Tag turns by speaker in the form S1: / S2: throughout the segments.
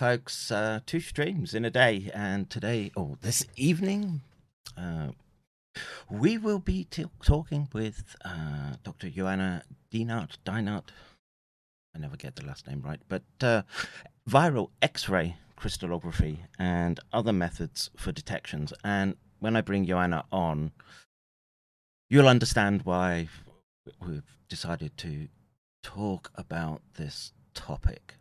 S1: Right, folks, uh, two streams in a day, and today, or this evening, uh, we will be t- talking with uh, Dr. Joanna Dinart, Dinart. I never get the last name right, but uh, viral X ray crystallography and other methods for detections. And when I bring Joanna on, you'll understand why we've decided to talk about this topic.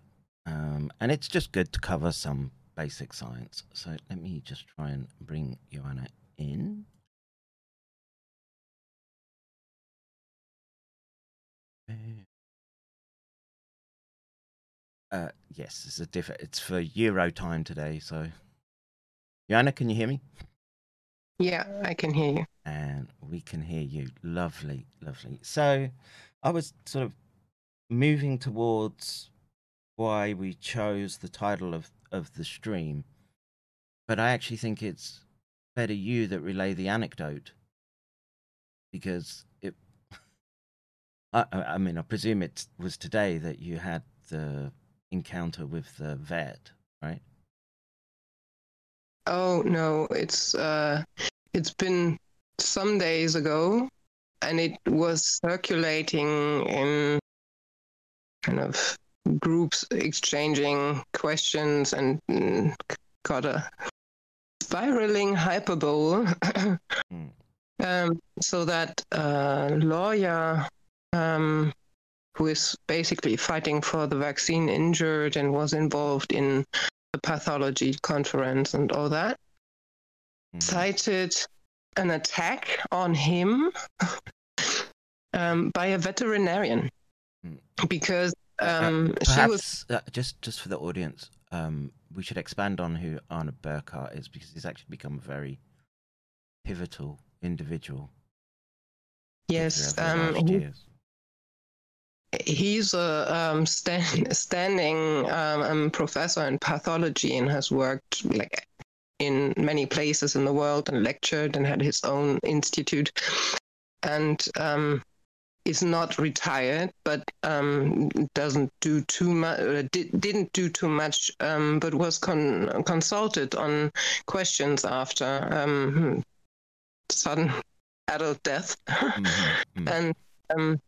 S1: Um, and it's just good to cover some basic science. So let me just try and bring Joanna in. Uh, yes, it's a diff- It's for Euro time today. So, Joanna, can you hear me?
S2: Yeah, I can hear you.
S1: and we can hear you. Lovely, lovely. So, I was sort of moving towards why we chose the title of of the stream, but I actually think it's better you that relay the anecdote because it. I, I mean, I presume it was today that you had the encounter with the vet, right?
S2: Oh no, it's uh it's been some days ago and it was circulating in kind of groups exchanging questions and mm, got a spiraling hyperbole
S1: Mm.
S2: um, so that uh, lawyer um, who is basically fighting for the vaccine injured and was involved in the pathology conference and all that
S1: Mm.
S2: cited an attack on him um, by a veterinarian
S1: Mm.
S2: because
S1: Uh,
S2: um, she was
S1: uh, just just for the audience, um, we should expand on who Arne Burkhardt is because he's actually become a very pivotal individual.
S2: yes um, he, he's a um, stand, standing um, um, professor in pathology and has worked like in many places in the world and lectured and had his own institute and um, is not retired, but um, doesn't do too much. Uh, did, didn't do too much, um, but was con- consulted on questions after um, hmm, sudden adult death,
S1: Mhm, mhm.
S2: and um,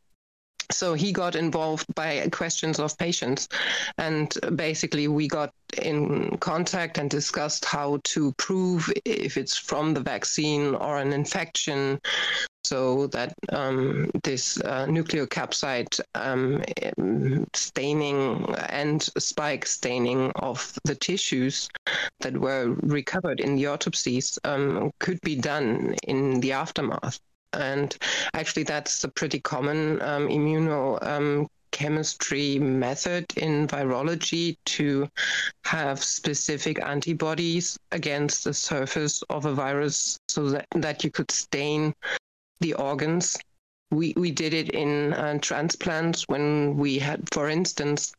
S2: so he got involved by questions of patients, and basically we got in contact and discussed how to prove if it's from the vaccine or an infection, so that um, this uh, nucleocapside um, staining and spike staining of the tissues that were recovered in the autopsies um, could be done in the aftermath. And actually, that's a pretty common um, immunochemistry method in virology to have specific antibodies against the surface of a virus so that, that you could stain the organs. We, we did it in uh, transplants when we had, for instance,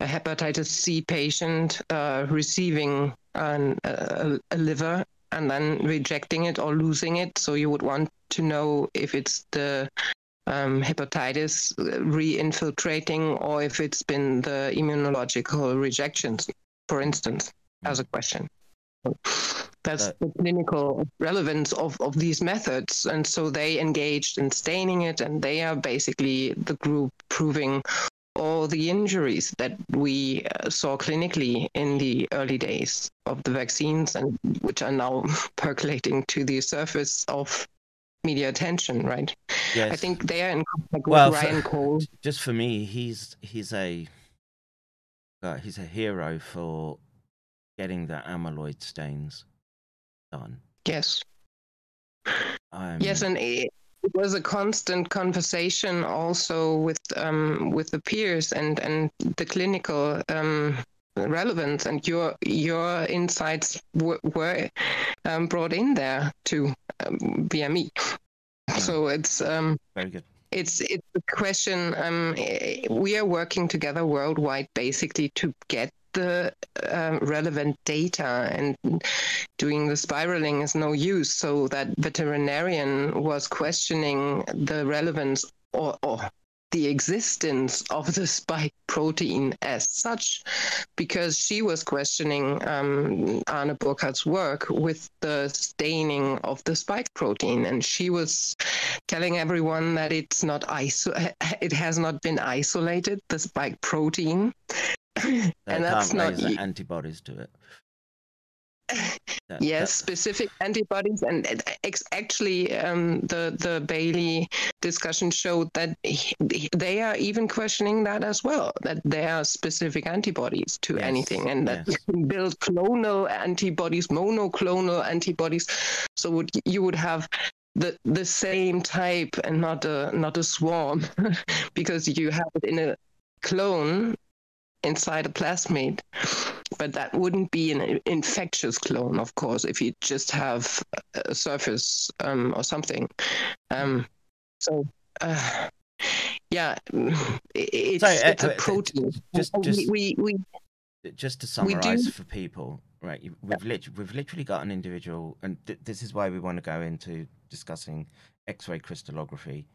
S2: a hepatitis C patient uh, receiving an, a, a liver and then rejecting it or losing it. So you would want to know if it's the um, hepatitis re-infiltrating or if it's been the immunological rejections, for instance, as a question. That's the clinical relevance of, of these methods. And so they engaged in staining it, and they are basically the group proving all the injuries that we uh, saw clinically in the early days of the vaccines and which are now percolating to the surface of media attention, right?
S1: yes.
S2: I think they are in contact
S1: Well,
S2: with
S1: for-
S2: Ryan Cole.
S1: just for me, he's he's a uh, he's a hero for getting the amyloid stains done.
S2: Yes.
S1: Um,
S2: Yes, and it, was a constant conversation also with um, with the peers and and the clinical um, relevance and your your insights were, were um, brought in there to um, via me. So it's um,
S1: very good.
S2: it's it's a question. Um, we are working together worldwide, basically, to get the um, relevant data, and doing the spiraling is no use. So that veterinarian was questioning the relevance or, or the existence of the spike protein as such, because she was questioning um, Arne Burkhardt's work with the staining of the spike protein, and she was telling everyone that it's not iso- it has not been isolated, the spike protein. And that's not
S1: antibodies to it. That-
S2: Yes,
S1: that-
S2: specific antibodies, and it- ex- actually, um, the the Bailey discussion showed that he- they are even questioning that as well. That there are specific antibodies to
S1: Yes,
S2: anything, and that
S1: yes.
S2: you can build clonal antibodies, monoclonal antibodies. So would you would have the the same type and not a not a swarm, because you have it in a clone inside a plasmid but that wouldn't be an infectious clone, of course, if you just have a surface um, or something. Um, so, uh, yeah, mm, it- it's,
S1: uh,
S2: a
S1: uh,
S2: protein.
S1: just- just-
S2: we, we, we
S1: just to
S2: We do-
S1: summarize for people, right? you- We've lit- we've literally got an individual, and th- this is why we want to go into discussing X-ray crystallography.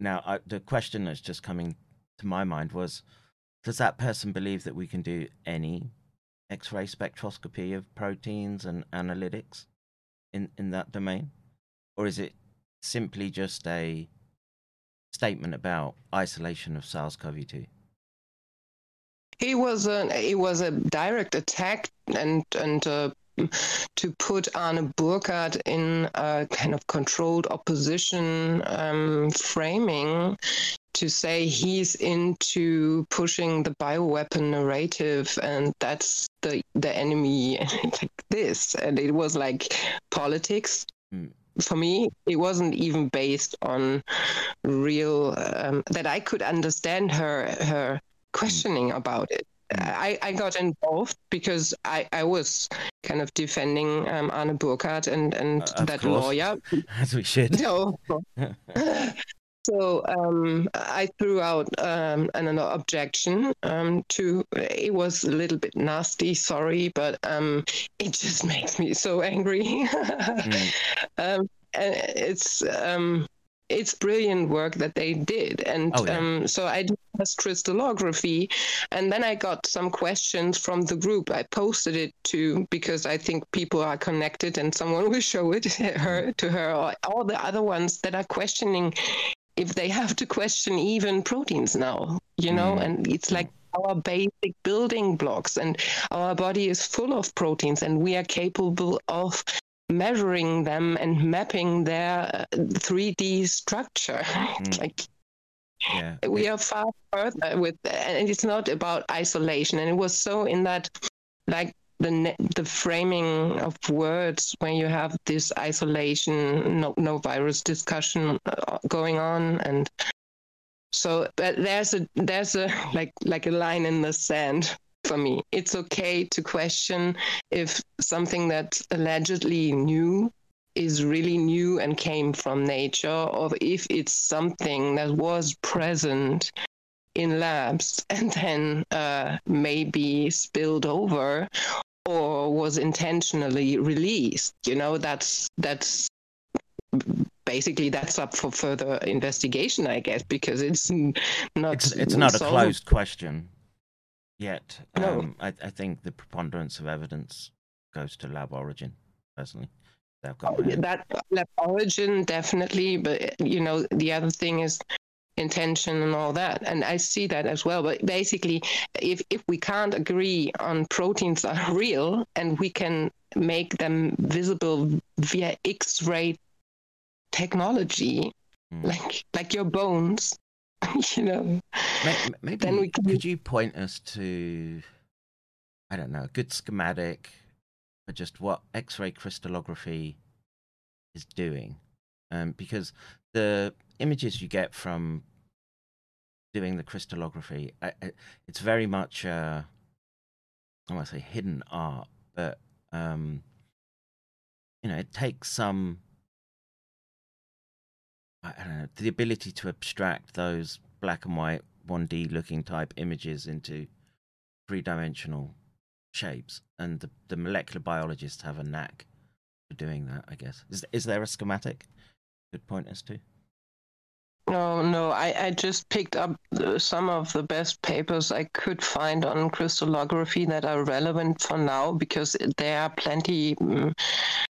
S1: Now, I, the question that's just coming to my mind was: Does that person believe that we can do any X-ray spectroscopy of proteins and analytics in in that domain, or is it simply just a statement about isolation of SARS-CoV-2?
S2: It was a it was a direct attack and and uh, to put Arne Burkhardt in a kind of controlled opposition um, framing to say he's into pushing the bioweapon narrative and that's the the enemy like this. And it was like politics.
S1: Mm.
S2: for me it wasn't even based on real um, that i could understand her her questioning about it I, I got involved because I, I was kind of defending um, Arne Burkhardt and, and
S1: Uh,
S2: that
S1: course.
S2: lawyer
S1: As we should.
S2: no. so um, I threw out um, an objection um, to. It was a little bit nasty, sorry, but um, it just makes me so angry.
S1: Mm.
S2: um, and it's um, it's brilliant work that they did. And
S1: Oh, yeah.
S2: um, so i did this crystallography and then i got some questions from the group. I posted it to because i think people are connected and someone will show it her to her. Or all the other ones that are questioning if they have to question even proteins now you know?
S1: Mm.
S2: and it's like our basic building blocks and our body is full of proteins and we are capable of measuring them and mapping their uh, 3D structure.
S1: Mm.
S2: like
S1: Yeah.
S2: we are far further with, and it's not about isolation. And it was so in that, like the the framing of words when you have this isolation, no no virus discussion uh, going on, and so but there's a there's a like like a line in the sand for me. It's okay to question if something that's allegedly new is really new and came from nature, or if it's something that was present in labs and then uh, maybe spilled over or was intentionally released. You know, that's that's basically that's up for further investigation, I guess, because it's not.
S1: It's it's not a closed question yet.
S2: No.
S1: Um, I I think the preponderance of evidence goes to lab origin. Personally, they've got my
S2: that lab origin definitely but you know the other thing is intention and all that and i see that as well but basically if if we can't agree on proteins are real and we can make them visible via x-ray technology
S1: Mm.
S2: like like your bones you know
S1: May- Maybe
S2: Then we can-
S1: could you point us to, I don't know, a good schematic for just what X-ray crystallography is doing, um, because the images you get from doing the crystallography, I, I, it's very much, uh, I want to say hidden art, but um, you know, it takes some. I don't know, the ability to abstract those black and white 1D looking type images into three dimensional shapes. And the, the molecular biologists have a knack for doing that, I guess. Is, is there a schematic could point us to?
S2: No, no. I, I just picked up uh, some of the best papers I could find on crystallography that are relevant for now because there are plenty mm,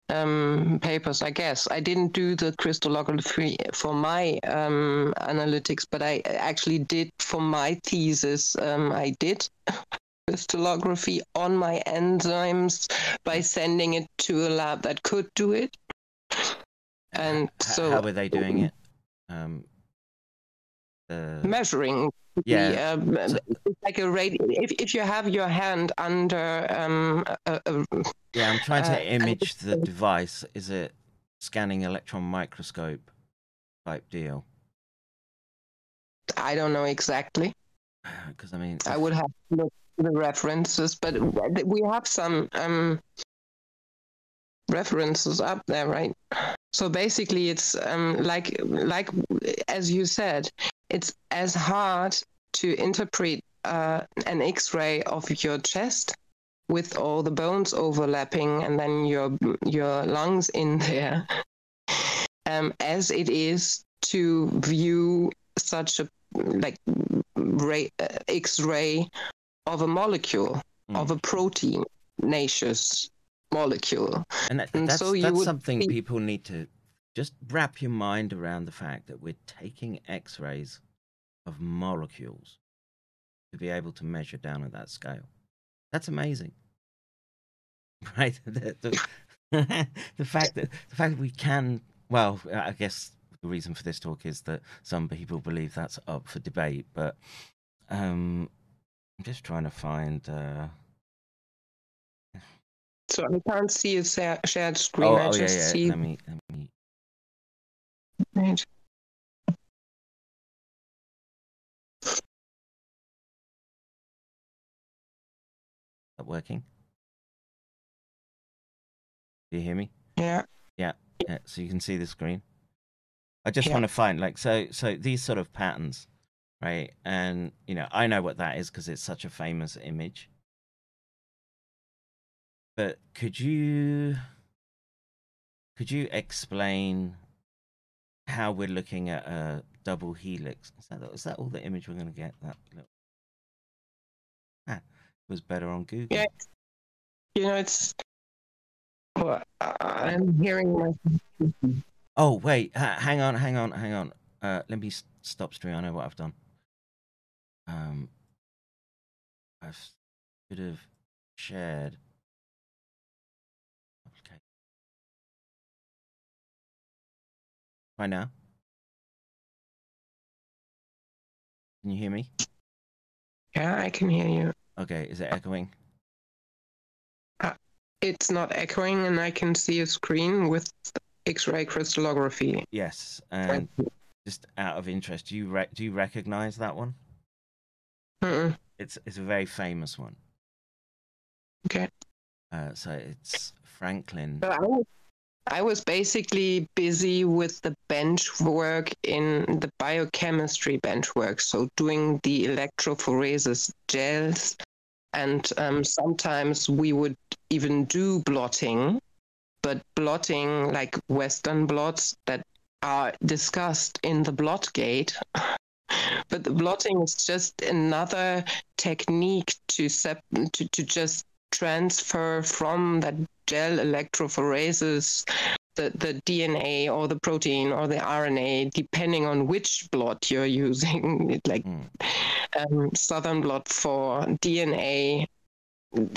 S2: um, papers, I guess. I didn't do the crystallography for my um, analytics, but I actually did for my thesis. Um, I did crystallography on my enzymes by sending it to a lab that could do it. And so
S1: how were they doing it? Um, the,
S2: measuring
S1: Yeah.
S2: the, um,
S1: So-
S2: it's like a radi- if, if you have your hand under um a, a,
S1: yeah, I'm trying
S2: uh,
S1: to
S2: and
S1: image the- device. Is it scanning electron microscope type deal?
S2: i don't know exactly
S1: Because I mean,
S2: i would have to look the references but we have some um references up there right so basically it's um like like as you said it's as hard to interpret uh, an x-ray of your chest with all the bones overlapping and then your your lungs in there um, as it is to view such a like ray, uh, x-ray of a molecule of
S1: Mm.
S2: a protein naceous molecule
S1: And, that,
S2: And
S1: that's,
S2: so
S1: that's something
S2: think-
S1: people need to just wrap your mind around the fact that we're taking x rays of molecules to be able to measure down at that scale. That's amazing. Right? The, the, the fact that the fact that we can well, I guess the reason for this talk is that some people believe that's up for debate, but um I'm just trying to find uh
S2: so i can't see a sa- shared screen
S1: oh,
S2: i
S1: oh yeah,
S2: just
S1: yeah.
S2: see
S1: Let me let me
S2: Right.
S1: that working? Do you hear me?
S2: yeah
S1: Yeah, so you can see the screen. I just
S2: Yeah.
S1: want to find like so so these sort of patterns, right? And you know, I know what that is because it's such a famous image. But could you could you explain how we're looking at a double helix. Is that is that all the image we're going to get? That little... ah, it was better on Google.
S2: Yeah. You know, it's. Well, I'm hearing my.
S1: Oh wait, ha- hang on, hang on, hang on. Uh, let me stop stream. I know what I've done. Um, I should have shared. Right now. Can you hear me?
S2: Yeah, I can hear you.
S1: Okay, is it echoing?
S2: It's not echoing, and I can see a screen with X-ray crystallography.
S1: Yes, and just out of interest, do you re- do you recognize that one?
S2: Mm-mm.
S1: It's it's a very famous one.
S2: Okay.
S1: Uh, so it's Franklin.
S2: So I I was basically busy with the bench work in the biochemistry bench work, so doing the electrophoresis gels, and um, sometimes we would even do blotting, but blotting like Western blots that are discussed in the blot gate. but the blotting is just another technique to sep- to, to just transfer from that gel electrophoresis the, the DNA or the protein or the RNA, depending on which blot you're using, like
S1: Mm.
S2: um, southern blot for DNA,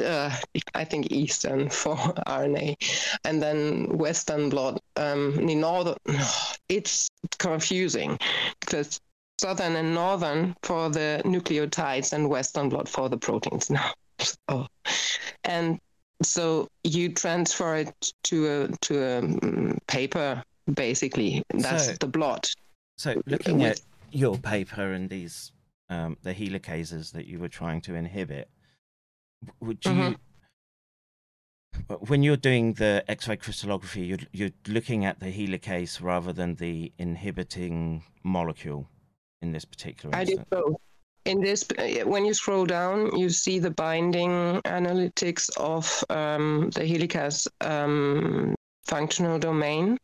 S2: uh, I think Eastern for RNA, and then Western blot, um, the northern. It's confusing because Southern and Northern for the nucleotides and Western blot for the proteins now. Oh. And so you transfer it to a to a mm, paper basically. That's
S1: So-
S2: the blot.
S1: So looking
S2: with-
S1: at your paper and these um, the helicases that you were trying to inhibit, would you?
S2: Mhm.
S1: When you're doing the X-ray crystallography, you're, you're looking at the helicase rather than the inhibiting molecule in this particular
S2: I did
S1: instance.
S2: both. In this, uh, when you scroll down, you see the binding analytics of um, the helicase um, functional domain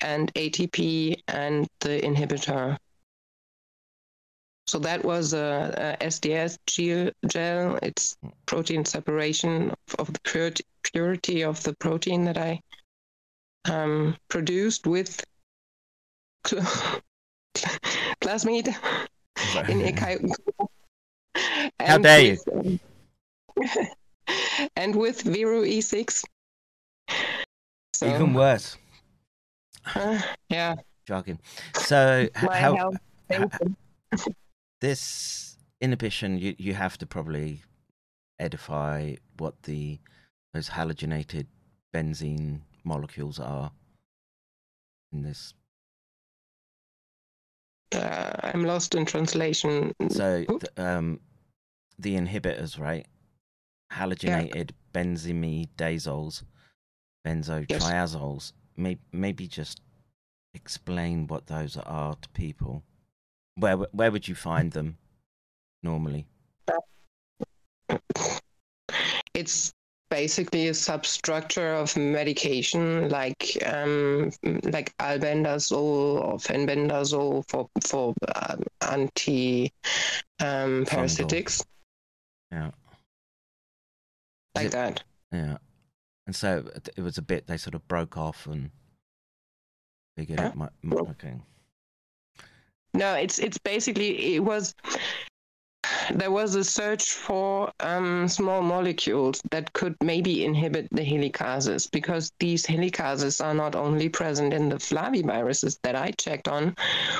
S2: and ATP and the inhibitor. So that was a, a SDS gel. It's protein separation of, the purity, purity of the protein that I um, produced with cl- classmate in.
S1: How dare you.
S2: you? and with Vero E6. So,
S1: Even worse,
S2: uh, yeah,
S1: jogging. So how this inhibition you, you have to probably edify what the those halogenated benzene molecules are in this
S2: Uh, I'm lost in translation.
S1: so th- um the inhibitors right? Halogenated benzimidazoles benzotriazoles may, maybe just explain what those are to people. Where where would you find them normally?
S2: It's basically a substructure of medication like um, like albendazole or fenbendazole for for um, anti um, parasitics
S1: yeah
S2: like
S1: it-
S2: that.
S1: Yeah. And so it- was a bit they sort of broke off and figured
S2: Huh?
S1: it might, m- okay.
S2: No, it's it's basically it was there was a search for um, small molecules that could maybe inhibit the helicases because these helicases are not only present in the flaviviruses that I checked on,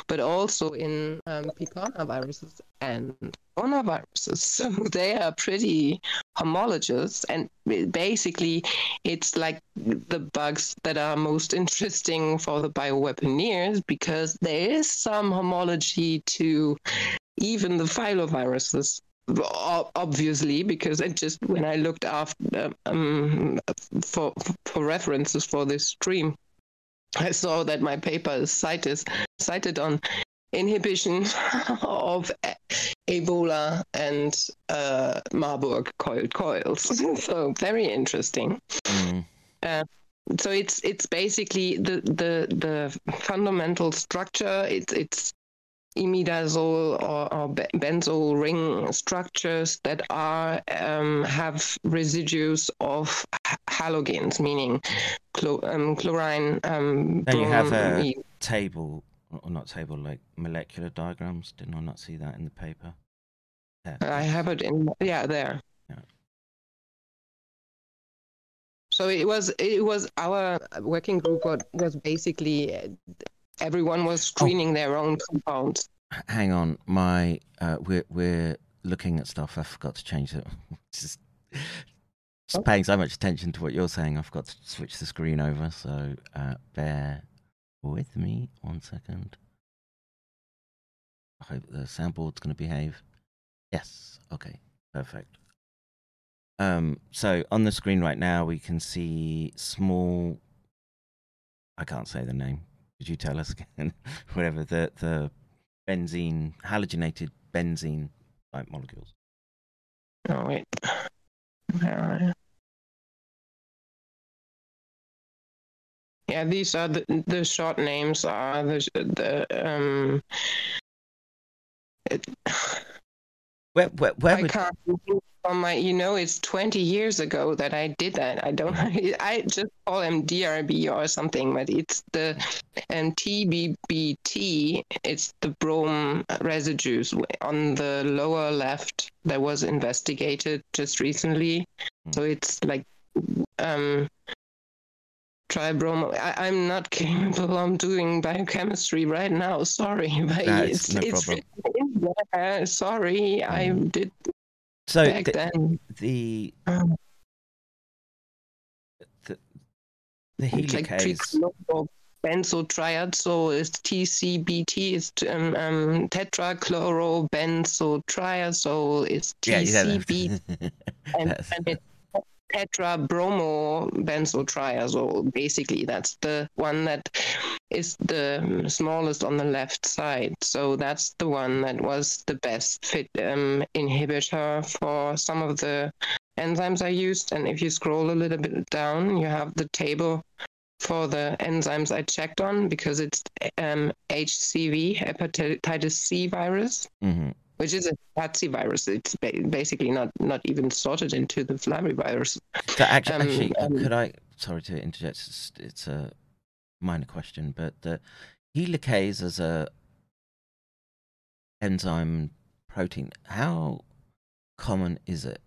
S2: but also in um, picornaviruses and coronaviruses. So they are pretty homologous, and basically, it's like the bugs that are most interesting for the bioweaponeers because there is some homology to even the filoviruses obviously because i just when i looked after um, for for references for this stream i saw that my paper is cited cited on inhibition of ebola and uh, marburg coiled coils so very interesting
S1: Mm.
S2: so it's it's basically the the the fundamental structure. It's it's imidazole or, or benzoyl ring structures that are um, have residues of halogens, meaning chlor- um, chlorine. Um,
S1: you have a table, or not table, like molecular diagrams. Didn't I not see that in the paper? Yeah.
S2: I have it in yeah there.
S1: Yeah.
S2: So it was it was our working group was basically everyone was screening their own compounds.
S1: Hang on, my uh, we're we're looking at stuff. I forgot to change it. just, just paying so much attention to what you're saying. I forgot to switch the screen over. So uh, bear with me one second. I hope the soundboard's going to behave. Yes. Okay. Perfect. Um, so on the screen right now, we can see small. I can't say the name. Could you tell us again? Whatever the the benzene halogenated benzene type molecules.
S2: Oh wait. Where are you? Yeah, these are the the short names are the the um. It,
S1: Where where, where
S2: I
S1: would
S2: can't from my you know it's 20 years ago that I did that. I don't I just call them DRB or something, but it's the um, TBBT. It's the brome residues on the lower left that was investigated just recently. So it's like um tribromo. I, I'm not capable of doing biochemistry right now. Sorry, but
S1: No,
S2: it's
S1: it's no
S2: it's in there. Sorry, I did
S1: so
S2: back
S1: the,
S2: then.
S1: the
S2: Um,
S1: the the
S2: It's like
S1: helicase
S2: trichloro benzotriazole is TCBT is um, um, tetrachlorobenzotriazole is
S1: yeah yeah
S2: and, and it's tetrabromobenzotriazole. Basically, that's the one that is the smallest on the left side. So that's the one that was the best fit um, inhibitor for some of the enzymes I used. And if you scroll a little bit down, you have the table for the enzymes I checked on because it's um, HCV, hepatitis C virus
S1: Mhm.
S2: Which is a Patsy virus. It's ba- basically not not even sorted into the flavivirus.
S1: So actually,
S2: Um,
S1: actually,
S2: um,
S1: could I? Sorry to interject. It's, it's a minor question, but the helicase as a enzyme protein, how common is it?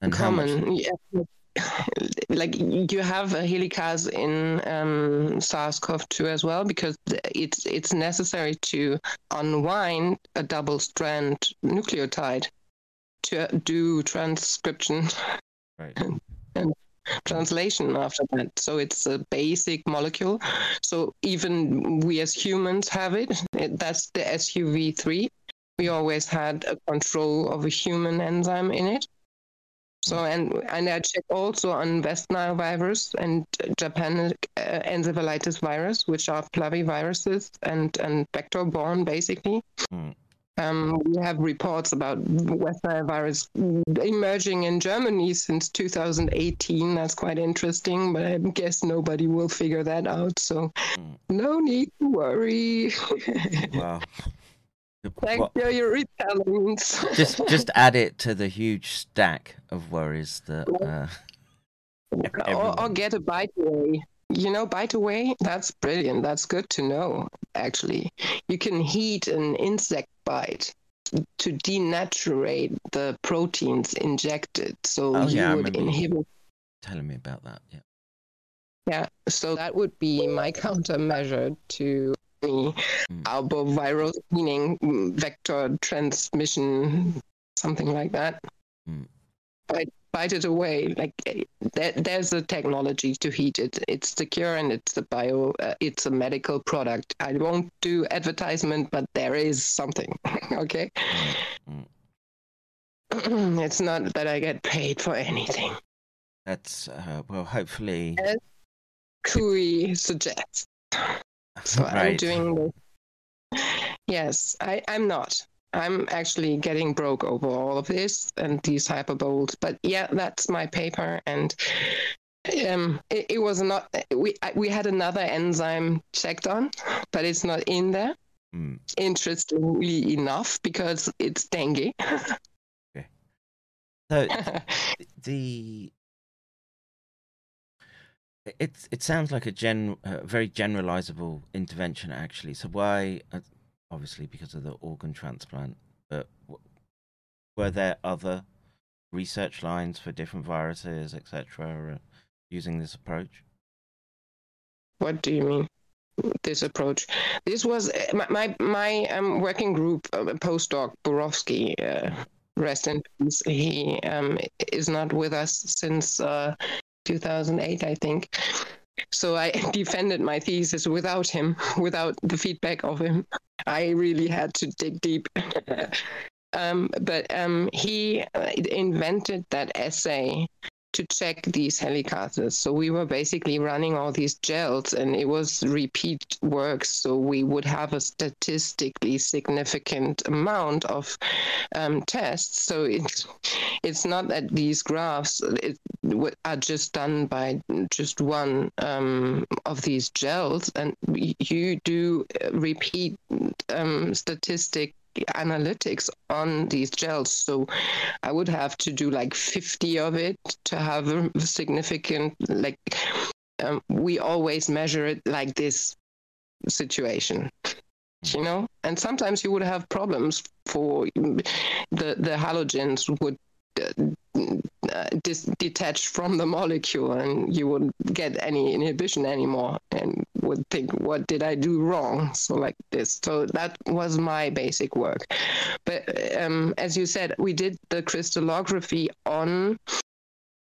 S1: And
S2: Common, yeah. like you have a helicase in um, SARS-CoV-2 as well because it's it's necessary to unwind a double-strand nucleotide to do transcription
S1: Right.
S2: and translation after that. So it's a basic molecule. So even we as humans have it. it that's the SUV3. We always had a control of a human enzyme in it. So and and I check also on West Nile virus and Japan uh, encephalitis virus, which are flaviviruses and and vector borne basically.
S1: Mm.
S2: Um, we have reports about West Nile virus emerging in Germany since 2018. That's quite interesting, but I guess nobody will figure that out. So
S1: Mm.
S2: no need to worry.
S1: Wow.
S2: Thank
S1: What-
S2: you, your retellings.
S1: just just add it to the huge stack of worries that uh,
S2: or, get a bite away. You know, bite away. That's brilliant. That's good to know. Actually, you can heat an insect bite to denaturate the proteins injected, so
S1: Oh,
S2: you
S1: yeah,
S2: would inhibit.
S1: telling me about that. Yeah.
S2: Yeah, so that would be my countermeasure to
S1: Mm.
S2: arbovirus, meaning mm, vector transmission, something like that.
S1: Mm.
S2: Bite, bite it away. Like eh, there, there's a technology to heat it. It's secure and it's a bio. Uh, it's a medical product. I won't do advertisement, but there is something. okay.
S1: Mm.
S2: it's not that I get paid for anything.
S1: That's uh, well. Hopefully,
S2: Yes. Kui suggests. So I'm doing this. Yes, I, I'm not. I'm actually getting broke over all of this and these hyperboles. But yeah, that's my paper. And Um, it, it was not. We we had another enzyme checked on, but it's not in there.
S1: Hmm.
S2: Interestingly enough, because it's dengue. Okay.
S1: So the it it sounds like a gen a very generalizable intervention actually. So why uh, obviously because of the organ transplant, but w- were there other research lines for different viruses, etc., uh, using this approach?
S2: what do you mean? This approach. This was uh, my my, my um, working group uh, postdoc Borowski. Uh, rest in peace. He um, is not with us since uh, 2008, I think. So I defended my thesis without him, without the feedback of him. I really had to dig deep. um, but um, he uh, invented that assay to check these helicases. So we were basically running all these gels and it was repeat work. So we would have a statistically significant amount of um, tests. So it's, it's not that these graphs it, are just done by just one um, of these gels and you do uh, repeat um, statistic analytics on these gels. So i would have to do like 50 of it to have a significant like um, we always measure it like this situation you know? And sometimes you would have problems for the the halogens would uh, dis- detach from the molecule and you wouldn't get any inhibition anymore and would think what did i do wrong? So like this. So that was my basic work. But um, as you said we did the crystallography on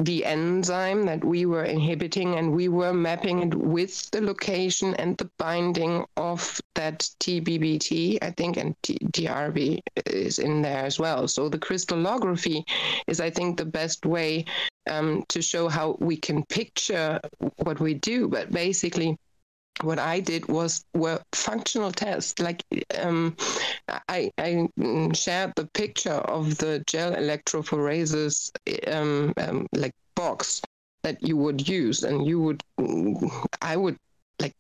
S2: the enzyme that we were inhibiting and we were mapping it with the location and the binding of that TBBT, I think, and T- DRB is in there as well. So the crystallography is, I think, the best way um, to show how we can picture what we do. But basically, what I did was were functional tests. Like um, I, I shared the picture of the gel electrophoresis um, um, like box that you would use, and you would, I would like.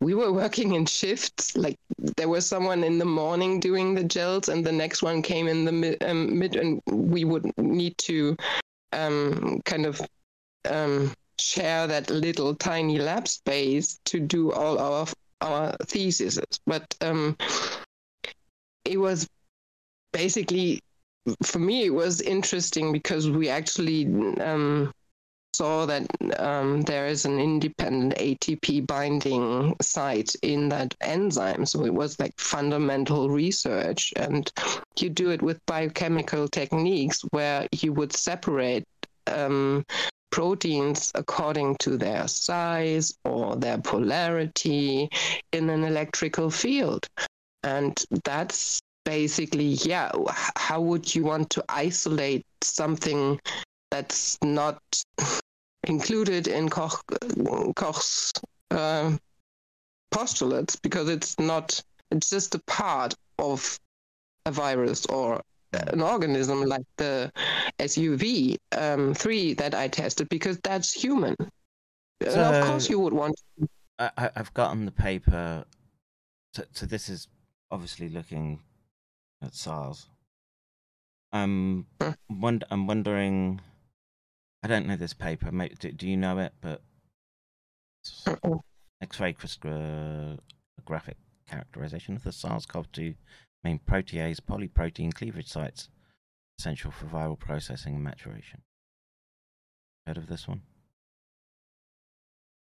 S2: We were working in shifts. Like there was someone in the morning doing the gels, and the next one came in the mid, um, mid and we would need to um, kind of um, share that little tiny lab space to do all our our theses. But um, it was basically for me it was interesting because we actually um, saw that um, there is an independent ATP binding site in that enzyme. So it was like fundamental research, and you do it with biochemical techniques where you would separate um, proteins according to their size or their polarity in an electrical field. And that's basically, yeah, how would you want to isolate something that's not included in Koch, Koch's uh, postulates because it's not, it's just a part of a virus or an organism like the SUV um, three that I tested because that's human. and of course, you would want.
S1: I, I, I've gotten the paper. So, so this is obviously looking at SARS. I'm
S2: Hmm.
S1: wond- I'm wondering. I don't know this paper. Maybe, do, do you know it? But X-ray crystallographic characterization of the SARS-CoV-2 main protease polyprotein cleavage sites, essential for viral processing and maturation. Heard of this one?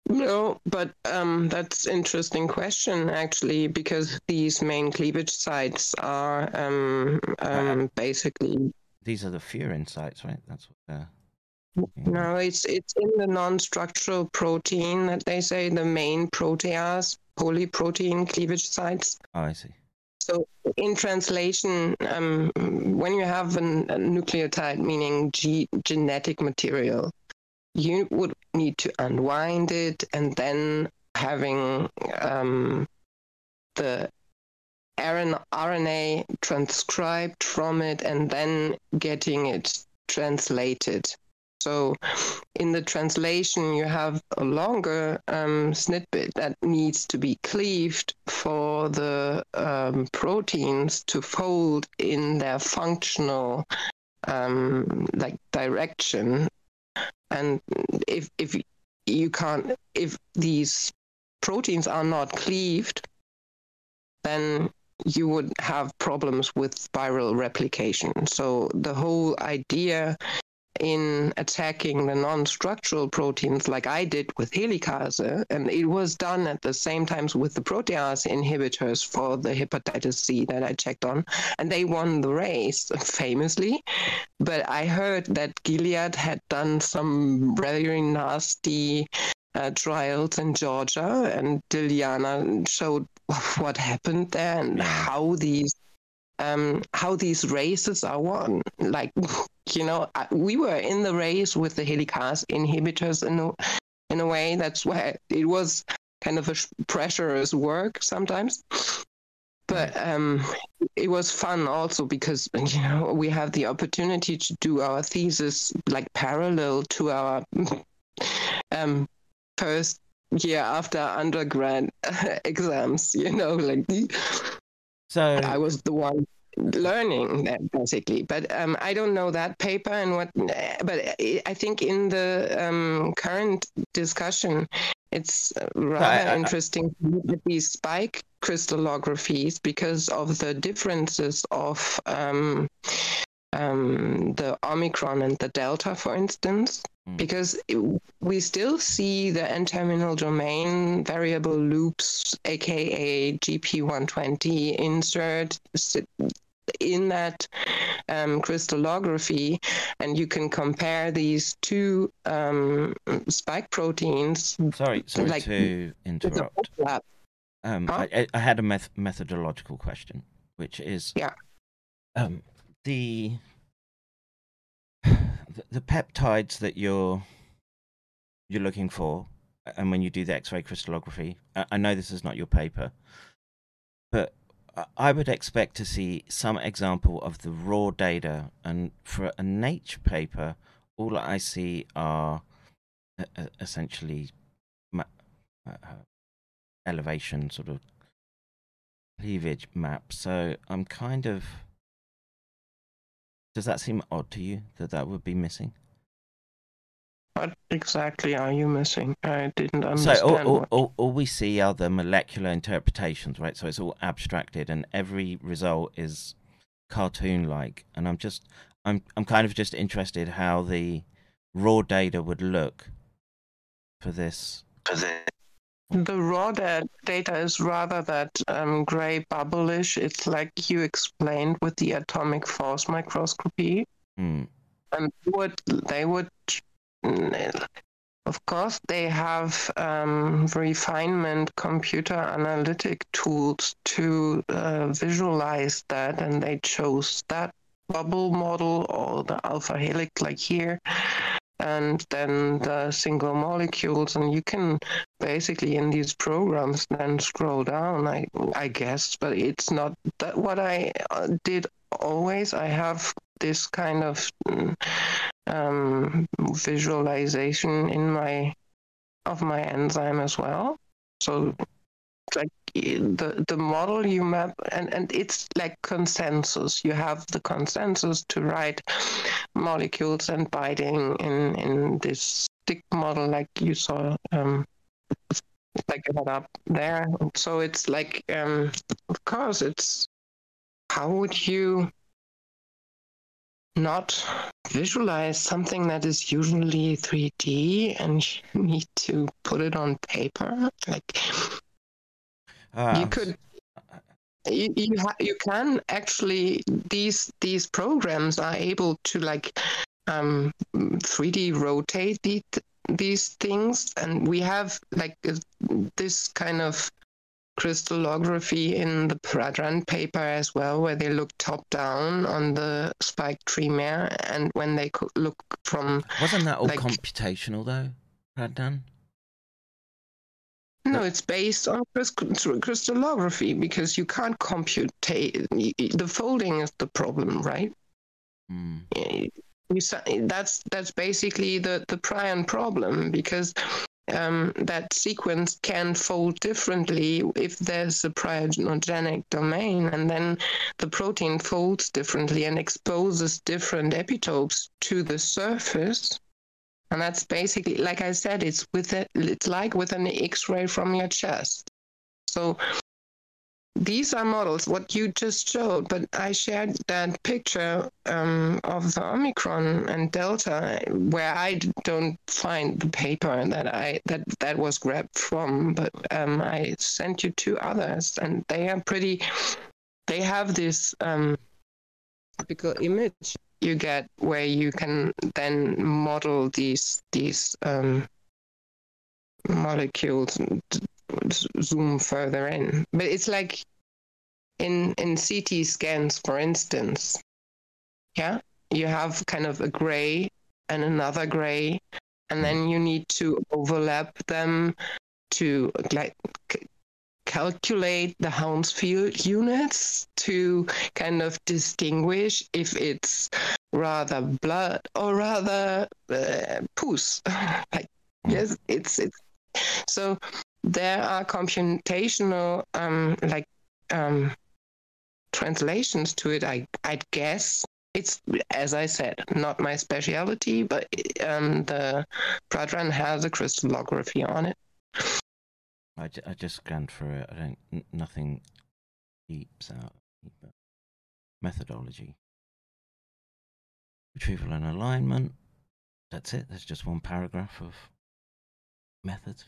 S2: No, but um, that's interesting question actually because these main cleavage sites are um, um, basically
S1: These are the furin sites, right? That's what they're.
S2: no, it's it's in the non-structural protein that they say the main protease polyprotein cleavage sites.
S1: Oh, I see.
S2: So in translation, um, when you have an, a nucleotide, meaning ge- genetic material, you would need to unwind it and then having um, the RNA transcribed from it and then getting it translated. So in the translation, you have a longer um, snippet that needs to be cleaved for the um, proteins to fold in their functional um, like direction. And if if you can't, if these proteins are not cleaved, then you would have problems with viral replication. So the whole idea in attacking the non-structural proteins like I did with helicase, and it was done at the same time with the protease inhibitors for the hepatitis C that I checked on, and they won the race famously. But I heard that Gilead had done some very nasty uh, trials in Georgia, and Diliana showed what happened there and how these um, how these races are won. Like, you know, we were in the race with the helicase inhibitors in a, in a way. That's why it was kind of a pressurous work sometimes. But um, it was fun also because you know we have the opportunity to do our thesis like parallel to our um, first year after undergrad exams. You know, like
S1: So
S2: I was the one learning that basically. But um, I don't know that paper and what. But I think in the um, current discussion, it's rather
S1: I- I-
S2: interesting to look at these spike crystallographies because of the differences of. Um, um, the Omicron and the Delta, for instance,
S1: Mm.
S2: because it- we still see the N-terminal domain variable loops, aka GP120, insert in that um, crystallography, and you can compare these two um, spike proteins
S1: sorry, sorry
S2: like-
S1: to interrupt. Um,
S2: Huh?
S1: I, I- I had a meth- methodological question, which is
S2: Yeah.
S1: um, the, the peptides that you're you're looking for, and when you do the X-ray crystallography. I, know this is not your paper, but I- would expect to see some example of the raw data, and for a Nature paper, all I see are essentially uh, elevation sort of cleavage map. So I'm kind of. Does that seem odd to you that that would be missing?
S2: What exactly are you missing? I didn't
S1: So
S2: understand.
S1: all, all, all, all we see are the molecular interpretations, right? So it's all abstracted, and every result is cartoon-like. And I'm just, I'm, I'm kind of just interested how the raw data would look for this. for this.
S2: The raw data is rather that um, gray bubblish. It's like you explained with the atomic force microscopy.
S1: Hmm.
S2: And would they would, mm, of course, they have um, refinement computer analytic tools to uh, visualize that, and they chose that bubble model or the alpha helix, like here. And then the single molecules, and you can basically in these programs then scroll down i i guess but it's not that what i uh, did always i have this kind of mm, um, visualization in my of my enzyme as well. So like the the model you map and and it's like consensus you have the consensus to write molecules and binding in in this stick model like you saw um like up there. So it's like, um, of course, it's how would you not visualize something that is usually 3D and you need to put it on paper? Like
S1: Ah,
S2: you could. You you, ha- you can actually these these programs are able to like um 3D rotate the, these things and we have like uh, this kind of crystallography in the Pradran paper as well where they look top down on the spike tremere and when they look from
S1: Wasn't that all
S2: like-
S1: computational though, Pradhan?
S2: No it's based on crystallography because you can't compute the folding is the problem right? You that's that's basically the the prion problem because um, that sequence can fold differently if there's a prionogenic domain, and then the protein folds differently and exposes different epitopes to the surface. And that's basically, like I said, it's with it, it's like with an X-ray from your chest. So these are models, what you just showed, but I shared that picture um, of the Omicron and Delta, where I don't find the paper that I that that was grabbed from, but um, I sent you two others, and they are pretty. They have this um, typical image you get where you can then model these these um, molecules and zoom further in. But it's like in in ct scans for instance yeah you have kind of a gray and another gray and then you need to overlap them to like calculate the Hounsfield units to kind of distinguish if it's rather blood or rather uh, pus. like yes, it's it's so there are computational um, like um, translations to it. I I guess it's as I said, not my specialty, but um, the Pradran has a crystallography on it.
S1: I, I just scanned through it. I don't. N- nothing leaps out. Methodology, retrieval and alignment. That's it. There's just one paragraph of methods.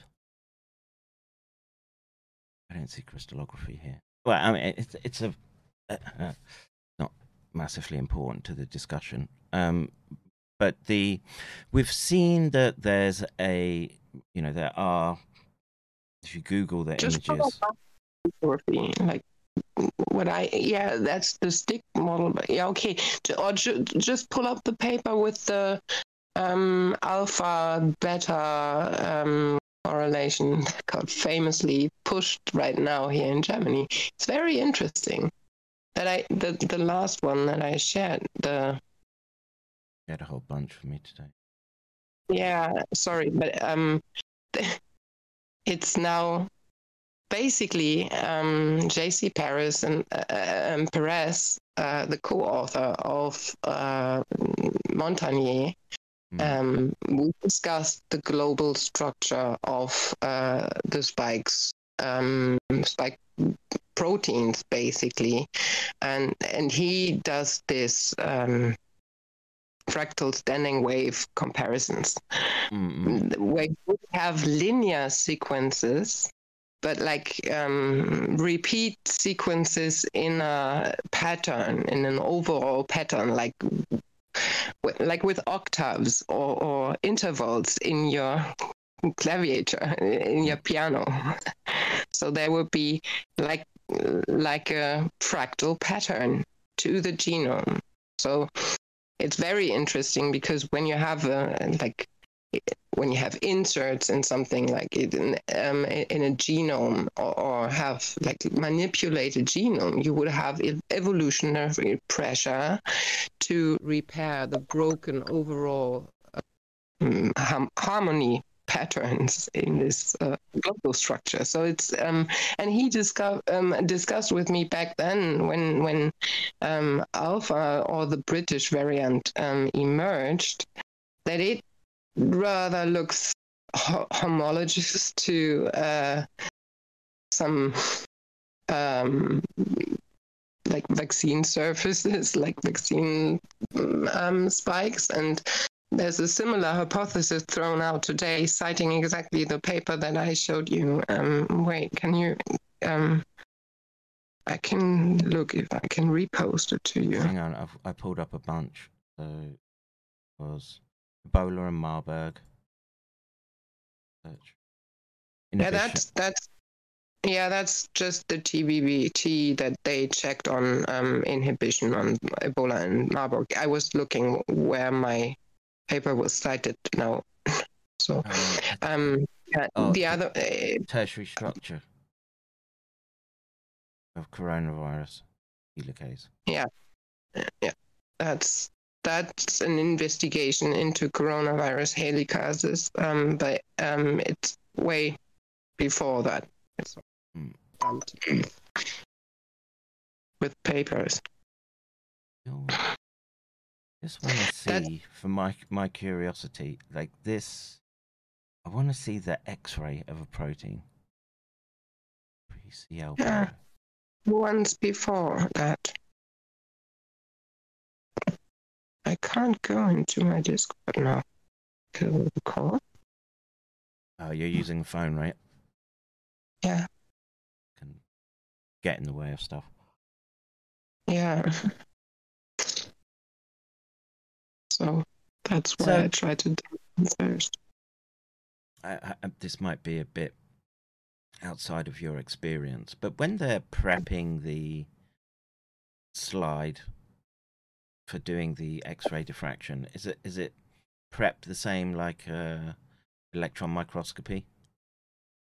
S1: I don't see crystallography here. Well, I mean, it's it's a uh, uh, not massively important to the discussion. Um, but the we've seen that there's a you know there are if you Google the
S2: Just
S1: images.
S2: like what I yeah, that's the stick model. But yeah, okay. Or ju- just pull up the paper with the um, alpha beta um, correlation that got famously pushed right now here in Germany. It's very interesting. That I the the last one that I shared the
S1: You had a whole bunch for me today.
S2: Yeah, sorry, but um, it's now basically um, J.C. Paris and uh, and Perez, uh, the co-author of uh, Montagnier.
S1: Mm.
S2: Um, we discussed the global structure of uh, the spikes, um, spike proteins, basically, and and he does this. Um, fractal standing wave comparisons.
S1: Mm, mm.
S2: where you have linear sequences but like um, repeat sequences in a pattern in an overall pattern like like with octaves or, or intervals in your claviature in your piano. So there would be like like a fractal pattern to the genome. So it's very interesting because when you have a like when you have inserts in something like it in, um, in a genome or, or have like manipulated genome you would have evolutionary pressure to repair the broken overall um, harmony patterns in this uh, global structure so it's um and he discuss, um, discussed with me back then when when um, alpha or the british variant um, emerged that it rather looks ho- homologous to uh, some um, like vaccine surfaces, like vaccine um, spikes. And there's a similar hypothesis thrown out today, citing exactly the paper that I showed you. Um, wait, can you? Um, I can look if I can repost it to you.
S1: Hang on, I've, I pulled up a bunch. So it was Ebola and Marburg. Search.
S2: Yeah, that's that's yeah, that's just the TBBT that they checked on um, inhibition on Ebola and Marburg. I was looking where my paper was cited now. So
S1: Uh,
S2: um,
S1: Oh,
S2: the other uh,
S1: tertiary structure of coronavirus helicase.
S2: yeah, yeah, that's that's an investigation into coronavirus helicases, um, but um, it's way before that.
S1: Mm.
S2: with papers.
S1: Just want to see, for my my curiosity, like this. I want to see the X-ray of a protein. PCL.
S2: Yeah. Once before that. I can't go into my Discord now. Call.
S1: Oh, you're using the phone, right?
S2: Yeah.
S1: Can get in the way of stuff.
S2: Yeah. So that's why
S1: So-
S2: I tried to do it first.
S1: I, I, this might be a bit outside of your experience, but when they're prepping the slide for doing the X-ray diffraction, is it is it prepped the same like uh, electron microscopy?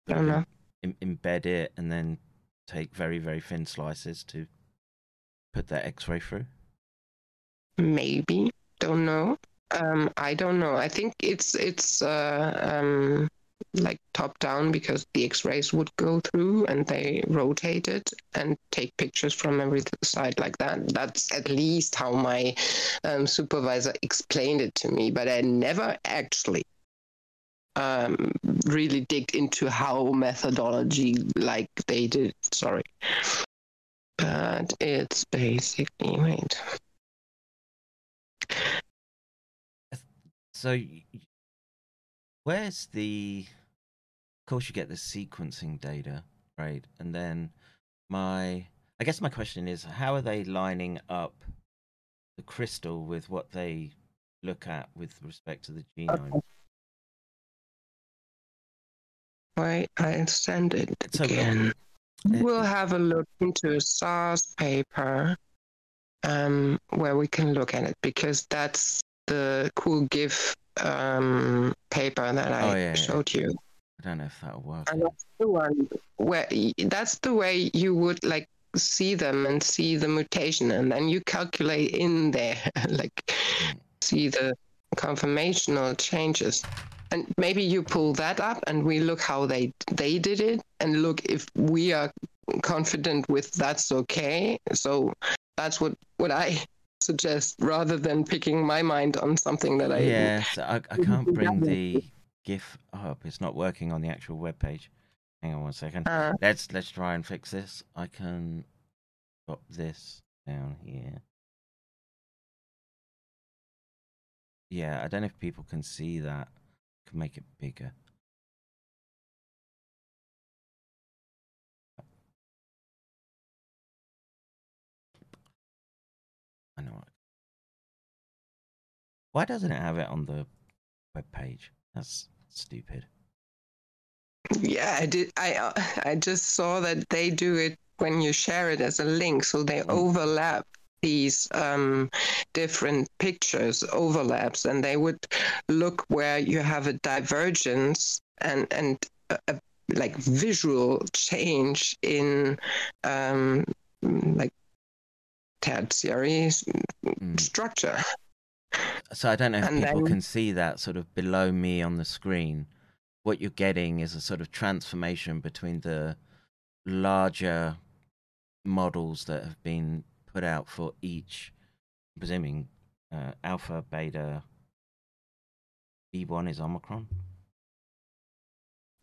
S2: I don't know.
S1: Em- embed it and then take very very thin slices to put that X-ray through.
S2: Maybe. Don't know. Um, I don't know. I think it's it's uh, um, like top down because the X-rays would go through and they rotate it and take pictures from every side like that. That's at least how my um, supervisor explained it to me. But I never actually um, really digged into how methodology like they did. Sorry, but it's basically wait.
S1: So, y- y- where's the? Of course, you get the sequencing data, right? And then my, I guess my question is, how are they lining up the crystal with what they look at with respect to the genome?
S2: Wait, I send it
S1: So,
S2: again. We'll have a look into a SARS paper um, where we can look at it because that's the cool GIF um, paper that I
S1: Oh, yeah, yeah.
S2: showed you.
S1: I don't know if that'll work.
S2: And that's the one where that's the way you would like see them and see the mutation, and then you calculate in there, like see the conformational changes. And maybe you pull that up, and we look how they they did it, and look if we are confident with that's okay. So that's what what I suggest, rather than picking my mind on something that I
S1: yeah, so I, I can't bring the GIF up. It's not working on the actual web page. Hang on one second.
S2: Uh,
S1: Let's let's try and fix this. I can drop this down here. Yeah, I don't know if people can see that. Can make it bigger. Why doesn't it have it on the web page? That's stupid.
S2: Yeah, I did. I uh, I just saw that they do it when you share it as a link, so they overlap these um, different pictures overlaps, and they would look where you have a divergence and and a, a, like visual change in um, like tertiary
S1: Mm.
S2: structure.
S1: So I don't know if
S2: And
S1: people
S2: then-
S1: can see that sort of below me on the screen. What you're getting is a sort of transformation between the larger models that have been put out for each, I'm presuming uh, alpha, beta, B1 is Omicron,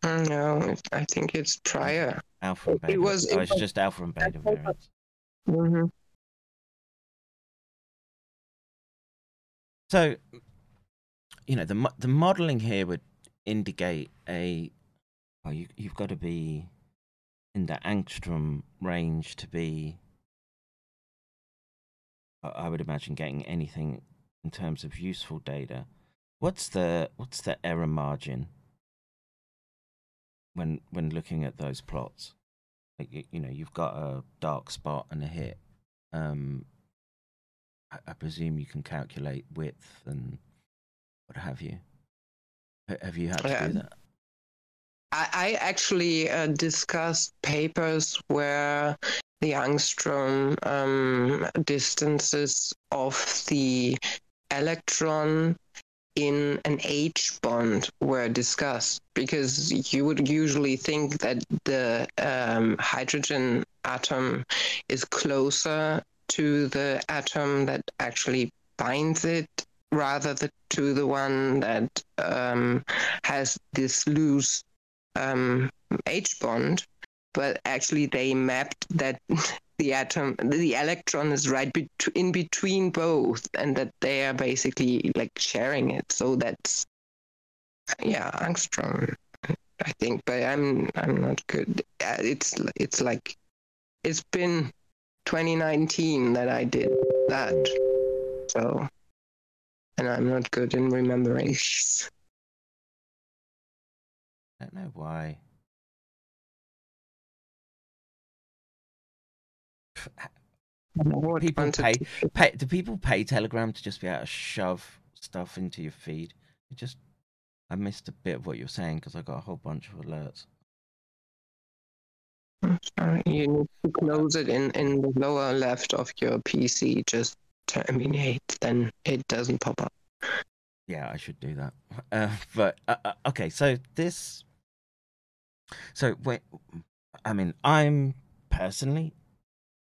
S2: No, I think it's prior.
S1: alpha and
S2: It
S1: beta.
S2: was-
S1: oh, it's
S2: was-
S1: just alpha and beta
S2: was-
S1: variants.
S2: hmm
S1: So, you know, the the modeling here would indicate a. Well, you you've got to be in the angstrom range to be. I I would imagine getting anything in terms of useful data. What's the what's the error margin when when looking at those plots? Like you, you know, you've got a dark spot and a hit. Um, I, I presume you can calculate width and what have you. Have you had to
S2: Yeah.
S1: do that?
S2: I, I actually uh, discussed papers where the angstrom um, distances of the electron in an H bond were discussed because you would usually think that the um, hydrogen atom is closer to the atom that actually binds it rather than to the one that um, has this loose um, H bond. But actually, they mapped that the atom, the electron is right be- in between both, and that they are basically like sharing it. So that's yeah, angstrom, I think. But I'm I'm not good. It's it's like it's been 2019 that I did that. So, and I'm not good in remembering.
S1: I don't know why. People pay, pay. Do people pay Telegram to just be able to shove stuff into your feed? It just, I missed a bit of what you're saying because I got a whole bunch of alerts.
S2: Sorry, you need to close it in in the lower left of your PC. Just terminate, then it doesn't pop up.
S1: Yeah, I should do that. Uh, but uh, uh, okay, so this, so wait, I mean, I'm personally,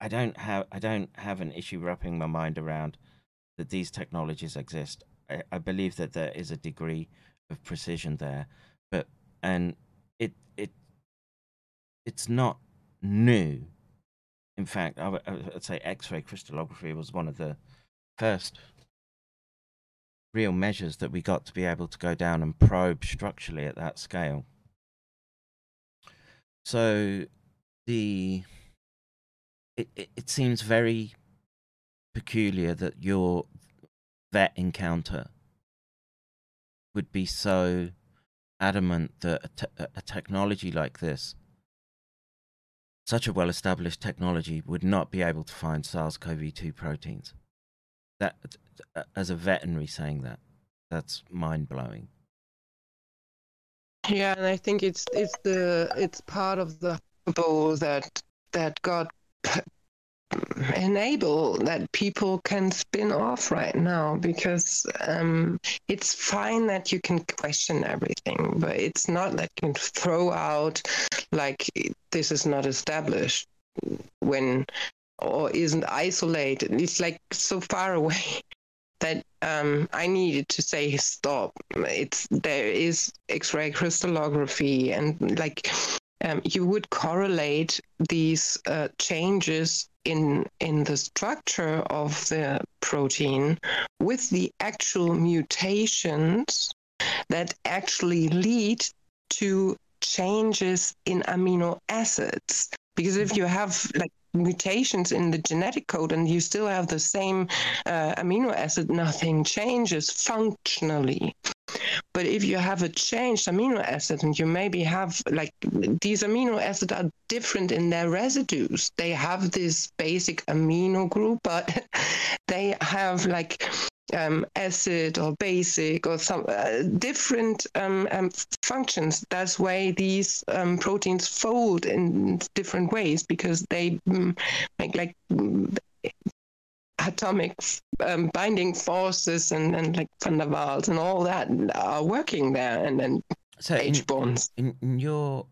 S1: I don't have I don't have an issue wrapping my mind around that these technologies exist. I, I believe that there is a degree of precision there, but and it it it's not new. In fact, I would, I would say X-ray crystallography was one of the first real measures that we got to be able to go down and probe structurally at that scale. So the it, it, it seems very peculiar that your vet encounter would be so adamant that a, te- a technology like this such a well established technology would not be able to find SARS CoV 2 proteins. That, as a veterinary saying that, that's mind blowing.
S2: Yeah, and I think it's it's the it's part of the bowl that that got enable that people can spin off right now because um, it's fine that you can question everything, but it's not that you can throw out like this is not established when or isn't isolated. It's like so far away that um, I needed to say stop. It's there is X-ray crystallography and like um, you would correlate these uh, changes in in the structure of the protein with the actual mutations that actually lead to changes in amino acids. Because if you have like mutations in the genetic code and you still have the same uh, amino acid nothing changes functionally but if you have a changed amino acid and you maybe have like these amino acids are different in their residues, they have this basic amino group, but they have like um, acid or basic or some uh, different um, um, functions. That's why these um, proteins fold in different ways because they mm, make like atomic um, binding forces and, and like van der Waals and all that are working there and then so H bonds.
S1: In, in your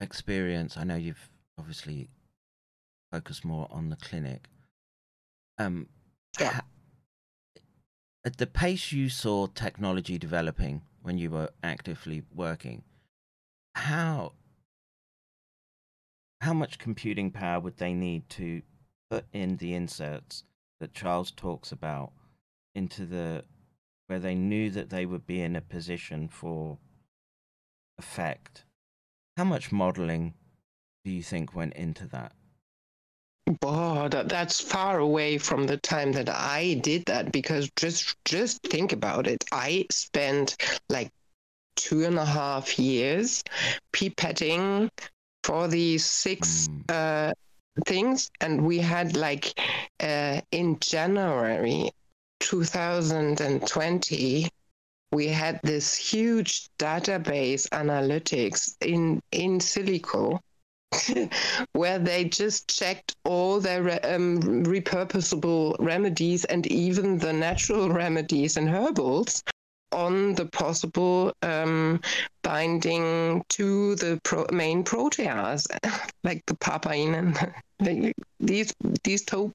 S1: experience, I know you've obviously focused more on the clinic. Um, yeah. Ha- at the pace you saw technology developing when you were actively working, how how much computing power would they need to put in the inserts that Charles talks about into the where they knew that they would be in a position for effect. How much modeling do you think went into that?
S2: Oh, that, that's far away from the time that I did that because just just think about it. I spent like two and a half years pipetting for these six mm. uh, things and we had like uh, in january 2020 we had this huge database analytics in in silico where they just checked all their um, repurposable remedies and even the natural remedies and herbals on the possible um, binding to the pro- main protease, like the papain and these these to-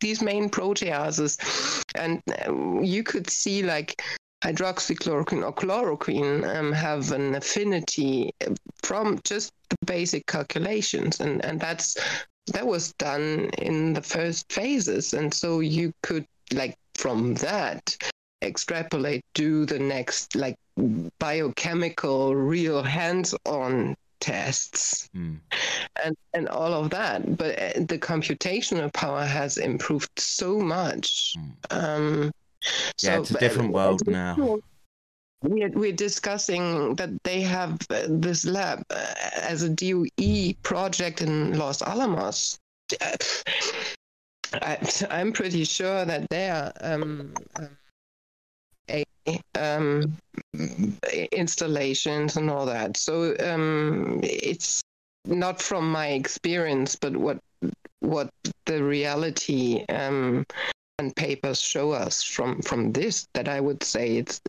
S2: these main proteases, and uh, you could see like hydroxychloroquine or chloroquine um, have an affinity from just the basic calculations, and and that's that was done in the first phases, and so you could like from that extrapolate do the next like biochemical real hands-on tests
S1: Mm.
S2: and and all of that but uh, the computational power has improved so much
S1: Mm.
S2: um
S1: Yeah,
S2: so,
S1: it's a
S2: but-
S1: different world now.
S2: we're, we're discussing that they have uh, this lab uh, as a DOE project in Los Alamos. I, I'm pretty sure that they are um, um, um, installations and all that. So um, it's not from my experience, but what what the reality um, and papers show us from from this. That I would say it's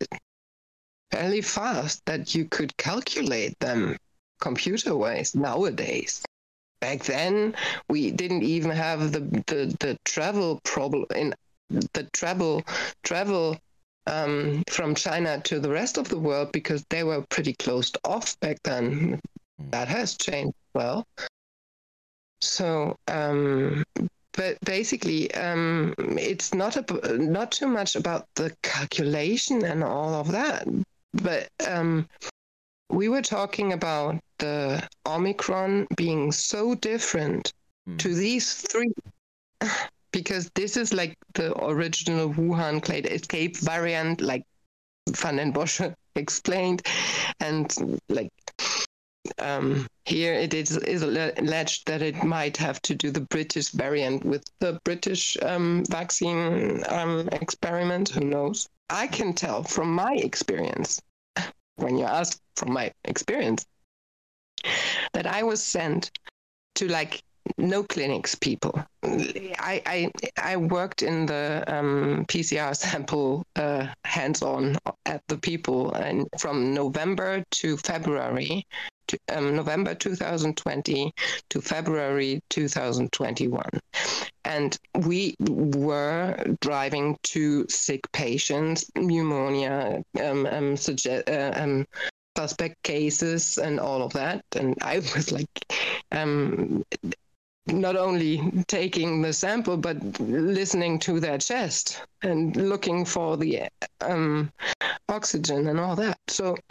S2: fairly fast that you could calculate them computer wise nowadays. Back then, we didn't even have the, the, the travel problem in the travel travel um, from China to the rest of the world because they were pretty closed off back then. That has changed well. So, um, but basically, um, it's not a, not too much about the calculation and all of that, but um, we were talking about the Omicron being so different
S1: Mm.
S2: to these three because this is like the original Wuhan clade escape variant, like Van den Bosch explained, and like um, here it is, is alleged that it might have to do the British variant with the British um, vaccine um, experiment. Who knows? I can tell from my experience, when you ask from my experience, that I was sent to like no clinics people. I i i worked in the um, pcr sample uh, hands-on at the people and from november to february to, um, november 2020 to february 2021 and we were driving to sick patients pneumonia um, um, suggest, uh, um, suspect cases and all of that. And i was like um, not only taking the sample but listening to their chest and looking for the um, oxygen and all that. So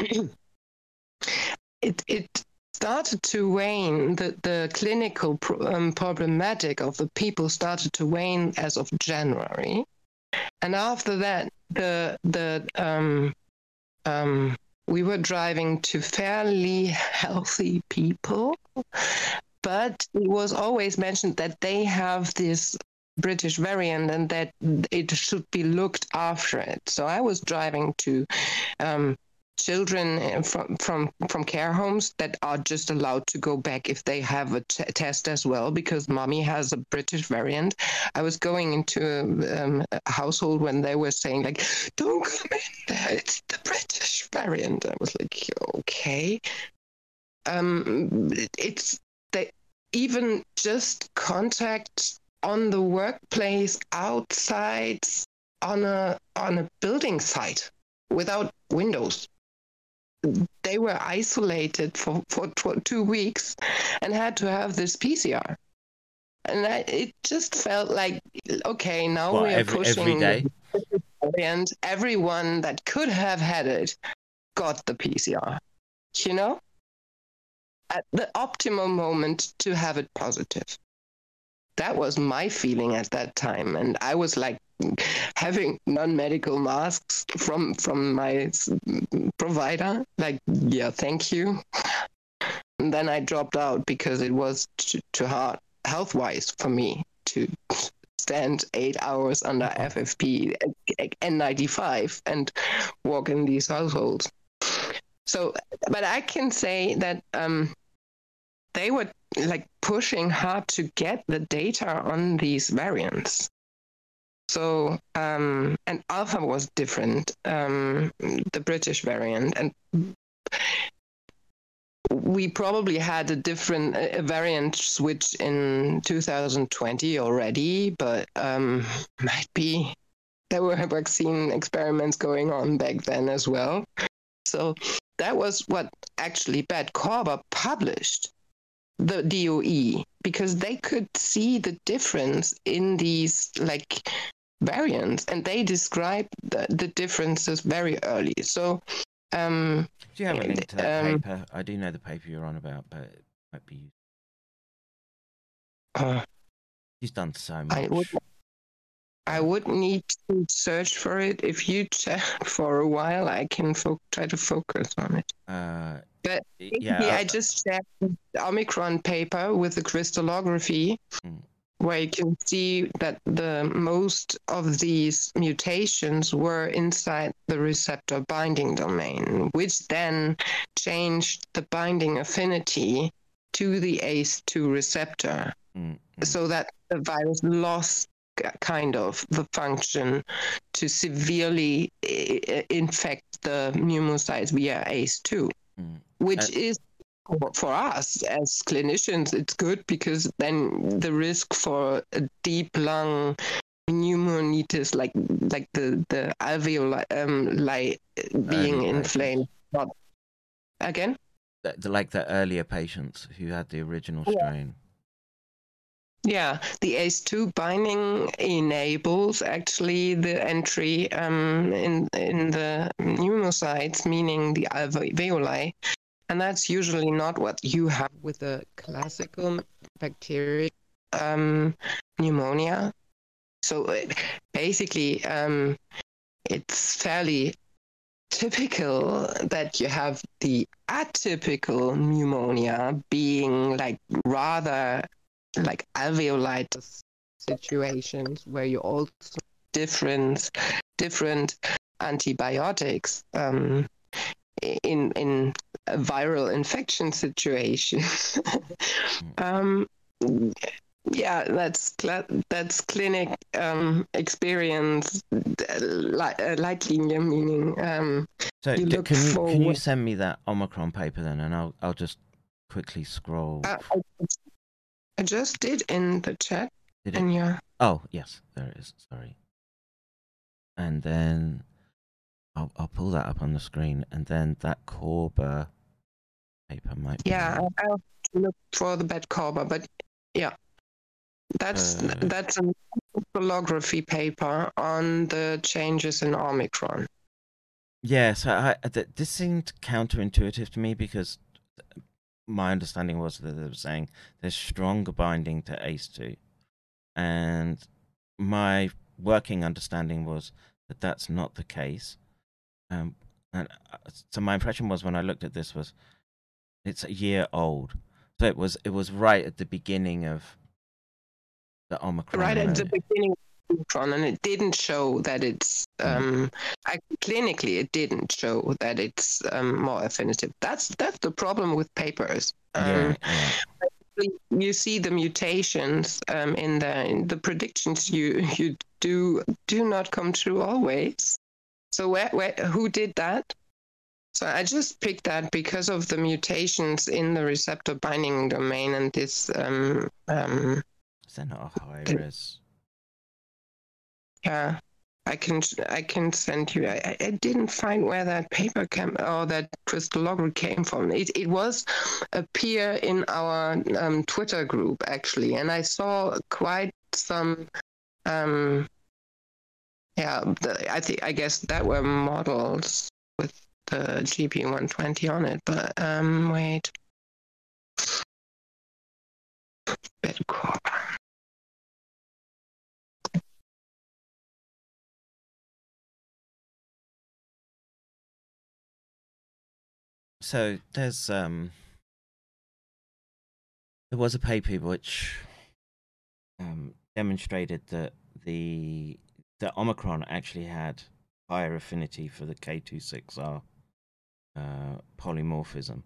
S2: it it started to wane. The the clinical pro- um, problematic of the people started to wane as of january. And after that the the um, um, we were driving to fairly healthy people but it was always mentioned that they have this British variant and that it should be looked after it. So I was driving to um, children from from from care homes that are just allowed to go back if they have a t- test as well because mommy has a British variant. I was going into a, um, a household when they were saying like, "Don't come in there, it's the British variant." I was like, "Okay." Um, it's even just contact on the workplace outside on a on a building site without windows. They were isolated for, for tw- two weeks and had to have this pcr and I, it just felt like okay now
S1: What,
S2: we are
S1: every-
S2: pushing
S1: every day?
S2: and everyone that could have had it got the pcr you know at the optimum moment to have it positive. That was my feeling at that time, and I was like having non-medical masks from from my provider. Like, yeah, thank you. And then I dropped out because it was too, too hard health-wise for me to stand eight hours under FFP N95 and walk in these households. So, but I can say that um, they were like pushing hard to get the data on these variants. So, um, and Alpha was different, um, the British variant, and we probably had a different a variant switch in 2020 already, but um, might be there were vaccine experiments going on back then as well. So that was what actually Bert Korber published the DOE because they could see the difference in these like variants and they described the, the differences very early. So um,
S1: Do you have a link to that
S2: um,
S1: paper? I do know the paper you're on about, but it might be.
S2: uh,
S1: He's done so much.
S2: I would I would need to search for it. If you check for a while, I can fo- try to focus on it.
S1: Uh,
S2: But
S1: yeah,
S2: Yeah,
S1: I-
S2: I just shared the Omicron paper with the crystallography,
S1: Mm.
S2: where you can see that the most of these mutations were inside the receptor binding domain, which then changed the binding affinity to the ACE2 receptor,
S1: mm, mm.
S2: so that the virus lost kind of the function to severely i- i- infect the pneumocytes via ACE2
S1: Mm.
S2: which
S1: Uh,
S2: is for- us as clinicians it's good because then the risk for a deep lung pneumonitis like like the the alveoli um like being
S1: Early
S2: inflamed not again
S1: The- the- like the earlier patients who had the original strain.
S2: Yeah the ace2 binding enables actually the entry um in in the pneumocytes meaning the alveoli and that's usually not what you have with the classical bacterial um, pneumonia. So uh, basically, um, it's fairly typical that you have the atypical pneumonia being like rather like alveolitis situations where you also different different antibiotics um, in in a viral infection situation. um, yeah, that's that's clinic um, experience, li- uh, light linear meaning. Um,
S1: So
S2: You
S1: d-
S2: look
S1: can you
S2: for
S1: can you send me that Omicron paper then, and I'll I'll just quickly scroll.
S2: I, I- just did in the chat,
S1: Did it?
S2: and yeah,
S1: Oh yes, there it is. Sorry. And then I'll I'll pull that up on the screen, and then that Corber paper might. be-
S2: yeah, I'll look for the bed cover, but yeah, that's
S1: Uh.
S2: that's a holography paper on the changes in Omicron.
S1: Yeah, so I, I- this seemed counterintuitive to me because my understanding was that they were saying there's stronger binding to ACE2, and my working understanding was that that's not the case. Um, and uh, so my impression was when I looked at this was it's a year old, so it was it was right at the beginning of the Omicron.
S2: right at the beginning Omicron, and it didn't show that it's um, I, clinically it didn't show that it's um, more affinitive. That's that's the problem with papers. Um,
S1: yeah.
S2: You see the mutations um, in the in the predictions you you do do not come true always. So where, where who did that? So I just picked that because of the mutations in the receptor binding domain and this um, um,
S1: Is there not a high
S2: Okay.
S1: res?
S2: Yeah, I can I can send you. I, I didn't find where that paper came or that crystallography came from. It it was a peer in our um, Twitter group actually, and I saw quite some. Um, yeah, the, I think I guess that were models with the GP 120 on it. But um, wait. Bedcore.
S1: So there's um there was a paper which um demonstrated that the the Omicron actually had higher affinity for the K26R uh, polymorphism.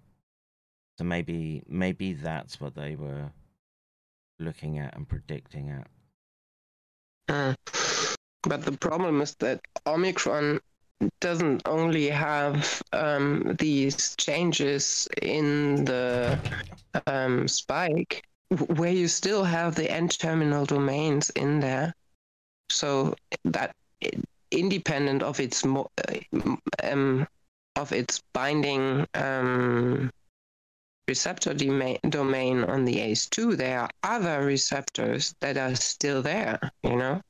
S1: So maybe maybe that's what they were looking at and predicting at.
S2: Uh, but the problem is that Omicron doesn't only have um, these changes in the um, spike, where you still have the N-terminal domains in there. So that independent of its mo- um, of its binding um, receptor domain on the ACE2, there are other receptors that are still there. You know.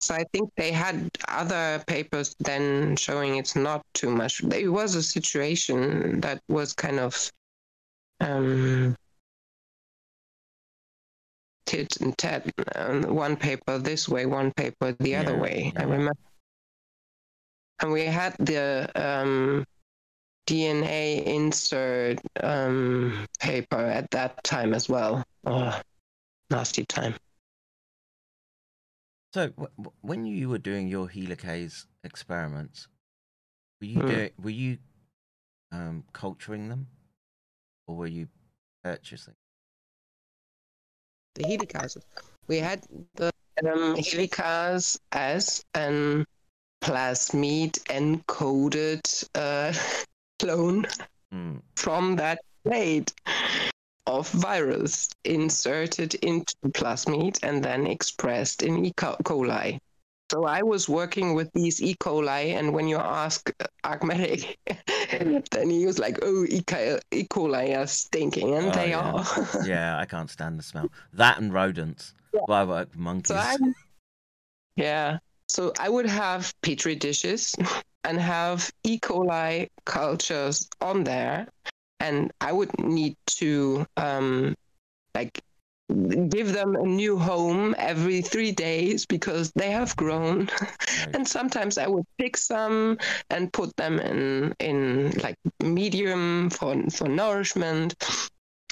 S2: So I think they had other papers then showing it's not too much. It was a situation that was kind of um, tit and tat. Um, one paper this way, one paper the other
S1: Yeah,
S2: way. I remember. And we had the um, DNA insert um, paper at that time as well. Oh, nasty time.
S1: So w- w- when you were doing your helicase experiments, were you
S2: Hmm.
S1: doing were you um, culturing them, or were you purchasing?
S2: the helicases. We had the um, helicase as an plasmid encoded uh, clone
S1: Mm.
S2: from that plate of virus inserted into plasmid and then expressed in E. coli. So I was working with these E. coli, and when you ask Argmatic, then he was like, "Oh, E. E. coli are stinking," and
S1: Oh,
S2: they
S1: yeah.
S2: are.
S1: yeah, I can't stand the smell. That and rodents.
S2: Yeah.
S1: Well, I work with monkeys.
S2: So yeah. So I would have petri dishes and have E. coli cultures on there, and I would need to um, like give them a new home every three days because they have grown.
S1: Right.
S2: and sometimes I would pick some and put them in in like medium for for nourishment,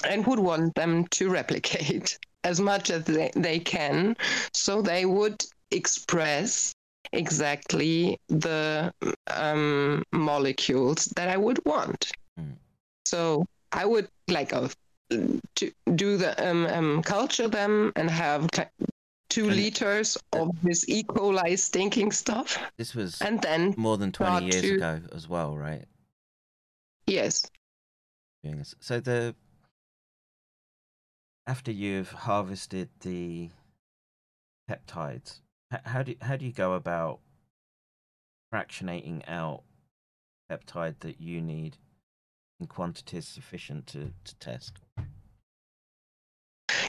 S2: and would want them to replicate as much as they, they can, so they would express exactly the um, molecules that I would want. So I would like uh, to do the um, um, culture them and have two
S1: And-
S2: liters of this E. coli stinking stuff,
S1: This was
S2: and then
S1: more than twenty years
S2: to-
S1: ago as well, right?
S2: yes.
S1: So the after you've harvested the peptides, how do how do you go about fractionating out peptide that you need in quantities sufficient to, to test?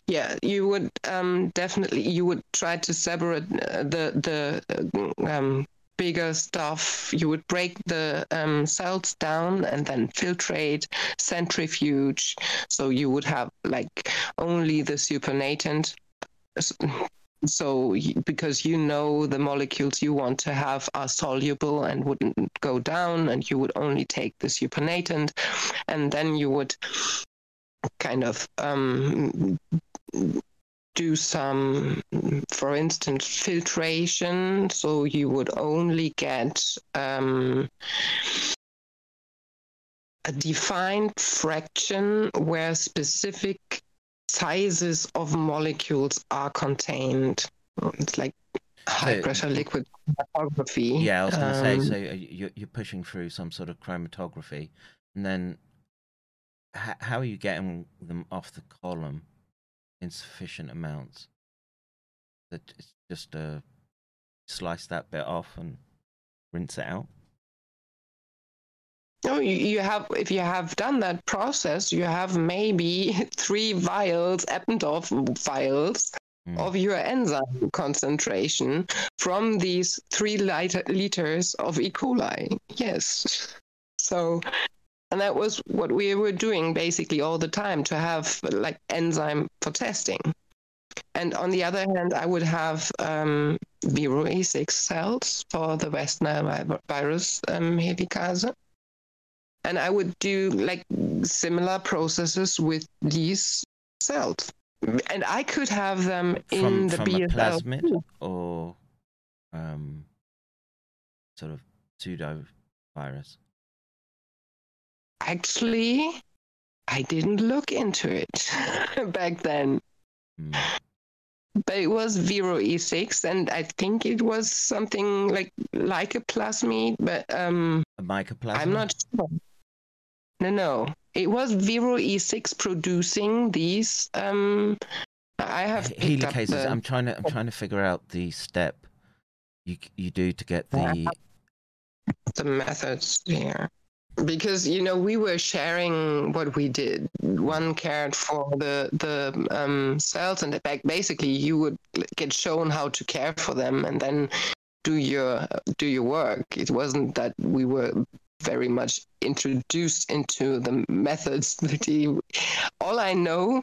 S2: yeah, you would um, definitely you would try to separate uh, the the uh, um, bigger stuff. You would break the um, cells down and then filtrate, centrifuge. So you would have like only the supernatant. So because you know the molecules you want to have are soluble and wouldn't go down, and you would only take the supernatant, and then you would kind of um, do some, for instance, filtration. So you would only get um, a defined fraction where specific sizes of molecules are contained. It's like high
S1: So-
S2: pressure liquid chromatography.
S1: Yeah, I was going to say.
S2: Um,
S1: So uh, you- you're pushing through some sort of chromatography, and then h- how are you getting them off the column in sufficient amounts? That it's just uh, slice that bit off and rinse it out.
S2: No, you, you have if you have done that process, you have maybe three vials, Eppendorf vials
S1: Mm.
S2: of your enzyme concentration from these three liter, liters of E. coli. Yes. So, and that was what we were doing basically all the time to have like enzyme for testing. And on the other hand, I would have um, Vero A6 cells for the West Nile vi- virus um, helicase. And I would do like similar processes with these cells. And I could have them in
S1: From
S2: the
S1: from a plasmid
S2: too.
S1: or um, sort of pseudo virus.
S2: actually, I didn't look into it back then.
S1: Mm.
S2: But it was Vero E6, and I think it was something like like a plasmid, but um,
S1: A mycoplasma.
S2: I'm not sure. No, no, it was Vero E6 producing these. Um, I have
S1: helicases.
S2: the-
S1: I'm trying to. I'm trying to figure out the step you you do to get the.
S2: the methods here because you know we were sharing what we did one cared for the the um, cells and back basically you would get shown how to care for them and then do your do your work it wasn't that we were very much introduced into the methods that he, all i know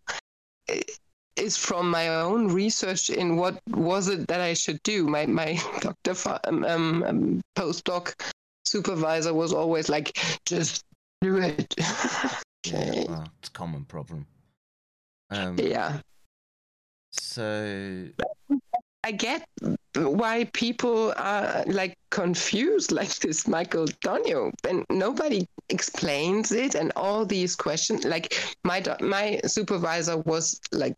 S2: is from my own research in what was it that I should do. My my doctor um, um, um, postdoc supervisor was always like, just do it. okay.
S1: Well, it's a common problem. Um,
S2: Yeah,
S1: So
S2: I get why people are like confused like this Michael Donio and nobody explains it and all these questions like my my supervisor was like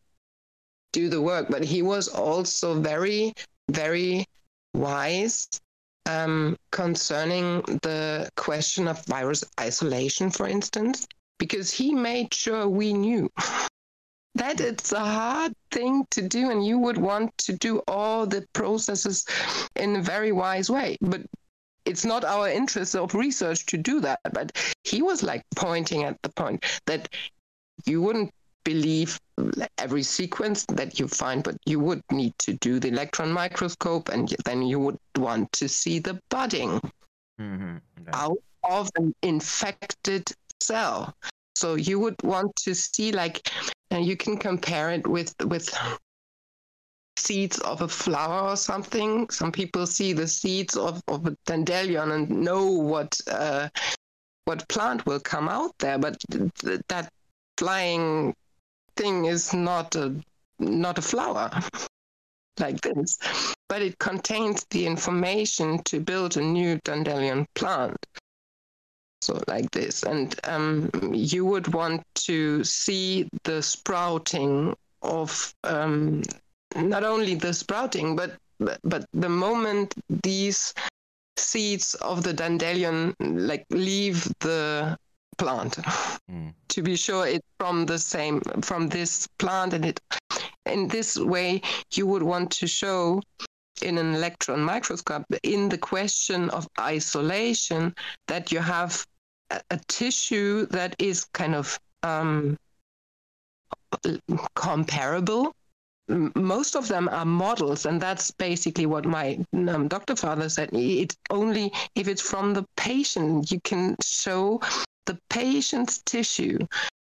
S2: do the work but he was also very very wise um, concerning the question of virus isolation for instance because he made sure we knew that it's a hard thing to do and you would want to do all the processes in a very wise way but it's not our interest of research to do that but he was like pointing at the point that you wouldn't believe every sequence that you find but you would need to do the electron microscope and then you would want to see the budding
S1: mhm, okay.
S2: out of an infected cell. So you would want to see like, and you can compare it with with seeds of a flower or something. Some people see the seeds of, of a dandelion and know what uh, what plant will come out there, but th- that flying thing is not a not a flower like this, but it contains the information to build a new dandelion plant. So like this, and um, you would want to see the sprouting of um, not only the sprouting, but but, but the moment these seeds of the dandelion like leave the plant
S1: Mm.
S2: to be sure it's from the same from this plant and it in this way you would want to show in an electron microscope in the question of isolation that you have a, tissue that is kind of um, comparable. Most of them are models and that's basically what my um, doctor father said. It's only if it's from the patient you can show the patient's tissue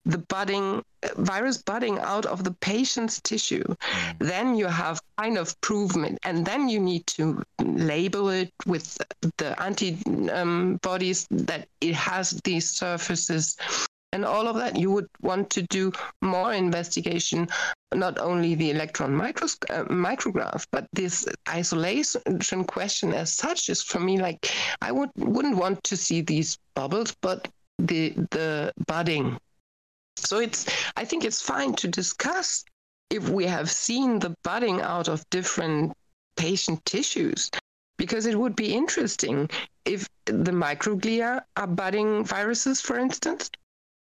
S2: the budding virus budding out of the patient's tissue
S1: Mm.
S2: then you have kind of proven it and then you need to label it with the antibodies that it has these surfaces and all of that you would want to do more investigation not only the electron micros- uh, micrograph but this isolation question as such is for me like i would wouldn't want to see these bubbles but the the budding. So it's i think it's fine to discuss if we have seen the budding out of different patient tissues because it would be interesting if the microglia are budding viruses for instance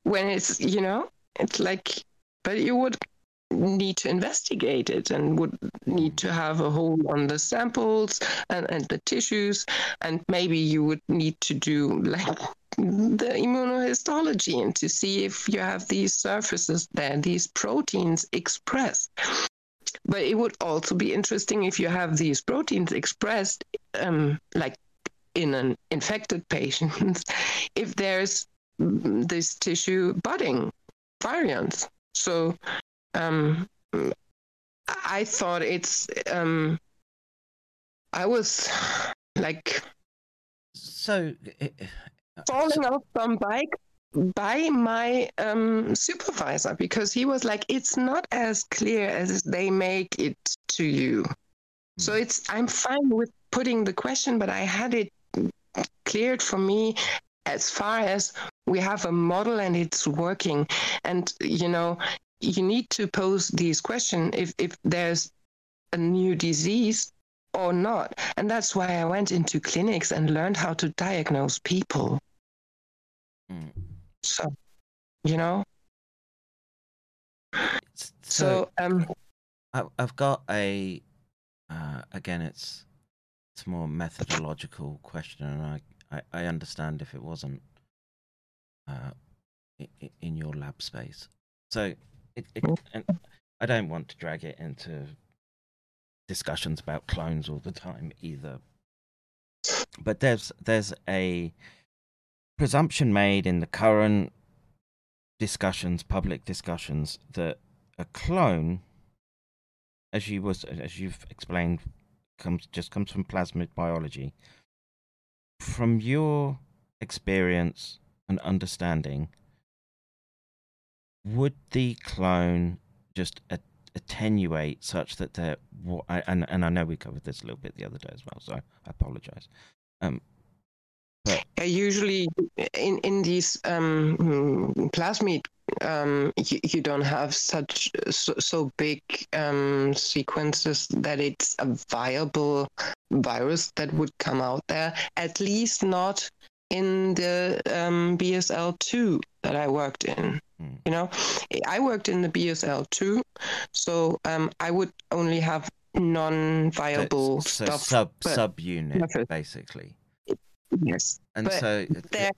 S2: when it's you know it's like but you would need to investigate it and would need to have a hold on the samples and, and the tissues. And maybe you would need to do like the immunohistology and to see if you have these surfaces there these proteins expressed. But it would also be interesting if you have these proteins expressed um, like in an infected patient if there's mm, this tissue budding variants. So um, i thought it's um, i was like
S1: So, i- i-
S2: falling off some bike by my um, supervisor because he was like, "It's not as clear as they make it to you." So it's I'm fine with putting the question, but I had it cleared for me as far as we have a model and it's working, and you know, you need to pose these questions if if there's a new disease or not. And that's why I went into clinics and learned how to diagnose people.
S1: Mm.
S2: So, you know,
S1: S-
S2: so, um,
S1: I, I've got a. Uh, again, it's it's a more methodological question, and I, I, I understand if it wasn't uh, in your lab space. So, it, it, and I don't want to drag it into discussions about clones all the time either. But there's there's a presumption made in the current discussions, public discussions, that a clone, as you was as you've explained, comes just comes from plasmid biology. From your experience and understanding, would the clone just a- attenuate such that there? wa- I- And and I know we covered this a little bit the other day as well, so I apologize. Um,
S2: Yeah, usually in in these um, mm, plasmid, um, you, you don't have such so, so big um, sequences that it's a viable virus that would come out there. At least not in the um, BSL two that I worked in.
S1: Mm.
S2: You know, I worked in the BSL too, so um, I would only have non-viable
S1: so
S2: stuff.
S1: sub subunit
S2: method.
S1: basically.
S2: yes.
S1: And
S2: But
S1: so, uh,
S2: there-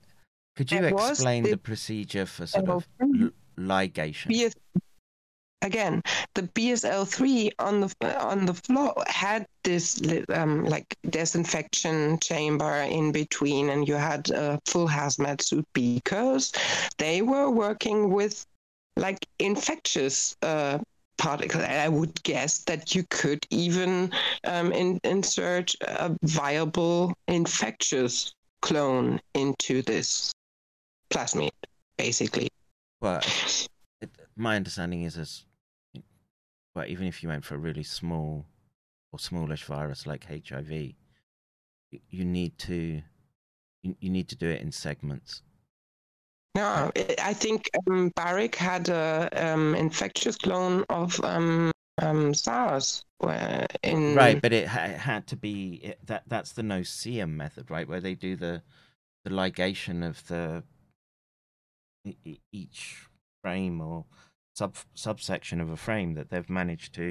S1: could you explain the
S2: the-
S1: procedure for sort of
S2: Mhm.
S1: ligation?
S2: BS again the BSL3 on the on the floor had this um, like disinfection chamber in between and you had a full hazmat suit because they were working with like infectious uh, particles i would guess that you could even um, in, insert a viable infectious clone into this plasmid basically.
S1: Well, my understanding is as well, even if you went for a really small or smallish virus like HIV, you, need to you, need to do it in segments.
S2: No, I- think um, Barrick had a um, infectious clone of um, um, SARS. Where in
S1: Right, but it, ha- it had to be it, that. That's the no-seum method, right, where they do the the ligation of the each frame or sub subsection of a frame that they've managed to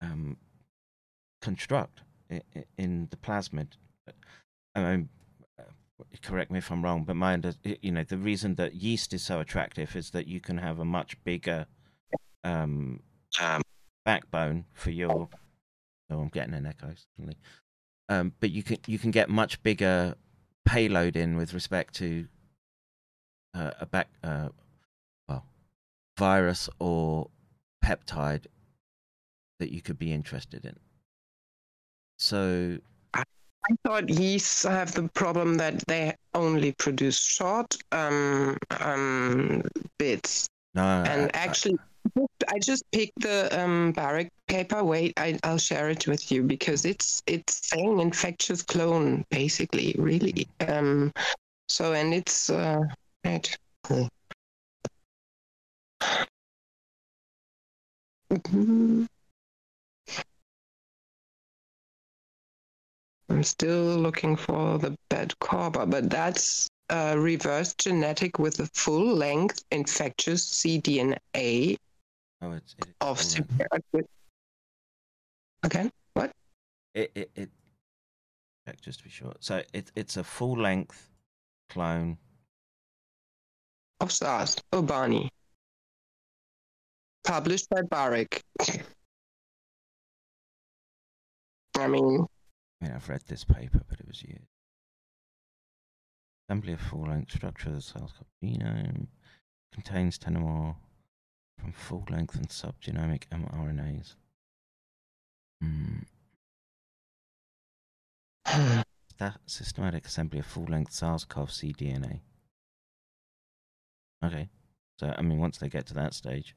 S1: um, construct in, in the plasmid. I mean, uh, correct me if I'm wrong, but my under, you know the reason that yeast is so attractive is that you can have a much bigger um,
S2: Um,
S1: backbone for your. Oh, I'm getting an echo suddenly. Um, but you can you can get much bigger payload in with respect to uh, a back uh, virus or peptide that you could be interested in. So
S2: I thought yeasts have the problem that they only produce short um, um, bits.
S1: no,
S2: And
S1: I- I-
S2: actually, I just picked the um, Barrick paper. Wait, I, I'll share it with you because it's it's saying infectious clone basically, really. Um, so and it's uh, right. I'm still looking for the bad cobra, but that's uh, reverse genetic with a full length infectious cDNA
S1: oh, it's, it,
S2: of
S1: hold on.
S2: severe with okay
S1: it, it, it check just to be sure. So it, it's a full length clone.
S2: of SARS Obani published by Barrick. I mean,
S1: I mean, I've read this paper, but it was years. Assembly of full-length structure of the SARS-CoV genome contains 10 or more from full-length and subgenomic mRNAs. Hmm. That systematic assembly of full-length SARS-CoV cDNA. Okay, so I mean, once they get to that stage.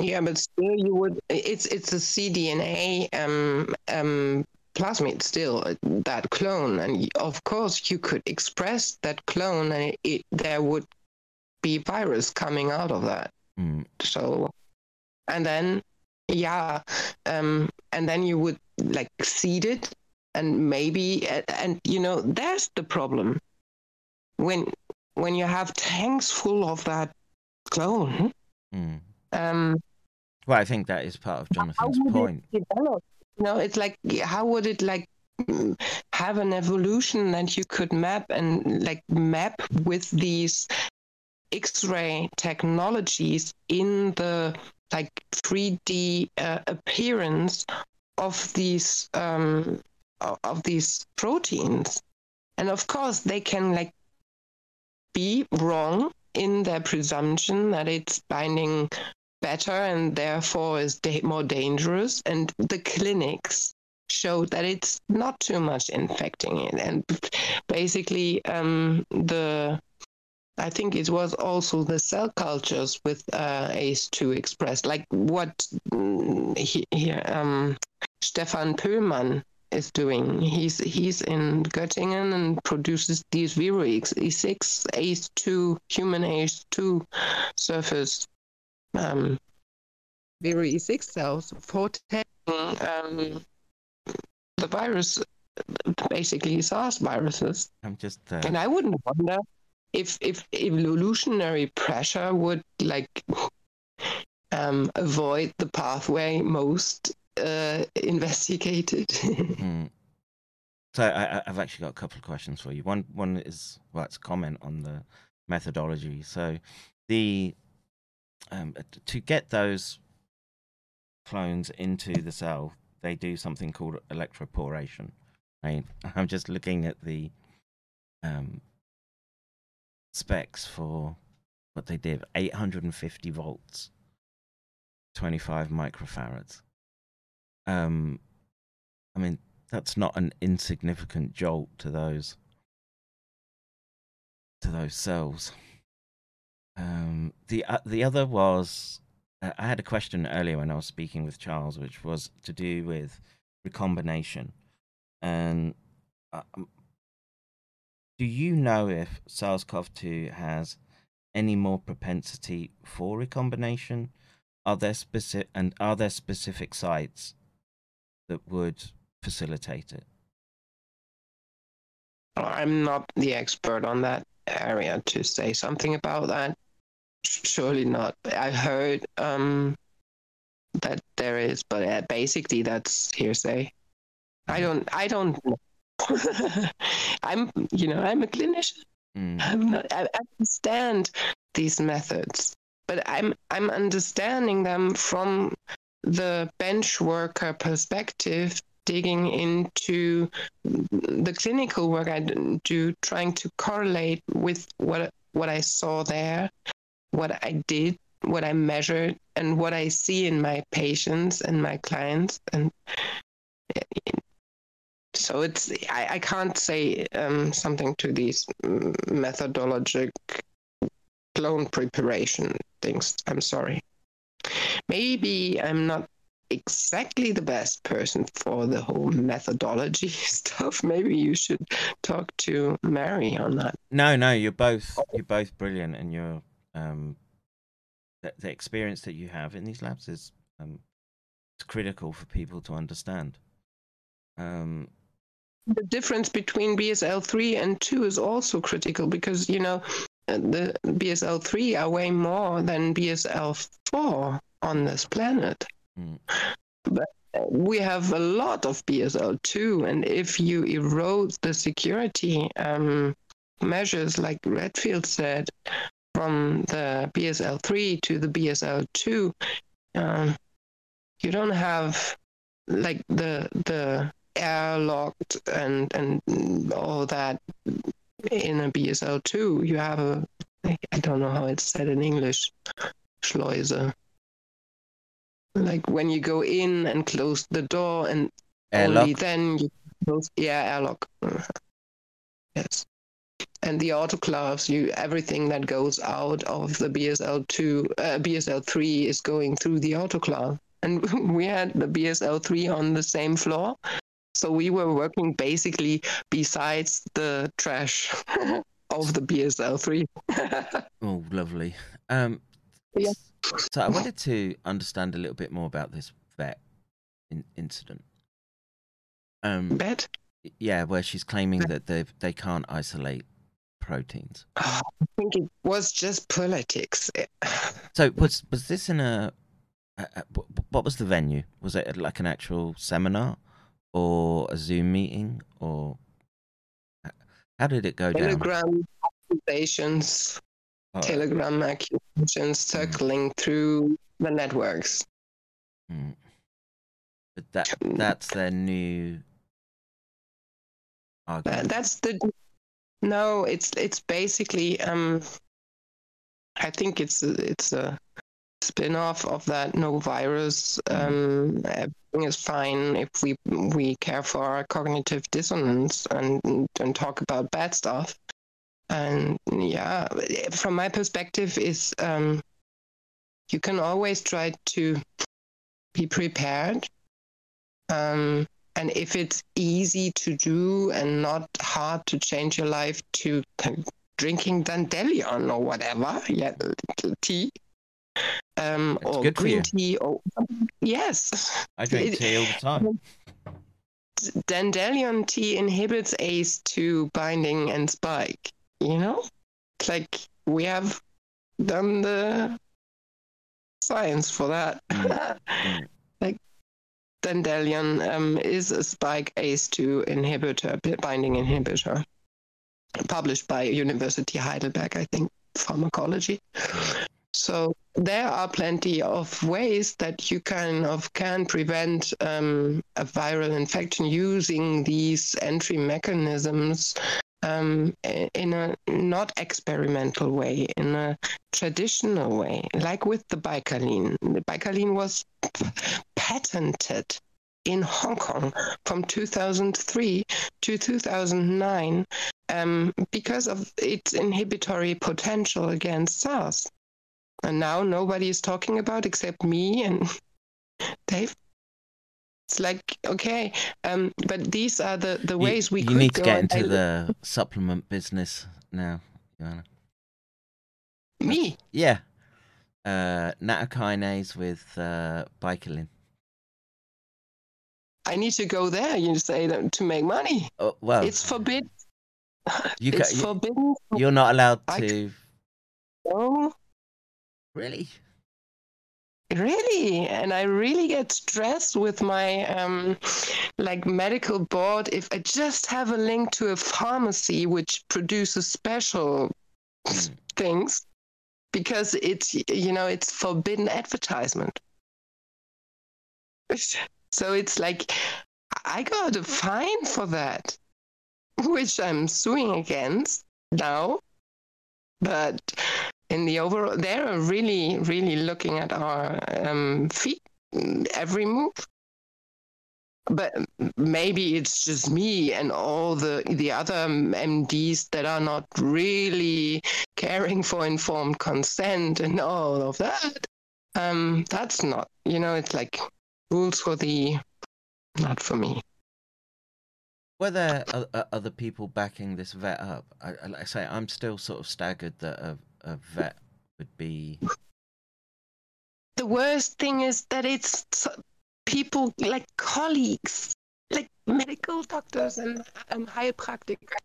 S2: Yeah, but still, you would. It's it's a cDNA um um plasmid still uh, that clone, and of course you could express that clone, and it, it there would be virus coming out of that.
S1: Mm,
S2: So, and then yeah, um, and then you would like seed it, and maybe and, and you know there's the problem when when you have tanks full of that clone.
S1: mm.
S2: Um,
S1: Well, I think that is part of Jonathan's point.
S2: develop? You know, it's like how would it like have an evolution that you could map and like map with these X-ray technologies in the like 3D uh, appearance of these um, of these proteins, and of course they can like be wrong in their presumption that it's binding better and therefore is more dangerous. And the clinics showed that it's not too much infecting it. And basically, um, the I think it was also the cell cultures with uh, ACE2 expressed, like what mm, he, he, um, Stefan Pöhlmann is doing. He's he's in Göttingen and produces these Viro E6 ACE2 human ACE2 surface um, Viro E6 cells for testing um, the virus, basically SARS viruses.
S1: I'm just uh,
S2: And I wouldn't wonder if if evolutionary pressure would like um, avoid the pathway most uh, investigated.
S1: Mm. So I, I- I've actually got a couple of questions for you. One one is well, it's a comment on the methodology. So the um, to get those clones into the cell, they do something called electroporation. Right? I'm just looking at the um, specs for what they did: 850 volts, 25 microfarads. Um, I mean, that's not an insignificant jolt to those to those cells. Um, the uh, the other was uh, I had a question earlier when I was speaking with Charles, which was to do with recombination, and um, do you know if SARS-CoV-2 has any more propensity for recombination? Are there specific and are there specific sites that would facilitate it?
S2: I'm not the expert on that area to say something about that. Surely not. I heard um, that there is, but uh, basically that's hearsay. I don't. I don't. know. I'm. You know, I'm a clinician.
S1: Mm,
S2: I'm not. I I understand these methods, but I'm. I'm understanding them from the bench worker perspective digging into the clinical work I do, trying to correlate with what what I saw there, what I did, what I measured, and what I see in my patients and my clients, and so it's I, I can't say um, something to these methodologic clone preparation things. I'm sorry. Maybe I'm not exactly the best person for the whole methodology stuff. Maybe you should talk to Mary on that.
S1: No, no, you're both you're both brilliant, and you're um, the, the experience that you have in these labs is um, it's critical for people to understand. Um,
S2: The difference between BSL 3 and 2 is also critical because, you know, uh, the BSL 3 are way more than BSL 4 on this planet.
S1: Mm.
S2: But uh, we have a lot of BSL 2, and if you erode the security um, measures, like Redfield said, from the BSL 3 to the BSL 2, um, you don't have like the the airlocked and and all that in a BSL two. You have a I don't know how it's said in English, Schleuse. Like when you go in and close the door, and only then you close. Yeah, airlock. Yes. And the autoclaves, you everything that goes out of the BSL two, uh, BSL three is going through the autoclave. And we had the BSL three on the same floor, So we were working basically besides the trash of the BSL3.
S1: Oh, lovely. Um,
S2: Yeah.
S1: So I wanted to understand a little bit more about this vet in- incident. Um,
S2: Bet?
S1: yeah, where she's claiming that they they can't isolate proteins.
S2: I think it was just politics.
S1: So was was this in a, a, a what was the venue? Was it like an actual seminar or a Zoom meeting or how did it go down?
S2: Telegram accusations,
S1: Oh,
S2: Telegram accusations circling through the networks.
S1: mm. But that that's their new argument.
S2: that's the no. It's it's basically um. I think it's it's a spin-off of that no virus. Um, everything is fine if we we care for our cognitive dissonance and and talk about bad stuff. And yeah, from my perspective, is um, you can always try to be prepared. Um, and if it's easy to do and not hard to change your life to drinking dandelion or whatever, yeah, tea, um, or green tea, or yes,
S1: I drink tea all the time.
S2: dandelion tea inhibits ACE2 binding and spike. You know, it's like we have done the science for that.
S1: mm.
S2: dandelion um, is a spike ACE2 inhibitor, binding inhibitor, published by University Heidelberg, I think, pharmacology. So there are plenty of ways that you kind of can prevent um, a viral infection using these entry mechanisms um, in a not experimental way, in a traditional way, like with the Baikalin. The Baikalin was patented in Hong Kong from 2003 to 2009 um, because of its inhibitory potential against SARS. And now nobody is talking about except me and Dave. It's like okay, um, but these are the the
S1: You-
S2: ways we
S1: you
S2: could
S1: need to get into
S2: I-
S1: the supplement business now, Joanna.
S2: me.
S1: Yeah. Uh, nattokinase with uh, Bicalin.
S2: I need to go there. You say that to make money.
S1: Oh, well,
S2: it's forbidden.
S1: you ca-
S2: it's
S1: you-
S2: forbidden.
S1: you're not allowed
S2: I
S1: to.
S2: Oh,
S1: Really?
S2: Really? And I really get stressed with my um, like medical board if I just have a link to a pharmacy which produces special
S1: Mm.
S2: things because it's you know it's forbidden advertisement. So it's like I got a fine for that, which I'm suing against now. But in the overall, they're really, really looking at our um, feet, every move. But maybe it's just me and all the the other MDs that are not really caring for informed consent and all of that. Um, that's not, you know, it's like rules for the, not for me.
S1: Were there other people backing this vet up? I, like I say, I'm still sort of staggered that a, a vet would be.
S2: the worst thing is that it's people like colleagues, like medical doctors and Heilpraktiker,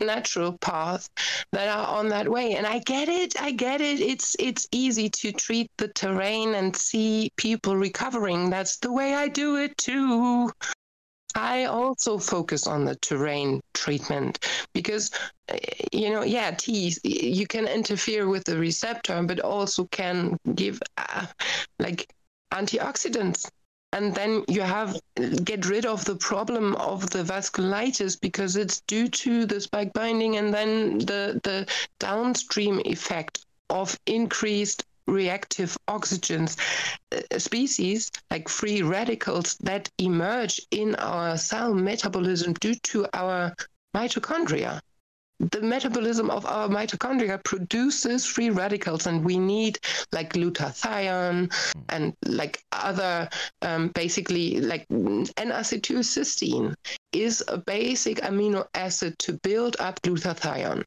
S2: natural path that are on that way. And I get it, I get it. It's it's easy to treat the terrain and see people recovering. That's the way I do it too. I also focus on the terrain treatment because, uh, you know, yeah, teas, you can interfere with the receptor, but also can give uh, like antioxidants. And then you have get rid of the problem of the vasculitis because it's due to the spike binding and then the, the downstream effect of increased reactive oxygens uh, species like free radicals that emerge in our cell metabolism due to our mitochondria the metabolism of our mitochondria produces free radicals, and we need like glutathione and like other um, basically like N-acetylcysteine is a basic amino acid to build up glutathione.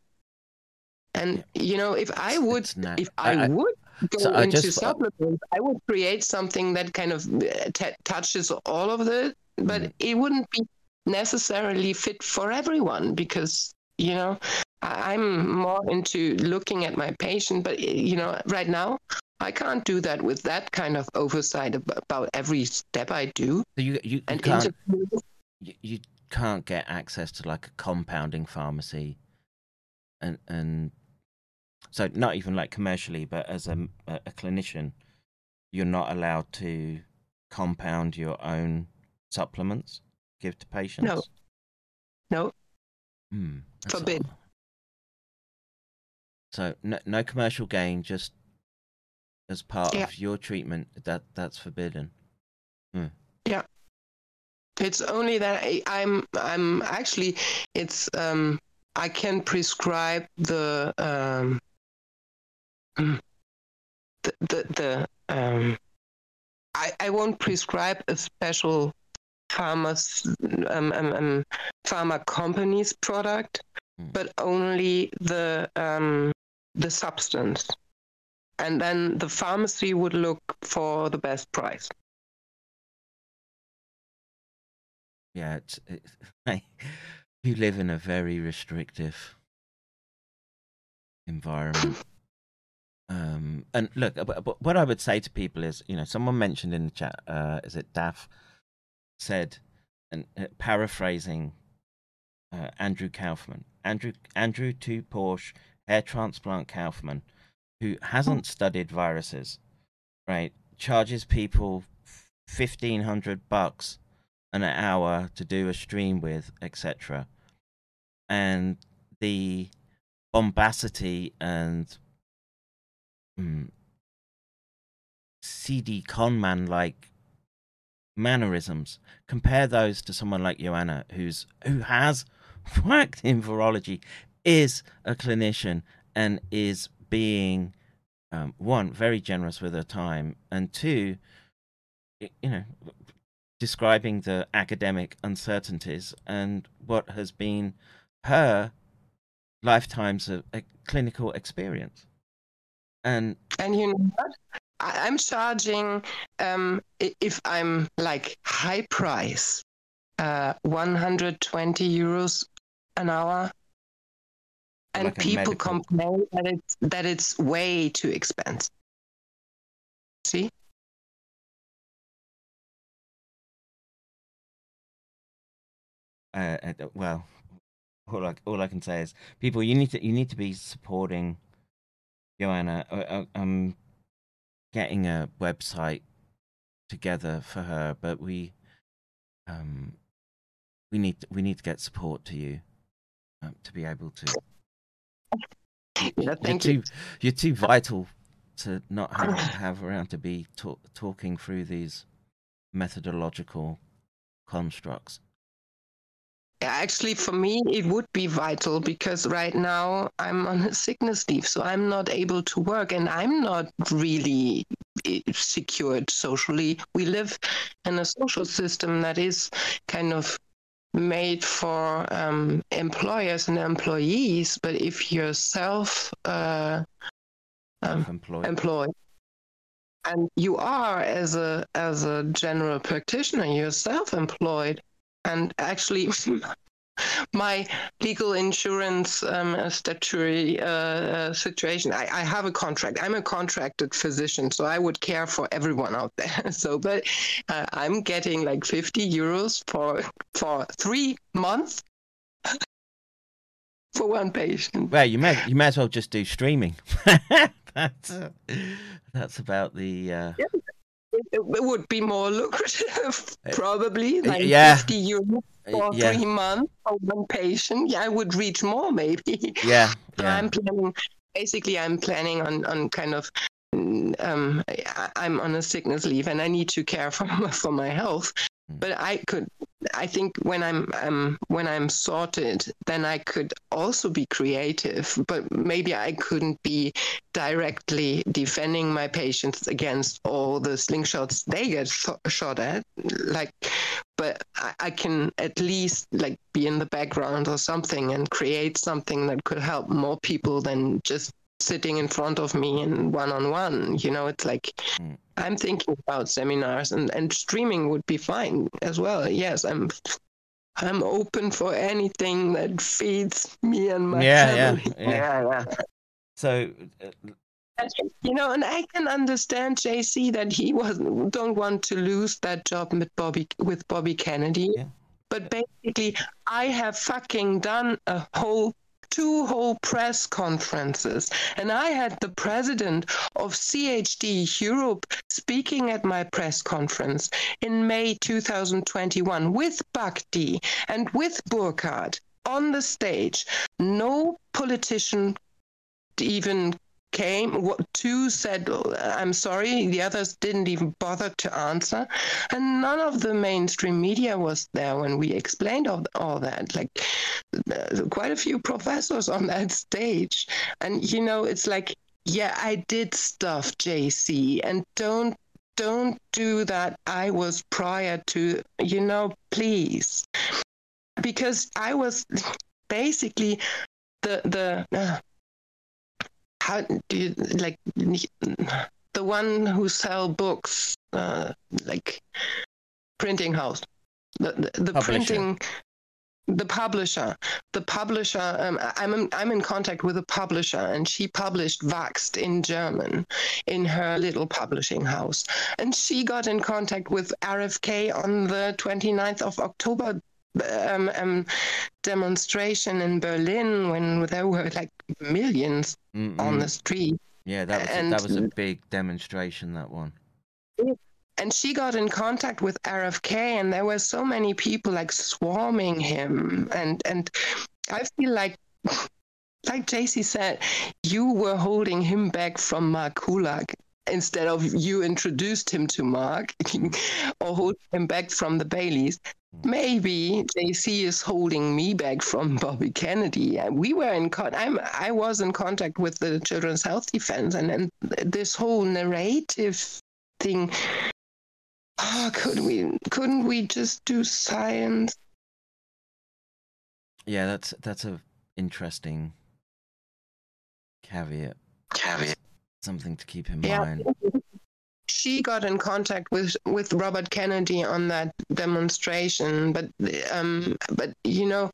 S2: And you know, if I would,
S1: na-
S2: if I-
S1: I-
S2: would go
S1: so I
S2: into
S1: just-
S2: supplements, I would create something that kind of uh, t- touches all of it, but
S1: Mm.
S2: it wouldn't be necessarily fit for everyone because you know I- I'm more into looking at my patient, but uh, you know, right now I can't do that with that kind of oversight about every step I do.
S1: So you you, you can't
S2: interviews-
S1: you, you can't get access to like a compounding pharmacy, and and so not even like commercially, but as a a, clinician, you're not allowed to compound your own supplements, give to patients.
S2: no,
S1: Hmm, that's
S2: Forbid.
S1: So no, no commercial gain, just as part
S2: Yeah.
S1: of your treatment. That that's forbidden. Mm. Yeah.
S2: It's only that I, I'm I'm actually it's um I can prescribe the um the the, the um I, I won't prescribe a special pharma's um, um, um pharma company's product
S1: Mm.
S2: but only the um the substance and then the pharmacy would look for the best price
S1: Yeah, it's, it's you live in a very restrictive environment. Um, and look, uh, but- what I would say to people is, you know, someone mentioned in the chat, uh, is it Daff said, and uh, paraphrasing uh, Andrew Kaufman, Andrew Andrew to Porsche hair transplant Kaufman, who hasn't studied viruses, right? Charges people fifteen hundred bucks an hour to do a stream with, etc. And the bombacity and mm, CD conman like mannerisms. Compare those to someone like Joanna, who's who has worked in virology, is a clinician, and is being um, one very generous with her time, and two, you know, describing the academic uncertainties and what has been her lifetimes of a clinical experience. And
S2: And you know what? I, I'm charging um, if I'm like high price, uh, 120 euros an hour, and
S1: Like
S2: people complain that it's that it's way too expensive. See?
S1: uh, uh, well, all I, all I can say is, people, you need to you need to be supporting Joanna. Uh, uh, I'm getting a website together for her, but we um we need we need to get support to you um, to be able to.
S2: Yeah,
S1: you're
S2: thank
S1: too
S2: you.
S1: you're too vital to not have have around to be talk, talking through these methodological constructs.
S2: Actually, for me, it would be vital because right now I'm on a sickness leave, so I'm not able to work and I'm not really eh, secured socially. We live in a social system that is kind of made for um, employers and employees, but if you're self uh, um,
S1: Self-employed.
S2: employed and you are as a as a general practitioner you're self-employed and actually my legal insurance um, statutory uh, uh, situation I, I have a contract. I'm a contracted physician so i would care for everyone out there. So but uh, i'm getting like 50 euros for for three months for one patient.
S1: Well, you may you may as well just do streaming. that's uh, that's about the uh,
S2: it, it would be more lucrative, probably,
S1: Uh,
S2: like
S1: yeah.
S2: 50 euros for
S1: yeah
S2: three months for one patient. Yeah, I would reach more maybe.
S1: yeah yeah
S2: I'm planning, basically, I'm planning on, on kind of, mm, um, I, I'm on a sickness leave and I need to care for for my health.
S1: Mm.
S2: But I could, I think when I'm um, when I'm sorted, then I could also be creative, but maybe I couldn't be directly defending my patients against all the slingshots they get th- shot at. Like, but I, I can at least like be in the background or something and create something that could help more people than just sitting in front of me and one on one. You know, it's like
S1: Mm.
S2: I'm thinking about seminars and, and streaming would be fine as well. Yes, I'm I'm open for anything that feeds me and my
S1: Yeah, yeah, yeah.
S2: yeah, yeah.
S1: So, uh,
S2: You know, and I can understand JC that he was don't want to lose that job with Bobby with Bobby Kennedy.
S1: Yeah.
S2: But basically, I have fucking done a whole two whole press conferences, and I had the president of CHD Europe speaking at my press conference in May 2021 with Bakti and with Burkhardt on the stage. No politician even came two said i'm sorry the others didn't even bother to answer. And none of the mainstream media was there when we explained all, all that. Like uh, quite a few professors on that stage. And you know it's like yeah i did stuff jc and don't don't do that. I was prior to you know please. Because i was basically the the uh, how do you like the one who sell books uh, like printing house. The the, the
S1: Publisher.
S2: printing the publisher. The publisher um, I'm, in, I'm in contact with a publisher and she published Vaxed in german in her little publishing house. And she got in contact with rfk on the 29th of october um, um, demonstration in berlin when there were like millions
S1: mm,
S2: on the street
S1: yeah, that was a,
S2: and-
S1: that was a big demonstration. That one.
S2: and she got in contact with RFK, and there were so many people like swarming him, and and I feel like. Like JC said, you were holding him back from Mark Kulak instead of you introduced him to Mark or hold him back from the Baileys. Maybe JC is holding me back from Bobby Kennedy. Uh, We were in con- I'm I was in contact with the Children's Health Defense, and and this whole narrative thing. Oh, could we? Couldn't we just do science?
S1: Yeah, that's that's a interesting caveat.
S2: Caveat.
S1: Something to keep in
S2: Yeah.
S1: mind.
S2: She got in contact with with Robert Kennedy on that demonstration, but um, but you know,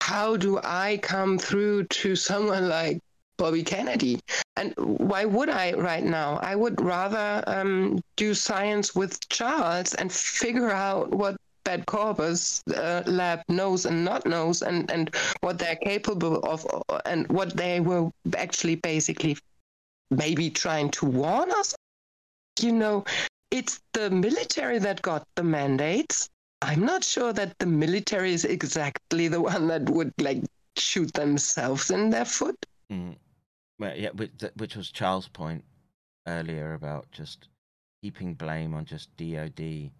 S2: how do I come through to someone like Bobby Kennedy? And why would I right now? I would rather um, do science with Charles and figure out what that corpus uh, lab knows and not knows, and and what they're capable of, and what they were actually basically maybe trying to warn us you know, it's the military that got the mandates. I'm not sure that the military is exactly the one that would like shoot themselves in their foot.
S1: Mm. Well, yeah, which, was Charles' point earlier about just heaping blame on just DOD.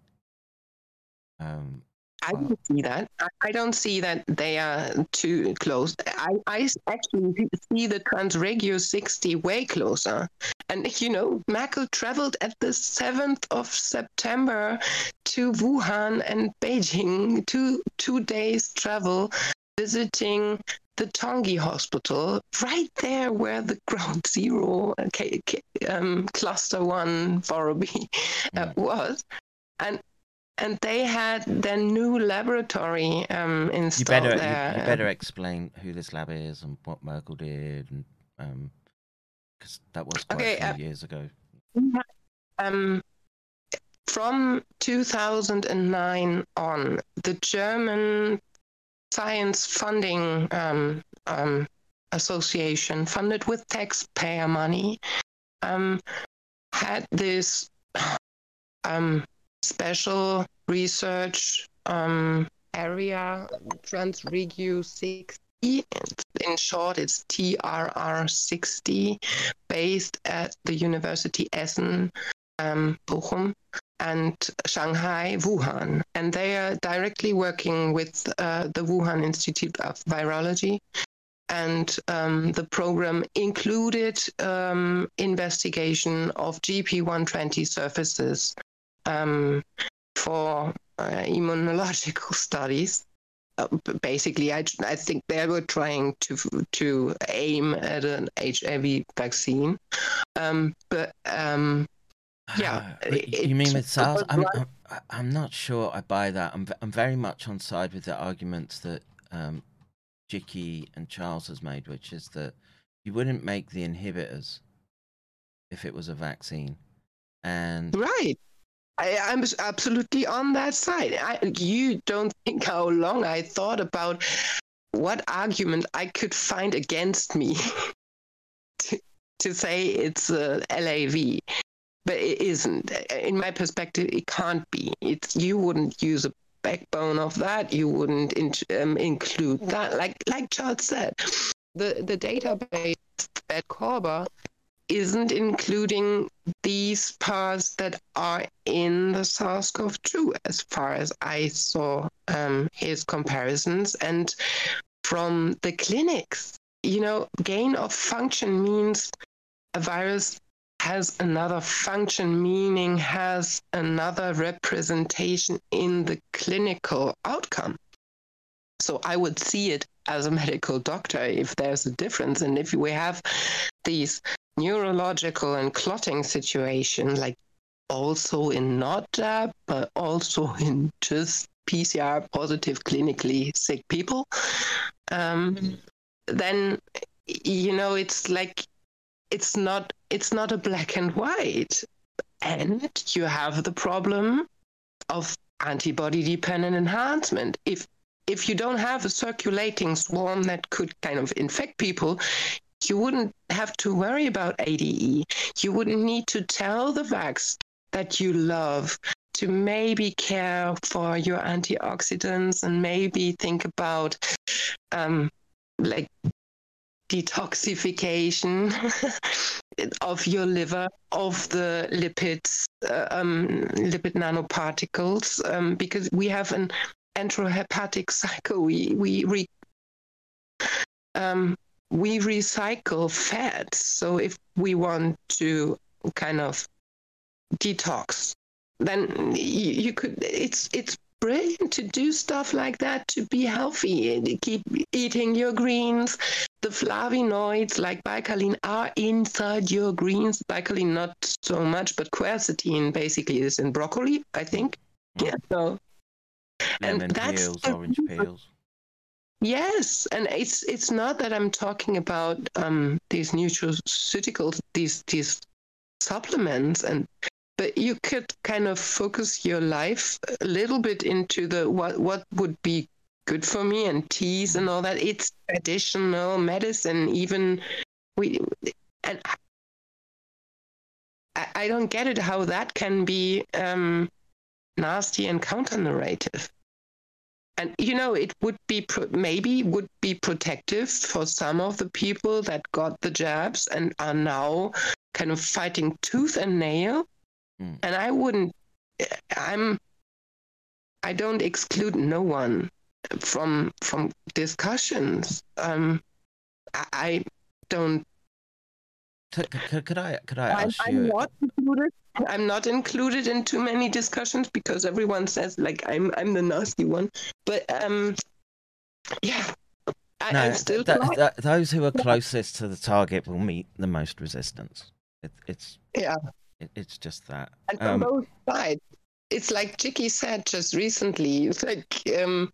S1: Um,
S2: I don't see that. I, don't see that they are too close. I, I actually see the Transregio 60 way closer. And, you know, Merkel traveled at the 7th of September to Wuhan and Beijing, two, two days travel, visiting the Tongi Hospital, right there where the Ground Zero uh, um, Cluster 1 Borrowby uh,
S1: Mm.
S2: was. And and they had their new laboratory um,
S1: you
S2: installed
S1: better
S2: there.
S1: you better explain who this lab is and what Merkel did, and um, because that was quite
S2: Okay,
S1: a
S2: uh,
S1: few years ago.
S2: Um, from 2009 on, the German Science Funding um, um, Association, funded with taxpayer money, um, had this um, special research um, area, Transregio 60. In short, it's TRR 60, based at the University Essen, um, Bochum. and Shanghai, Wuhan, and they are directly working with uh, the Wuhan Institute of Virology. And um, the program included um, investigation of GP120 surfaces um, for uh, immunological studies. Uh, basically, I, I think they were trying to to aim at an HIV vaccine, um, but um, yeah,
S1: Uh,
S2: it-
S1: you mean
S2: it
S1: with SARS? I'm, I'm I'm not sure I buy that. I'm I'm very much on side with the arguments that um, Jicky and Charles has made, which is that you wouldn't make the inhibitors if it was a vaccine, and
S2: Right. I, I'm absolutely on that side. I, you don't think how long I thought about what argument I could find against me to, to say it's a LAV, but it isn't. In my perspective, it can't be. It's you wouldn't use a backbone of that. You wouldn't in, um, include that. Like like Charles said, the the database at Corba isn't including these parts that are in the SARS-CoV-2, as far as I saw um, his comparisons, and from the clinics. You know, gain of function means a virus has another function, meaning has another representation in the clinical outcome. So I would see it as a medical doctor if there's a difference. And if we have these neurological and clotting situation, like also in not jab, but also in just PCR positive clinically sick people, um, then you know it's like it's not it's not a black and white, and you have the problem of antibody dependent enhancement. If if you don't have a circulating swarm that could kind of infect people, you wouldn't have to worry about ADE. You wouldn't need to tell the vax that you love to maybe care for your antioxidants and maybe think about um, like detoxification of your liver of the lipids uh, um, lipid nanoparticles um, because we have an enterohepatic cycle. We we re, um, we recycle fats. So if we want to kind of detox then you, you could it's it's brilliant to do stuff like that to be healthy and keep eating your greens. The flavonoids like bicalin are inside your greens. Bicalin not so much but quercetin basically is in broccoli i think. Yeah so
S1: lemon
S2: that's
S1: peels, orange peels.
S2: Yes, and it's it's not that I'm talking about um, these nutraceuticals, these these supplements, and but you could kind of focus your life a little bit into the what what would be good for me and teas and all that. It's traditional medicine, even we and I, I don't get it how that can be um, nasty and counter narrative and you know it would be pro- maybe would be protective for some of the people that got the jabs and are now kind of fighting tooth and nail
S1: Mm.
S2: and i wouldn't i'm i don't exclude no one from from discussions um i, I don't
S1: T- c- c- could I could I
S2: I'm,
S1: ask
S2: I'm not included. I'm not included in too many discussions because everyone says like I'm I'm the nasty one. But um, yeah, I,
S1: no,
S2: I'm still
S1: th-
S2: polite.
S1: th- those who are closest to the target will meet the most resistance. It, it's
S2: yeah,
S1: it, it's just that.
S2: and from
S1: Um,
S2: both sides. It's like Chicky said just recently. It's like um,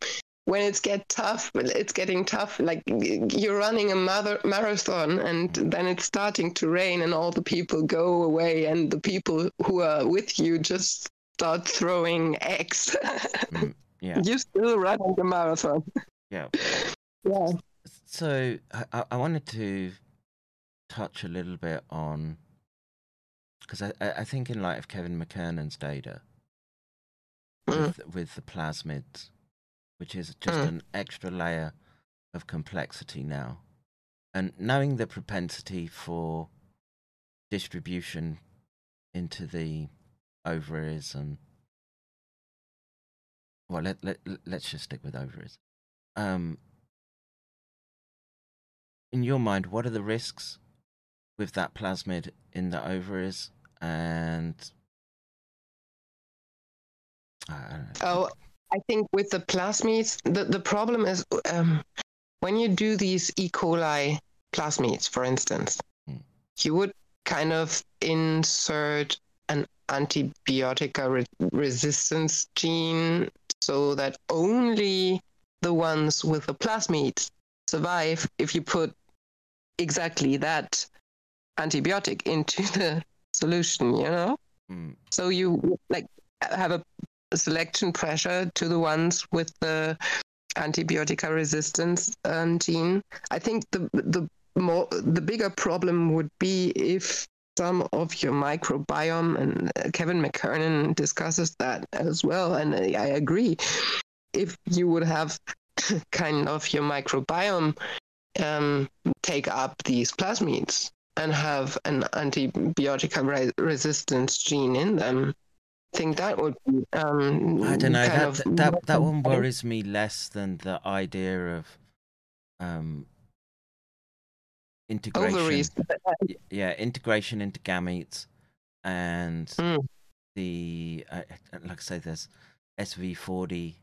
S2: when it's get tough, it's getting tough. Like you're running a mother marathon, and then it's starting to rain, and all the people go away, and the people who are with you just start throwing eggs.
S1: mm, yeah,
S2: You're still running the marathon.
S1: yeah.
S2: Yeah.
S1: So I, I- wanted to touch a little bit on because I, I I think in light of Kevin McKernan's data
S2: Mm.
S1: with, with the plasmids, which is just
S2: Mm.
S1: an extra layer of complexity now, and knowing the propensity for distribution into the ovaries and well, let let let's just stick with ovaries. Um, in your mind, what are the risks with that plasmid in the ovaries and I don't know.
S2: Oh, I think with the plasmids, the, the problem is um, when you do these E. coli plasmids, for instance,
S1: Hmm.
S2: you would kind of insert an antibiotic re- resistance gene so that only the ones with the plasmids survive if you put exactly that antibiotic into the solution, you know?
S1: Mm,
S2: So you like have a selection pressure to the ones with the antibiotic resistance um, gene. I think the the more the bigger problem would be if some of your microbiome and Kevin McKernan discusses that as well, and I agree. If you would have kind of your microbiome um, take up these plasmids and have an antibiotic re- resistance gene in them. I think that would be. Um,
S1: I don't know. That
S2: of
S1: that that one worries me less than the idea of um integration.
S2: Ovaries.
S1: Yeah, integration into gametes and
S2: Mm.
S1: the uh, uh, like I say, there's SV40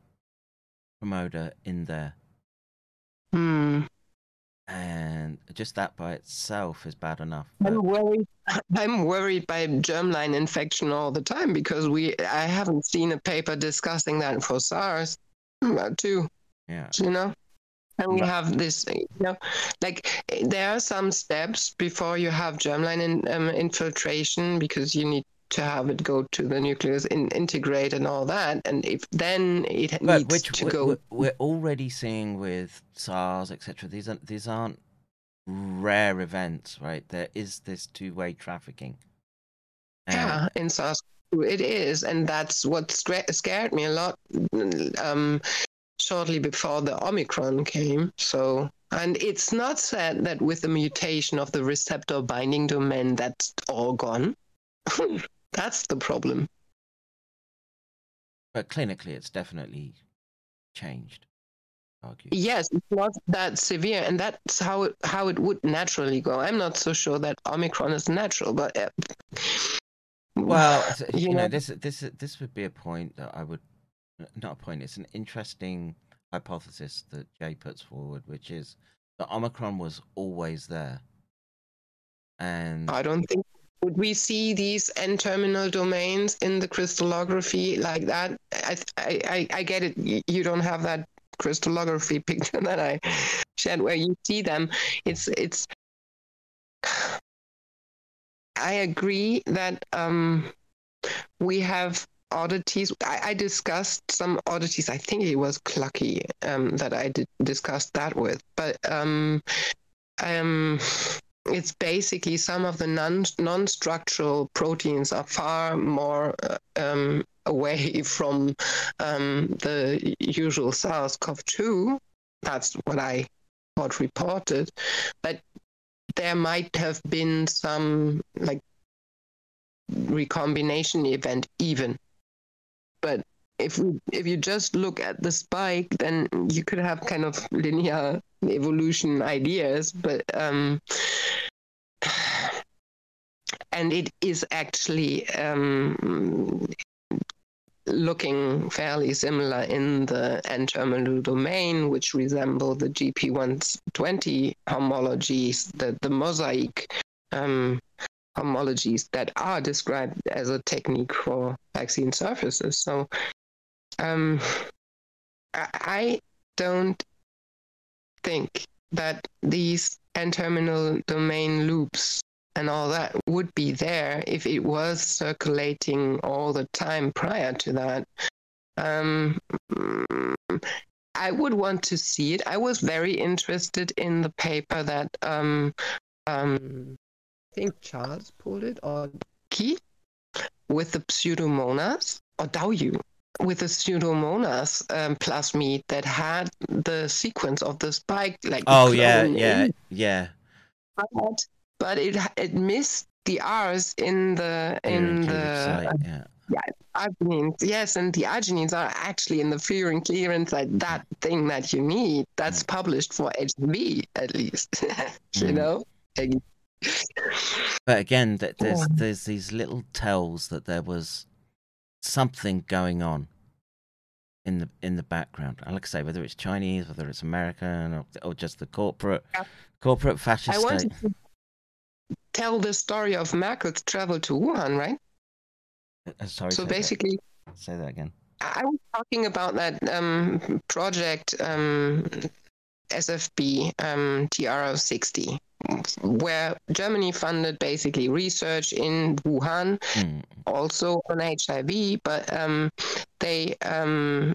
S1: promoter in there,
S2: Hmm.
S1: And just that by itself is bad enough.
S2: I'm worried. I'm worried by germline infection all the time because we. I haven't seen a paper discussing that for SARS uh, too.
S1: yeah,
S2: you know and we
S1: Right.
S2: have this you know like eh, there are some steps before you have germline in, um, infiltration because you need to have it go to the nucleus in, integrate and all that and if then it
S1: but
S2: needs
S1: which
S2: to
S1: we-
S2: go
S1: we- we're already seeing with SARS, etc. These aren't these aren't rare events, right? There is this two-way trafficking. And-
S2: yeah in SARS it is and that's what scared me a lot um, shortly before the omicron came so and it's not said that with the mutation of the receptor binding domain that's all gone that's the problem
S1: but clinically, it's definitely changed. Argue.
S2: Yes, it's not that severe, and that's how it how it would naturally go. I'm not so sure that Omicron is natural, but uh,
S1: Well,
S2: you
S1: you know,
S2: know-
S1: this this this would be a point that I would not a point. It's an interesting hypothesis that Jay puts forward, which is that Omicron was always there, and
S2: I don't think we see these N-terminal domains in the crystallography like that. I I I, get it. You don't have that crystallography picture that I shared where you see them. It's it's. I agree that um, we have oddities. I, I discussed some oddities. I think it was Clucky um, that I did discuss that with, but um, um, it's basically some of the non non-structural proteins are far more uh, um, away from um, the usual SARS-CoV-2. That's what I got reported, but there might have been some like recombination event even but if we if you just look at the spike then you could have kind of linear evolution ideas but um and it is actually um looking fairly similar in the N-terminal domain, which resemble the GP120 homologies, the, the mosaic um, homologies that are described as a technique for vaccine surfaces. So um, I, I don't think that these N-terminal domain loops and all that would be there if it was circulating all the time prior to that. Um, I would want to see it. I was very interested in the paper that um, um, I think Charles pulled it or Key with the pseudomonas or Dow with the pseudomonas um, plasmid that had the sequence of the spike like
S1: oh yeah, yeah, yeah.
S2: but but it it missed the R's in the in the
S1: site, yeah.
S2: arginines. Yes, and the arginines are actually in the furin clearance, like that thing that you need. That's published for HIV at least. you
S1: Mm.
S2: know.
S1: But again, th- there's there's these little tells that there was something going on in the in the background. I like I say, whether it's Chinese, whether it's American, or, or just the corporate
S2: Yeah.
S1: corporate fascist
S2: I wanted
S1: state.
S2: to tell the story of Merkel's travel to Wuhan, right?
S1: Uh, sorry,
S2: so
S1: say that-
S2: basically,
S1: say that again.
S2: I was talking about that um, project um, SFB um, TR60, where Germany funded basically research in Wuhan,
S1: Mm,
S2: also on HIV, but um, they um,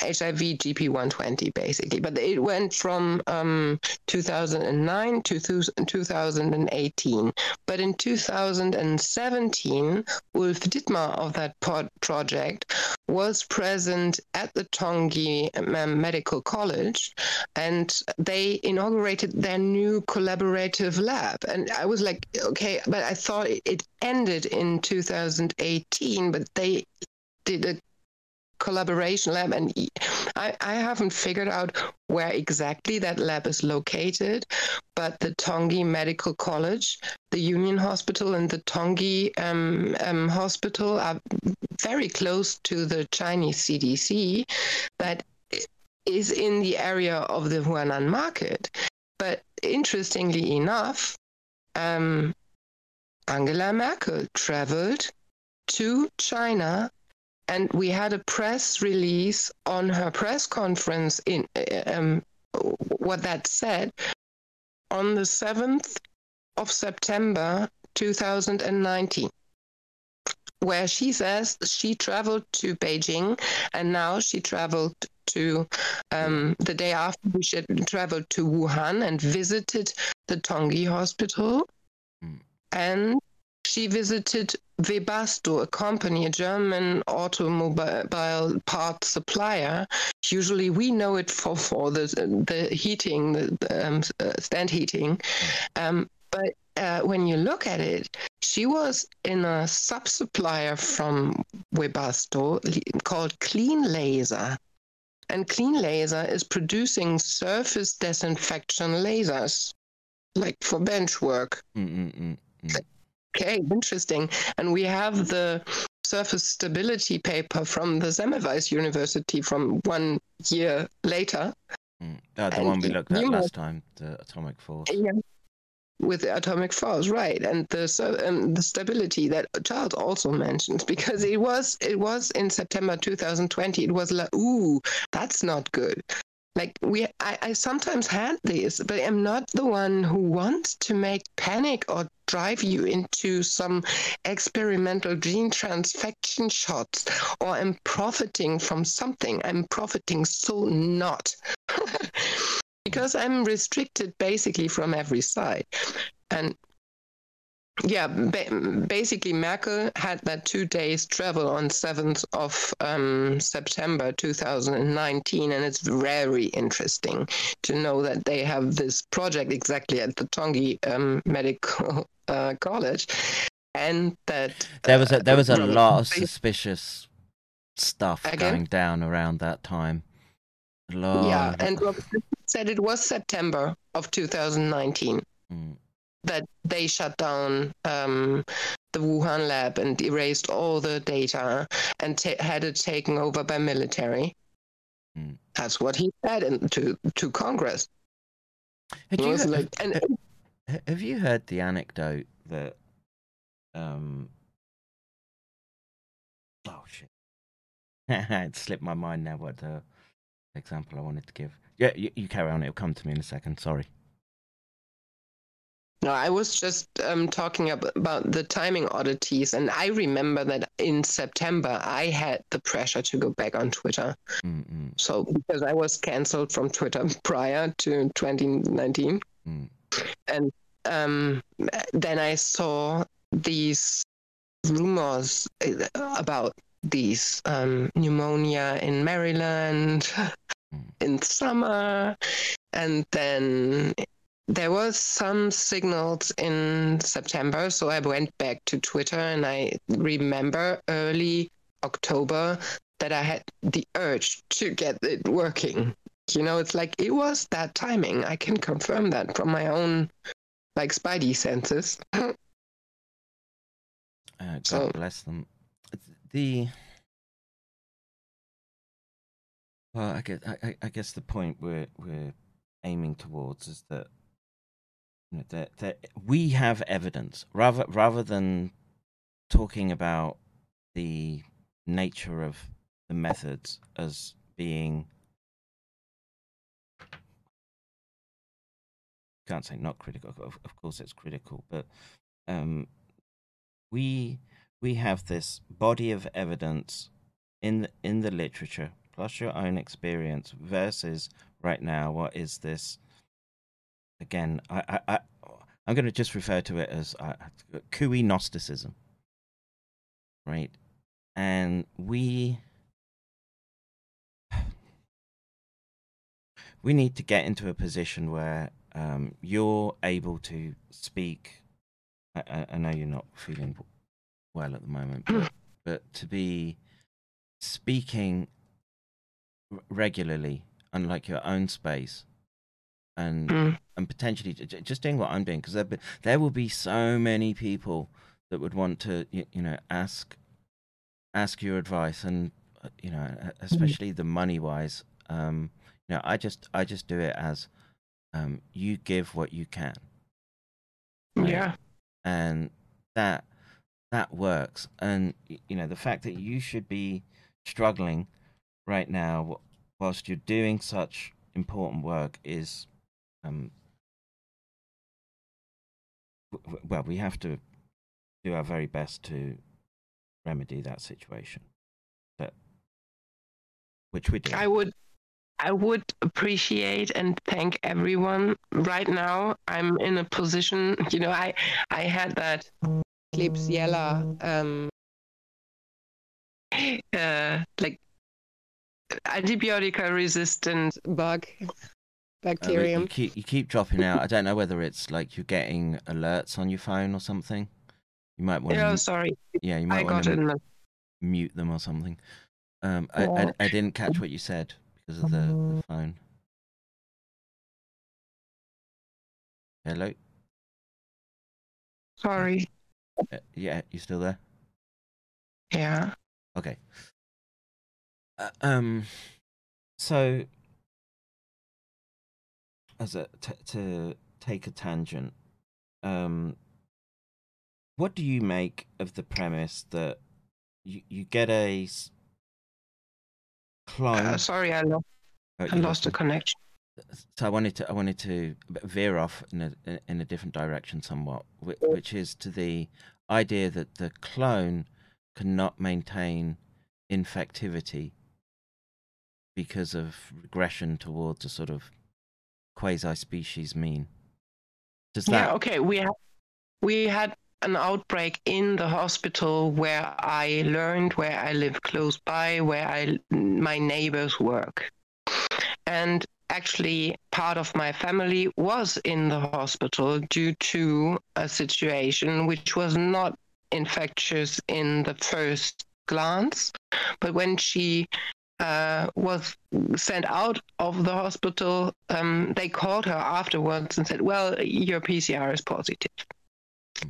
S2: HIV GP120 basically, but it went from um, 2009 to 2018. But in 2017, Ulf Dittmar of that pod project was present at the Tongi Medical College, and they inaugurated their new collaborative lab. And I was like, okay, but I thought it ended in 2018, but they did a collaboration lab and I, I haven't figured out where exactly that lab is located but the tongi medical college the union hospital and the tongi um, um, hospital are very close to the chinese cdc that is in the area of the huanan market. But interestingly enough um, angela merkel traveled to china and we had a press release on her press conference in um, what that said on the 7th of September 2019 where she says she traveled to Beijing and now she traveled to um, the day after she had traveled to Wuhan and visited the Tongi hospital
S1: Mm.
S2: and she visited Webasto, a company, a German automobile part supplier. Usually, we know it for for the the heating, the, the um, uh, stand heating. Um, but uh, when you look at it, she was in a sub supplier from Webasto called Clean Laser. And Clean Laser is producing surface disinfection lasers, like for bench work.
S1: Mm, mm, mm, mm.
S2: Okay, interesting. And we have the surface stability paper from the Semmelweis University from one year later
S1: Mm. Oh, the
S2: And
S1: one we looked at last time, the atomic force. Yeah.
S2: with the atomic force, right? And the so um, the stability that Charles also mentioned because it was it was in September 2020. It was like, ooh, that's not good. Like we, I, I sometimes had this, but I'm not the one who wants to make panic or drive you into some experimental gene transfection shots, or I'm profiting from something. I'm profiting so not, because I'm restricted basically from every side, and yeah, ba- basically Merkel had that two days travel on 7th of um, September 2019, and it's very interesting to know that they have this project exactly at the Tongi um, Medical uh, College, and that
S1: There was a there was a
S2: Robert,
S1: lot of suspicious stuff
S2: Again?
S1: going down around that time. Lot.
S2: yeah, and Robert said it was September of 2019.
S1: Mm,
S2: that they shut down um, the Wuhan lab and erased all the data and ta- had it taken over by military.
S1: Mm.
S2: That's what he said in, to to Congress.
S1: Had you
S2: was
S1: he-
S2: like, and
S1: Have you heard the anecdote that um oh shit it slipped my mind now what the example I wanted to give. Yeah, you, you carry on, it'll come to me in a second, sorry.
S2: No, I was just um, talking about the timing oddities, and I remember that in September I had the pressure to go back on Twitter.
S1: Mm-mm,
S2: So because I was cancelled from Twitter prior to 2019.
S1: mm,
S2: um, then I saw these rumors uh, about these um, pneumonia in Maryland in summer, and then there was some signals in September, so I went back to Twitter and I remember early October that I had the urge to get it working. You know, it's like it was that timing. I can confirm that from my own like spidey senses.
S1: Uh, God
S2: So-
S1: bless them. The well, I guess I, I- I guess the point we're we're aiming towards is that that that we have evidence. Rather rather than talking about the nature of the methods as being can't say not critical of, of course it's critical but um we we have this body of evidence in the, in the literature plus your own experience versus right now what is this again i i, I i'm going to just refer to it as uh, cooey gnosticism. Right? And we we need to get into a position where um, you're able to speak I, I, I know you're not feeling well at the moment, but, but to be speaking regularly, unlike your own space, and
S2: Mm.
S1: and potentially just doing what I'm doing, because there be, there will be so many people that would want to you, you know ask ask your advice, and uh, you know e- especially the money wise. Um, you know, I just I just do it as um, you give what you can Right.
S2: Yeah.
S1: and that that works and you know the fact that you should be struggling right now whilst you're doing such important work is um well we have to do our very best to remedy that situation but which we do
S2: I would I would appreciate and thank everyone. Right now I'm in a position, you know, I I had that Klebsiella um uh like antibiotic resistant bug
S1: Uh,
S2: bacterium.
S1: you keep you keep dropping out i don't know whether it's like you're getting alerts on your phone or something you might want
S2: oh
S1: to
S2: sorry.
S1: yeah you
S2: I
S1: might want
S2: got
S1: to
S2: it. in
S1: mute them or something. Um, I, I, I didn't catch what you said because of the, the phone. Hello.
S2: Sorry.
S1: Uh, yeah, you still there?
S2: Yeah.
S1: Okay. Uh, um. So, as a t- to take a tangent, um, what do you make of the premise that you you get a s- clone?
S2: Uh, sorry, I lost,
S1: Oh,
S2: I lost the connection.
S1: so I wanted to I wanted to veer off in a in a different direction somewhat, which is to the idea that the clone cannot maintain infectivity because of regression towards a sort of quasi-species mean. Does that
S2: Yeah, okay. We had we had an outbreak in the hospital where I learned where I live close by, where I my neighbors work, and actually part of my family was in the hospital due to a situation which was not infectious in the first glance, but when she uh, was sent out of the hospital, um, they called her afterwards and said, Well, your PCR is positive.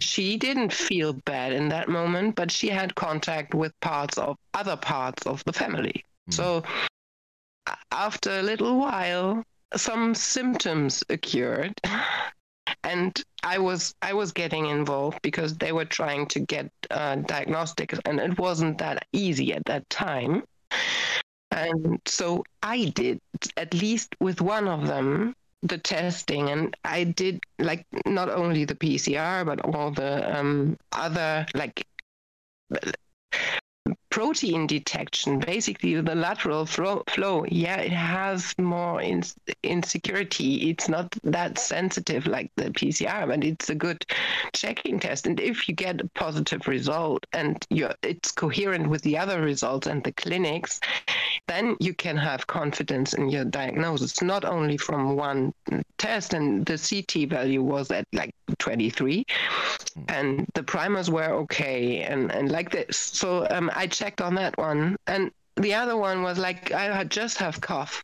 S2: She didn't feel bad in that moment, but she had contact with parts of other parts of the family.
S1: Mm.
S2: So after a little while, some symptoms occurred. And I was I was getting involved because they were trying to get uh, diagnostics, and it wasn't that easy at that time. And so I did, at least with one of them, the testing. And I did like not only the PCR, but all the um, other like protein detection, basically the lateral flow, flow. Yeah, it has more in, insecurity. It's not that sensitive like the PCR, but it's a good checking test. And if you get a positive result and it's coherent with the other results and the clinics, then you can have confidence in your diagnosis, not only from one test, and the CT value was at like 23, and the primers were okay, and and like this. So um, I checked on that one, and the other one was like I had just have cough.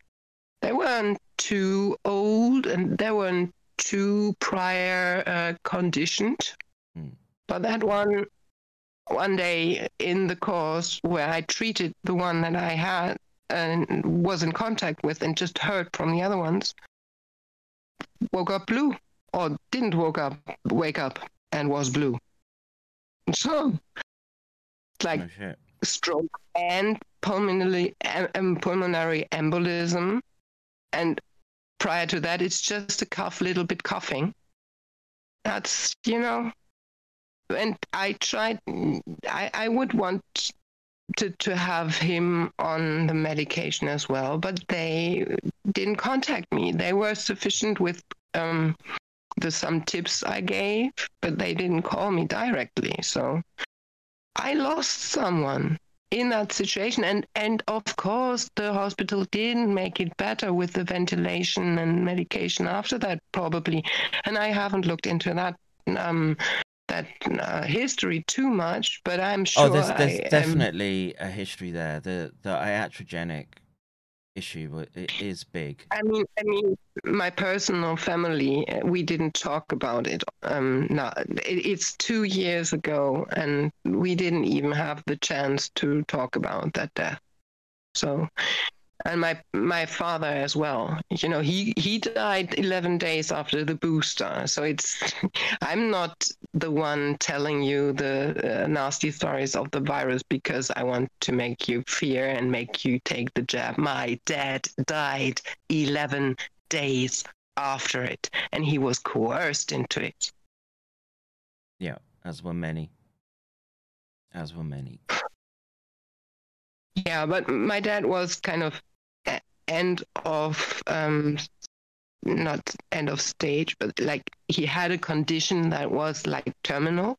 S2: They weren't too old, and they weren't too prior uh, conditioned.
S1: Hmm.
S2: But that one, one day in the course where I treated the one that I had and was in contact with and just heard from the other ones, woke up blue or didn't woke up, wake up and was blue. So, like
S1: Oh
S2: stroke and pulmonary um, pulmonary embolism, and prior to that, it's just a cough, little bit coughing. That's you know, and I tried. I I would want to to have him on the medication as well, but they didn't contact me. They were sufficient with um the some tips I gave, but they didn't call me directly. So I lost someone in that situation and and of course the hospital didn't make it better with the ventilation and medication after that probably and i haven't looked into that um that uh, history too much but i'm sure
S1: oh, there's, there's
S2: I am-
S1: definitely a history there. The the iatrogenic issue it is big.
S2: I mean, I mean, my personal family, uh, we didn't talk about it. Um, no, it, it's two years ago, and we didn't even have the chance to talk about that death. So, and my my father as well. You know, he he died 11 days after the booster. So it's, I'm not the one telling you the uh, nasty stories of the virus because I want to make you fear and make you take the jab. My dad died 11 days after it, and he was coerced into it.
S1: Yeah, as were many. As were many.
S2: Yeah, but my dad was kind of end of um not end of stage, but like he had a condition that was like terminal.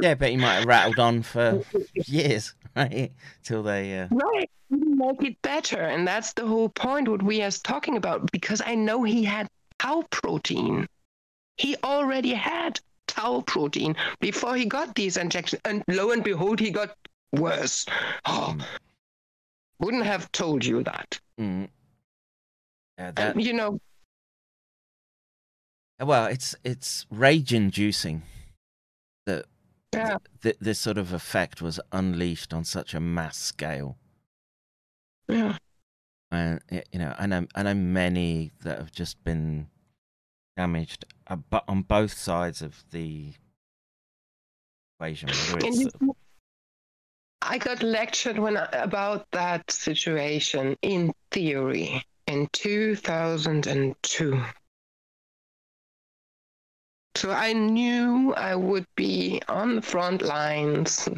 S1: Yeah, but he might have rattled on for years, right? Till they. Uh...
S2: Right. Make it better. And that's the whole point what we are talking about, because I know he had tau protein. He already had tau protein before he got these injections. And lo and behold, he got worse. Oh,
S1: Mm.
S2: Wouldn't have told you that.
S1: Mm. Yeah,
S2: And, you know,
S1: Well, it's it's rage-inducing that
S2: yeah.
S1: th- this sort of effect was unleashed on such a mass scale.
S2: Yeah.
S1: and you know, I know I know many that have just been damaged, uh, but on both sides of the equation. Whether it's
S2: I got lectured when about that situation in theory in 2002. So I knew I would be on the front lines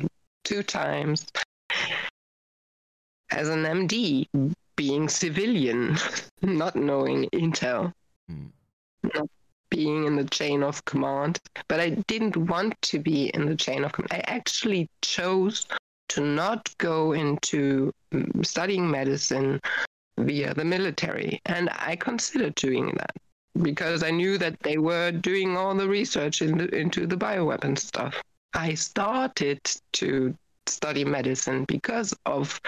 S2: two times as an MD, being civilian, not knowing intel,
S1: Mm.
S2: not being in the chain of command. But I didn't want to be in the chain of command. I actually chose to not go into mm, studying medicine via the military. And I considered doing that because I knew that they were doing all the research in the, into the bioweapon stuff. I started to study medicine because of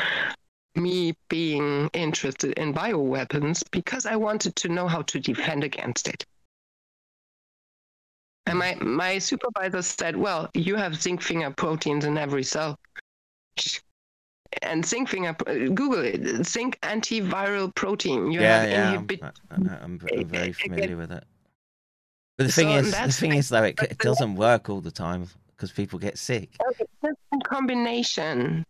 S2: me being interested in bioweapons because I wanted to know how to defend against it. And my, my supervisor said, Well, you have zinc finger proteins in every cell. And zinc finger, Google it, zinc antiviral protein. You
S1: yeah,
S2: have
S1: yeah, I'm,
S2: inhibit.
S1: I'm, v- I'm very familiar with it. But the thing
S2: So
S1: is, the thing is though, it, it doesn't work all the time because people get sick.
S2: In combination.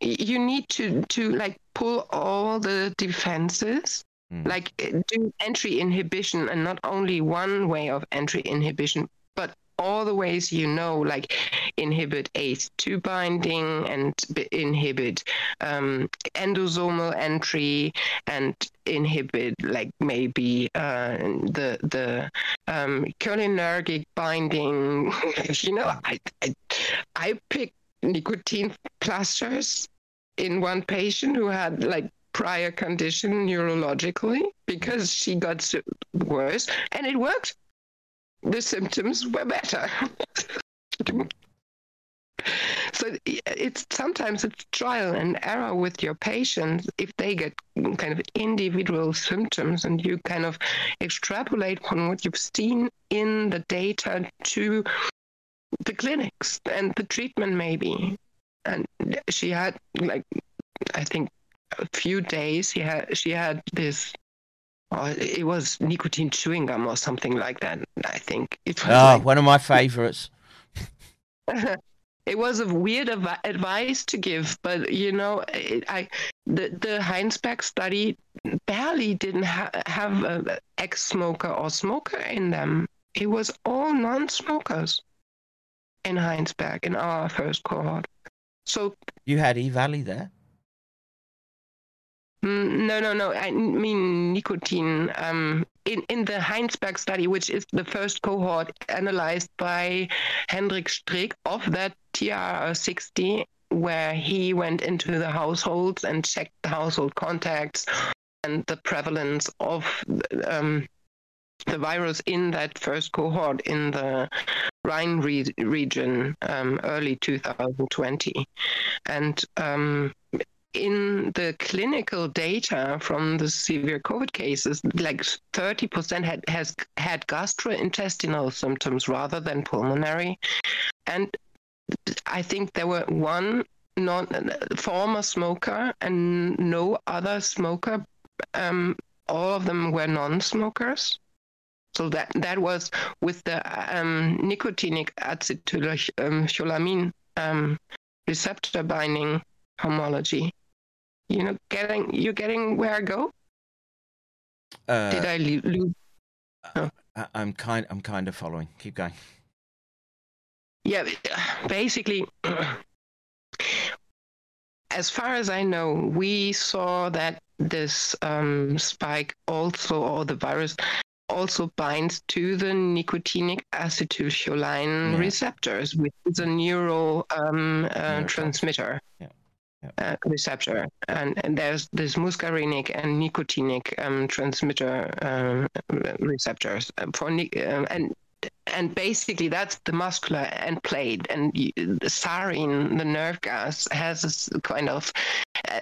S2: You need to to like pull all the defenses,
S1: Mm.
S2: like uh, do entry inhibition, and not only one way of entry inhibition, but all the ways you know, like inhibit ACE2 binding and inhibit um, endosomal entry and inhibit like maybe uh, the the um, cholinergic binding. you know, I I, I picked nicotine plasters in one patient who had like prior condition neurologically because she got worse and it worked. The symptoms were better. so it's sometimes it's trial and error with your patients if they get kind of individual symptoms and you kind of extrapolate on what you've seen in the data to the clinics and the treatment maybe and she had like i think a few days she had she had this oh, it was nicotine chewing gum or something like that i think it was
S1: Oh,
S2: like
S1: one of my favorites.
S2: it was a weird advi- advice to give, but you know, it, I the the Heinsberg study barely didn't ha- have a ex-smoker or smoker in them. It was all non-smokers in Heinsberg in our first cohort. So
S1: You had E Valley there.
S2: Mm, No, no, no. I mean nicotine. Um, in in the Heinsberg study, which is the first cohort analyzed by Hendrik Strick of that TR60, where he went into the households and checked the household contacts and the prevalence of um, the virus in that first cohort in the Rhine re- region, um, early 2020, and. In the clinical data from the severe COVID cases, like 30% had has had gastrointestinal symptoms rather than pulmonary, and I think there were one non former smoker and no other smoker. Um, all of them were non-smokers. So that that was with the um, nicotinic acetylencholamine um, receptor binding homology you know getting you're getting where i go
S1: Uh,
S2: did i lo- lose
S1: I, I'm kind. I'm kind of following. Keep going.
S2: yeah basically as far as i know we saw that this um, spike also or the virus also binds to the nicotinic acetylcholine
S1: Yeah.
S2: receptors which is a neuro um, uh,
S1: Neurotransmitter. Yeah.
S2: Uh, receptor. And, and there's this muscarinic and nicotinic um, transmitter um, receptors uh, for uh, and and basically that's the muscular end plate. And the sarin the nerve gas has this kind of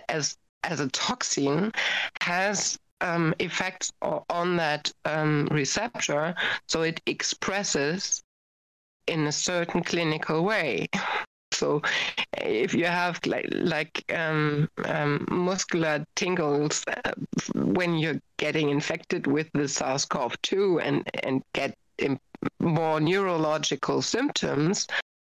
S2: as as a toxin has um, effects on that um, receptor. So it expresses in a certain clinical way so if you have like like um, um, muscular tingles uh, when you're getting infected with the SARS-CoV-2 and and get more neurological symptoms,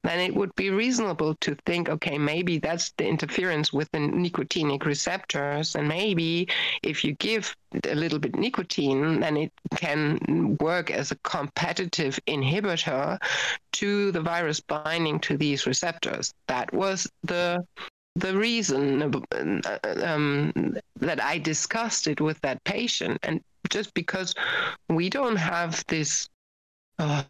S2: then it would be reasonable to think, okay, maybe that's the interference with the nicotinic receptors, and maybe if you give a little bit nicotine, then it can work as a competitive inhibitor to the virus binding to these receptors. That was the the reason um, that I discussed it with that patient, and just because we don't have this uh,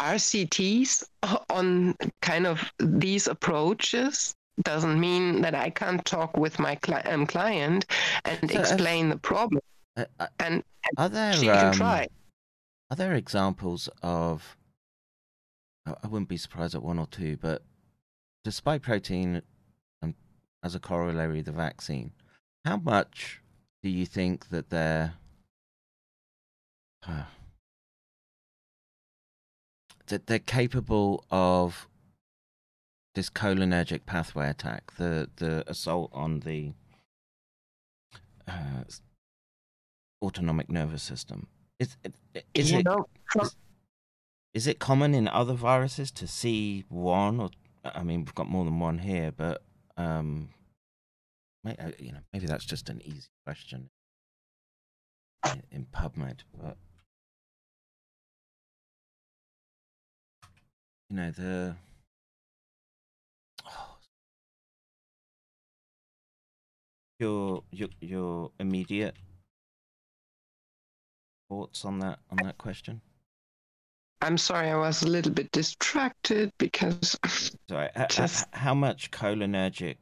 S2: RCTs on kind of these approaches doesn't mean that I can't talk with my cli- um, client and
S1: So,
S2: explain the problem.
S1: Uh, uh,
S2: And
S1: are there
S2: she can
S1: um,
S2: try.
S1: are there examples of? I wouldn't be surprised at one or two, but despite protein, um, as a corollary, the vaccine. How much do you think that they're uh, that they're capable of this cholinergic pathway attack, the the assault on the uh, autonomic nervous system? Is it, is it
S2: know, from,
S1: is it common in other viruses to see one or I mean we've got more than one here, but um, may, uh, you know maybe that's just an easy question in, in PubMed, but you know the your your your immediate thoughts on that on that question.
S2: I'm sorry, I was a little bit distracted because
S1: Sorry,
S2: Just-
S1: how much cholinergic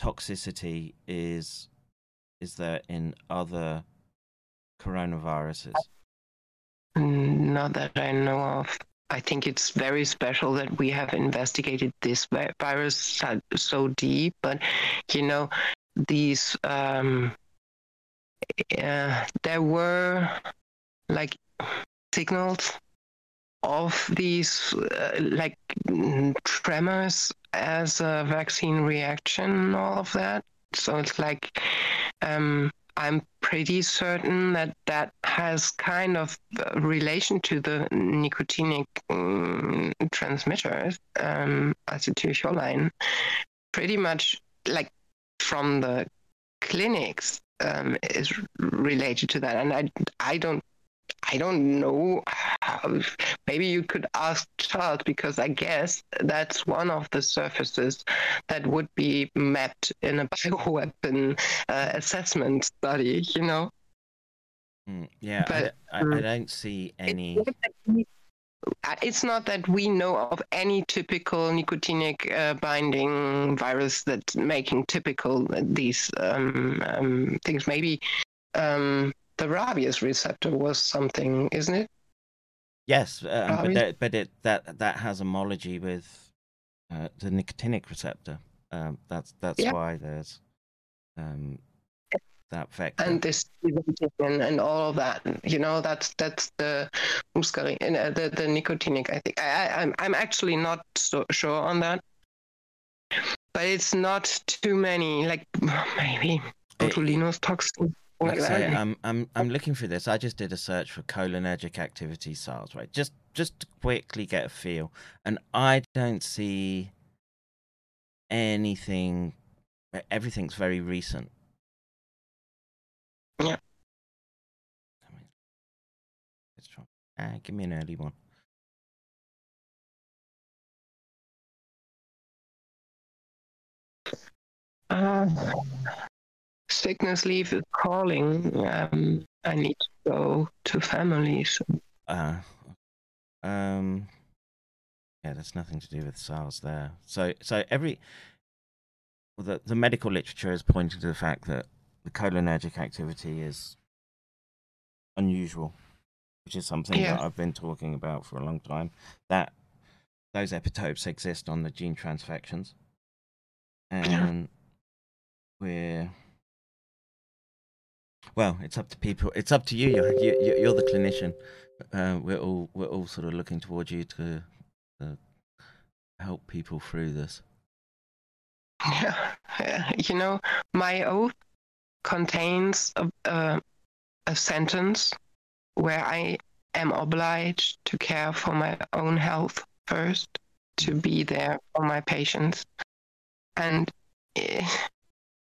S1: toxicity is is there in other coronaviruses?
S2: Not that I know of. I think it's very special that we have investigated this virus so- deep, but you know, these um, uh, there were like signals of these uh, like tremors as a vaccine reaction and all of that. So it's like um, I'm pretty certain that that has kind of relation to the nicotinic um, transmitters, um, acetylcholine, pretty much like from the clinics um, is related to that. And I, I don't, I don't know. Maybe you could ask Charles because I guess that's one of the surfaces that would be mapped in a bioweapon uh, assessment study. You know.
S1: Mm, yeah,
S2: But,
S1: I, I, I
S2: um,
S1: don't see any.
S2: It's not that we- uh, It's not that we know of any typical nicotinic uh, binding virus that's making typical these um, um, things. Maybe um, the rabies receptor was something, isn't it?
S1: Yes, um, but that, but it that that has homology with uh, the nicotinic receptor. Um, that's that's
S2: Yeah.
S1: why there's um, that vector.
S2: And this and, and all of that, you know, that's that's the muscarin, uh, the the nicotinic. I think I, I I'm I'm actually not so sure on that, but it's not too many. Like maybe botulinus toxin.
S1: Like say. I'm I'm I'm looking through this. I just did a search for cholinergic activity SARS, right? Just just to quickly get a feel, and I don't see anything. Everything's very recent.
S2: Yeah.
S1: Let's try. Ah, give me an early one.
S2: Uh, sickness leave is calling. Um, I need to go to families.
S1: Uh, um, yeah, there's nothing to do with SARS there. So, so every well, the the medical literature is pointing to the fact that the cholinergic activity is unusual, which is something
S2: Yeah.
S1: that I've been talking about for a long time. That those epitopes exist on the gene transfections, and we're well, it's up to people. It's up to you. You're you, you- you're the clinician. Uh, we're all we're all sort of looking towards you to, to help people through this.
S2: Yeah, yeah. you know, my oath contains a, a, a sentence where I am obliged to care for my own health first, to be there for my patients. And eh,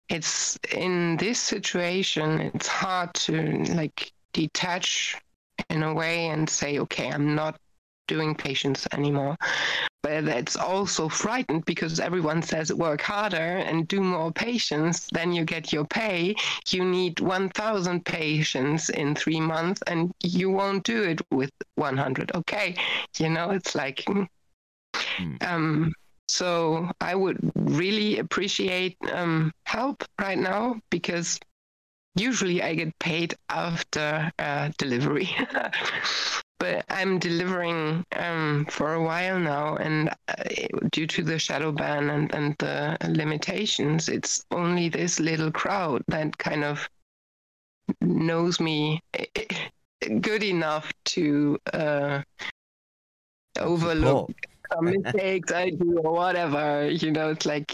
S2: it's in this situation, it's hard to like detach in a way and say, okay, I'm not doing patients anymore. But it's also frightened because everyone says work harder and do more patients then you get your pay. You need 1000 patients in 3 months and you won't do it with 100 okay you know it's like
S1: Mm.
S2: um so i would really appreciate um help right now because usually i get paid after uh, delivery but I'm delivering um, for a while now, and uh, due to the shadow ban and, and the limitations, it's only this little crowd that kind of knows me eh, good enough to uh, overlook
S1: Support.
S2: Mistakes I do or whatever. You know, it's like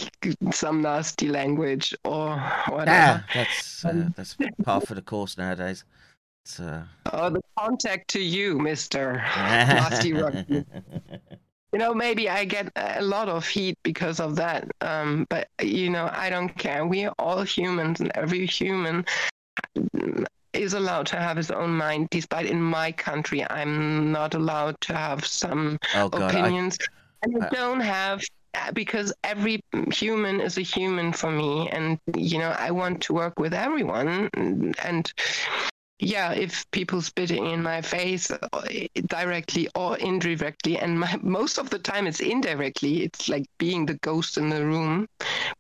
S2: some nasty language or whatever.
S1: Yeah, that's uh,
S2: Um,
S1: that's part of the course nowadays. So.
S2: Oh, the contact to you, Mister Nasty Rugby. you know maybe i get a lot of heat because of that um, but you know i don't care we are all humans and every human is allowed to have his own mind despite in my country i'm not allowed to have some
S1: oh god, I,
S2: opinions. And i
S1: I-
S2: don't have uh, because every human is a human for me and you know i want to work with everyone and yeah, if people spitting in my face uh, directly or indirectly, and my, most of the time it's indirectly, it's like being the ghost in the room.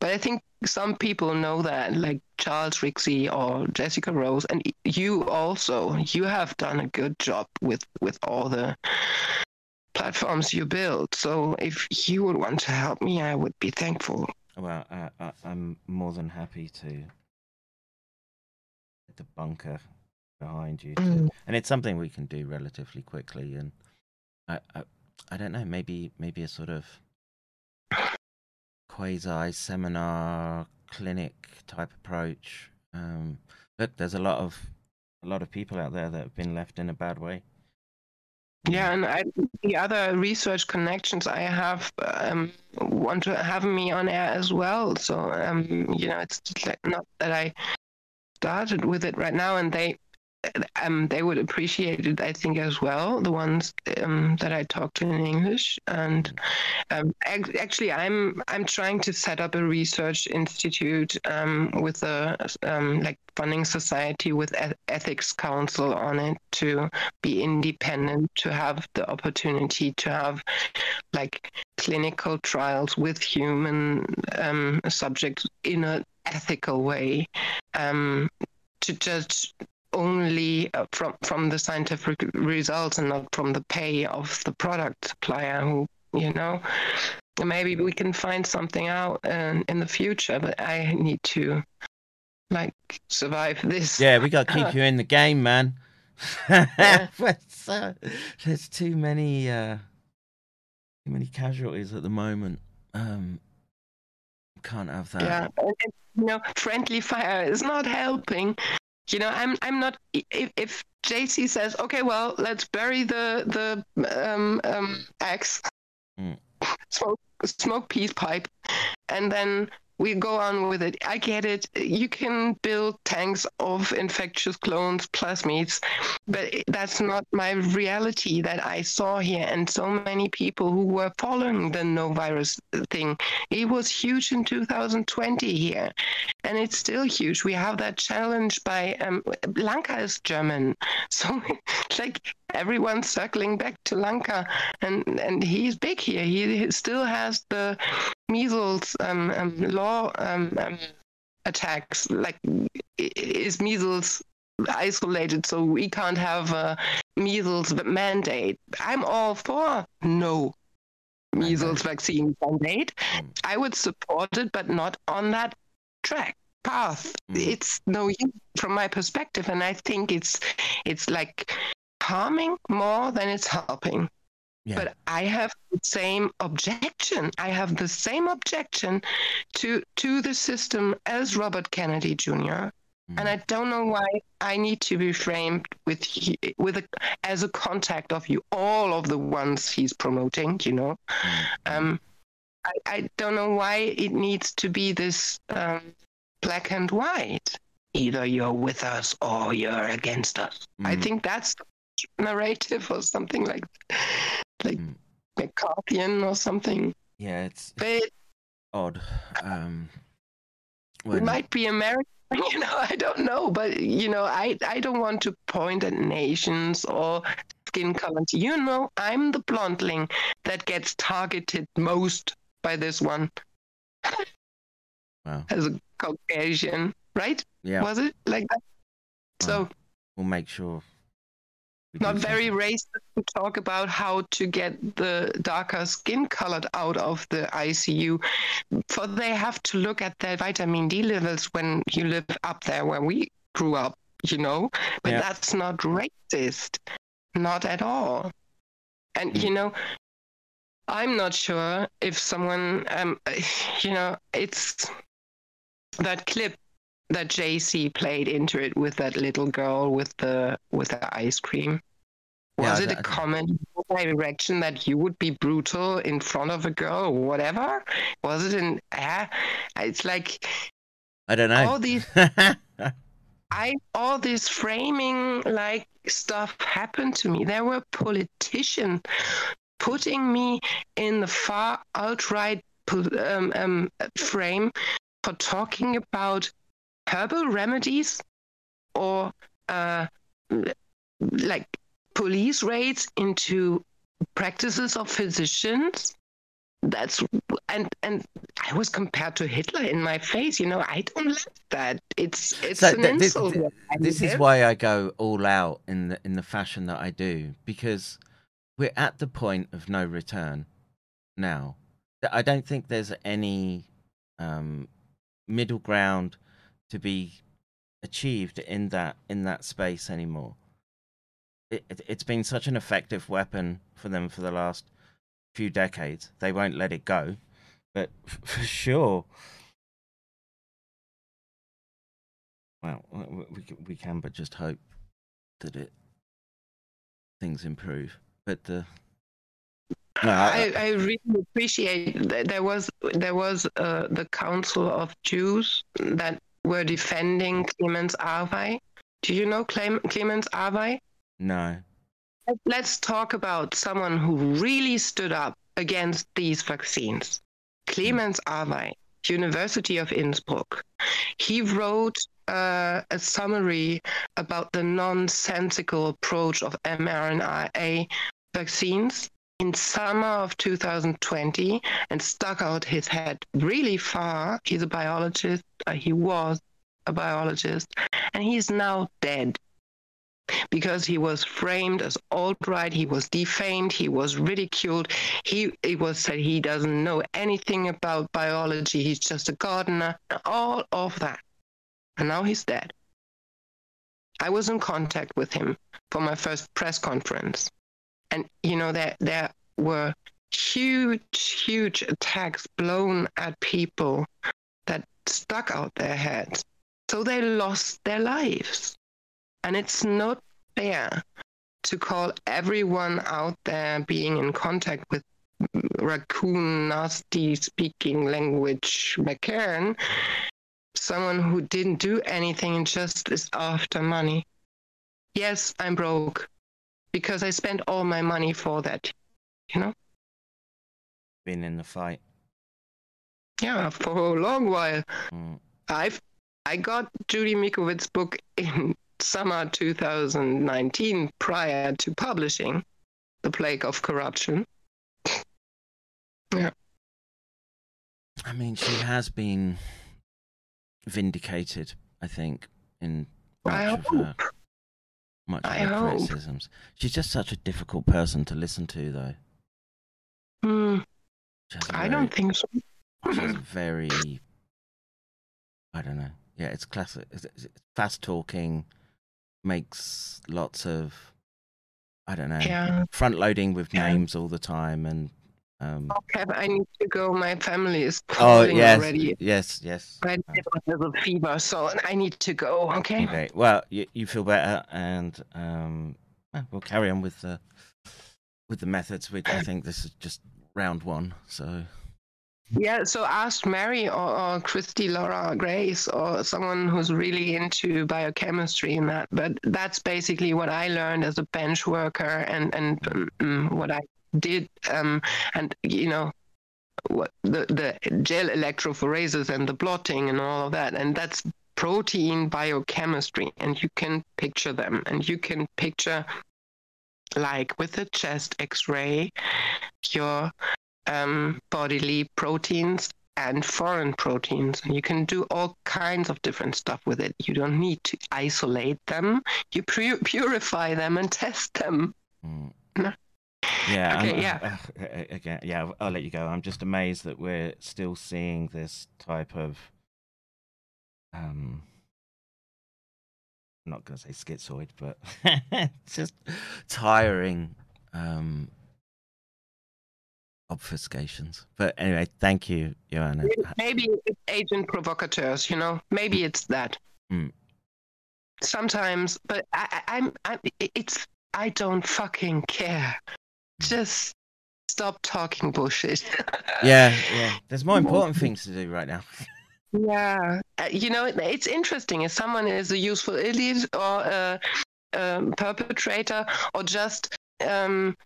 S2: But I think some people know that, like Charles Rixey or Jessica Rose, and you also, you have done a good job with with all the platforms you build. So if you would want to help me, I would be thankful.
S1: Well, I, I, I'm more than happy to the bunker behind you, to,
S2: Mm.
S1: and it's something we can do relatively quickly. And I, I, I don't know, maybe maybe a sort of quasi seminar clinic type approach. Um, look, there's a lot of a lot of people out there that have been left in a bad way.
S2: Yeah, and I, the other research connections I have um, want to have me on air as well. So um, you know, it's like not that I started with it right now, and they um, they would appreciate it, I think, as well. The ones um, that I talk to in English, and um, ac- actually, I'm I'm trying to set up a research institute um, with a um, like funding society with ethics council on it to be independent, to have the opportunity to have like clinical trials with human um, subjects in an ethical way, to judge only uh, from from the scientific results and not from the pay of the product supplier who you know maybe we can find something out uh, in the future but i need to like survive this
S1: Yeah, we got to keep you in the game, man.
S2: Yeah.
S1: Uh, there's too many uh, too many casualties at the moment. Um, can't have that.
S2: yeah you know friendly fire is not helping you know i'm i'm not if, if jc says okay well let's bury the the um um axe
S1: Mm.
S2: smoke smoke peace pipe and then we go on with it. I get it. You can build tanks of infectious clones plasmids but that's not my reality that i saw here. And so many people who were following the no virus thing it was huge in 2020 here. And it's still huge. We have that challenge by um, Lanka is German, so like everyone's circling back to Lanka, and and he's big here. He still has the measles um, um, law um, um, attacks. Like is measles isolated, so we can't have a measles mandate. I'm all for no measles vaccine mandate.
S1: Mm.
S2: I would support it, but not on that track path.
S1: Mm.
S2: It's no use from my perspective, and I think it's it's like harming more than it's helping.
S1: Yeah.
S2: But I have the same objection. I have the same objection to to the system as Robert Kennedy Jr.
S1: Mm.
S2: And I don't know why I need to be framed with he- with a, as a contact of you, all of the ones he's promoting. You know,
S1: Mm.
S2: um, I, I don't know why it needs to be this um, black and white. Either you're with us or you're against us. I
S1: Mm.
S2: think that's the narrative or something like like
S1: Mm.
S2: McCarthyian or something.
S1: yeah, it's
S2: But
S1: odd. Um,
S2: it might be American. You know, I don't know, but you know, I I don't want to point at nations or skin color. You know, I'm the blondling that gets targeted most by this one
S1: Wow.
S2: as a Caucasian, right?
S1: Yeah,
S2: Was it like that? So
S1: we'll make sure.
S2: Not very racist to talk about how to get the darker skin colored out of the ICU. For they have to look at their vitamin D levels when you live up there where we grew up, you know. But
S1: Yeah.
S2: that's not racist, not at all. And
S1: Mm.
S2: you know, I'm not sure if someone, um, you know, it's that clip that JC played into it with that little girl with the with the ice cream. Was
S1: I
S2: it a
S1: I
S2: comment direction that you would be brutal in front of a girl or whatever? Was it an uh, it's like
S1: I don't know.
S2: all these I all this framing like stuff happened to me. There were politicians putting me in the far alt-right um, um, frame for talking about herbal remedies or uh, like police raids into practices of physicians that's and and I was compared to Hitler in my face. You know, I don't like that. It's it's
S1: So
S2: an
S1: th- this,
S2: insult.
S1: th- this is why I go all out in the in the fashion that I do because we're at the point of no return now. I don't think there's any um, middle ground to be achieved in that in that space anymore. It, it, it's been such an effective weapon for them for the last few decades. They won't let it go, but f- for sure. Well, we we can but just hope that it things improve. But uh, no, I,
S2: I, I really appreciate that there was there was uh, the Council of Jews that were defending Clemens Arvey. Do you know Clem- Clemens Arvey?
S1: no.
S2: Let's talk about someone who really stood up against these vaccines. Clemens Arvey, University of Innsbruck. He wrote uh, a summary about the nonsensical approach of mRNA vaccines in summer of 2020 and stuck out his head really far. He's a biologist. Uh, he was a biologist, and he's now dead because he was framed as alt-right he was defamed he was ridiculed he it was said he doesn't know anything about biology he's just a gardener all of that and now he's dead i was in contact with him for my first press conference and you know there there were huge huge attacks blown at people that stuck out their heads. So they lost their lives. And it's not fair to call everyone out there being in contact with raccoon, nasty speaking language McCarran, someone who didn't do anything and just is after money. Yes, I'm broke because I spent all my money for that, you know?
S1: Been in the fight.
S2: Yeah, for a long while.
S1: Mm.
S2: I've I got Judy Mikowitz's book in summer 2019 prior to publishing The Plague of Corruption. yeah.
S1: I mean, she has been vindicated. I think in
S2: I
S1: much of her much of
S2: I
S1: her
S2: hope.
S1: criticisms. She's just such a difficult person to listen to, though.
S2: Hmm.
S1: Has very-
S2: don't think so.
S1: She has a very, I don't know. Yeah, it's classic. It's, it's fast talking, makes lots of, I don't know,
S2: Yeah.
S1: front loading with
S2: Yeah.
S1: names all the time, and um.
S2: Okay, I need to go. My family is
S1: Oh
S2: calling
S1: yes,
S2: already.
S1: yes, yes.
S2: I have a fever, so I need to go. Okay.
S1: Okay. Well, you you feel better, and um, well, we'll carry on with the with the methods. Which I think this is just round one. So
S2: Yeah, so ask Mary or, or Christy Laura Grace or someone who's really into biochemistry in that. But that's basically what I learned as a bench worker and and um, what I did. Um, and you know, what the the gel electrophoresis and the blotting and all of that, and that's protein biochemistry, and you can picture them, and you can picture like with a chest X-ray, your um, bodily proteins and foreign proteins. And you can do all kinds of different stuff with it. You don't need to isolate them. You pu- purify them and test them.
S1: mm.
S2: No.
S1: Yeah,
S2: Okay,
S1: I'm-
S2: yeah.
S1: uh, again, yeah. I'll- let you go. I'm just amazed that we're still seeing this type of um. I'm not going to say schizoid, but just tiring um, obfuscations. But anyway, thank you, Joanna.
S2: Maybe it's agent provocateurs, you know? Maybe it's that.
S1: Hmm.
S2: Sometimes, but I, I, I'm, I, it's, I don't fucking care. Just stop talking bullshit.
S1: Yeah, yeah. There's more important things to do right now.
S2: Yeah, uh, you know, it- it's interesting if someone is a useful idiot or a, um perpetrator or just um,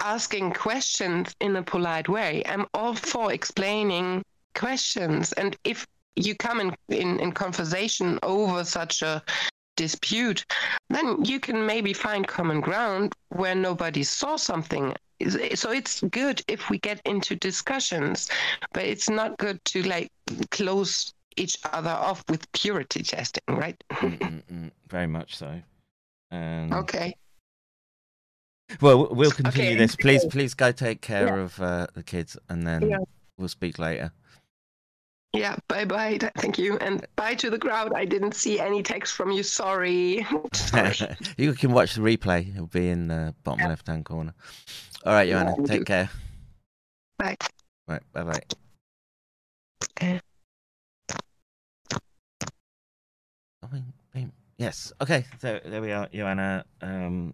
S2: asking questions in a polite way. I'm all for explaining questions, and if you come in, in, in conversation over such a dispute, then you can maybe find common ground where nobody saw something. So it's good if we get into discussions, but it's not good to like close each other off with purity testing, right?
S1: Mm, very much so. Um,
S2: okay.
S1: Well, we'll continue
S2: Okay.
S1: this. Please, please go take care of uh, the kids, and then
S2: Yeah.
S1: we'll speak later.
S2: Yeah, bye bye. Thank you. And bye to the crowd. I didn't see any text from you. Sorry. Sorry.
S1: you can watch the replay. It'll be in the bottom left hand corner. All right, Joanna,
S2: Yeah,
S1: take care.
S2: Bye.
S1: Right, bye bye.
S2: Okay.
S1: Yes. Okay. So there we are, Joanna. Um,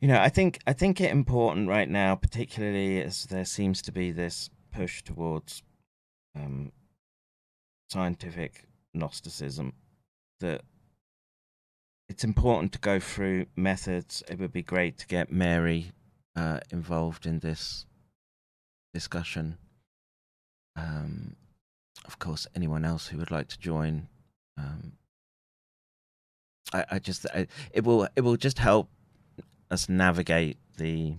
S1: you know, I think I think it important right now, particularly as there seems to be this push towards um, scientific Gnosticism, that it's important to go through methods. It would be great to get Mary uh, involved in this discussion. Um, of course, anyone else who would like to join um, I, I just I, it will it will just help us navigate the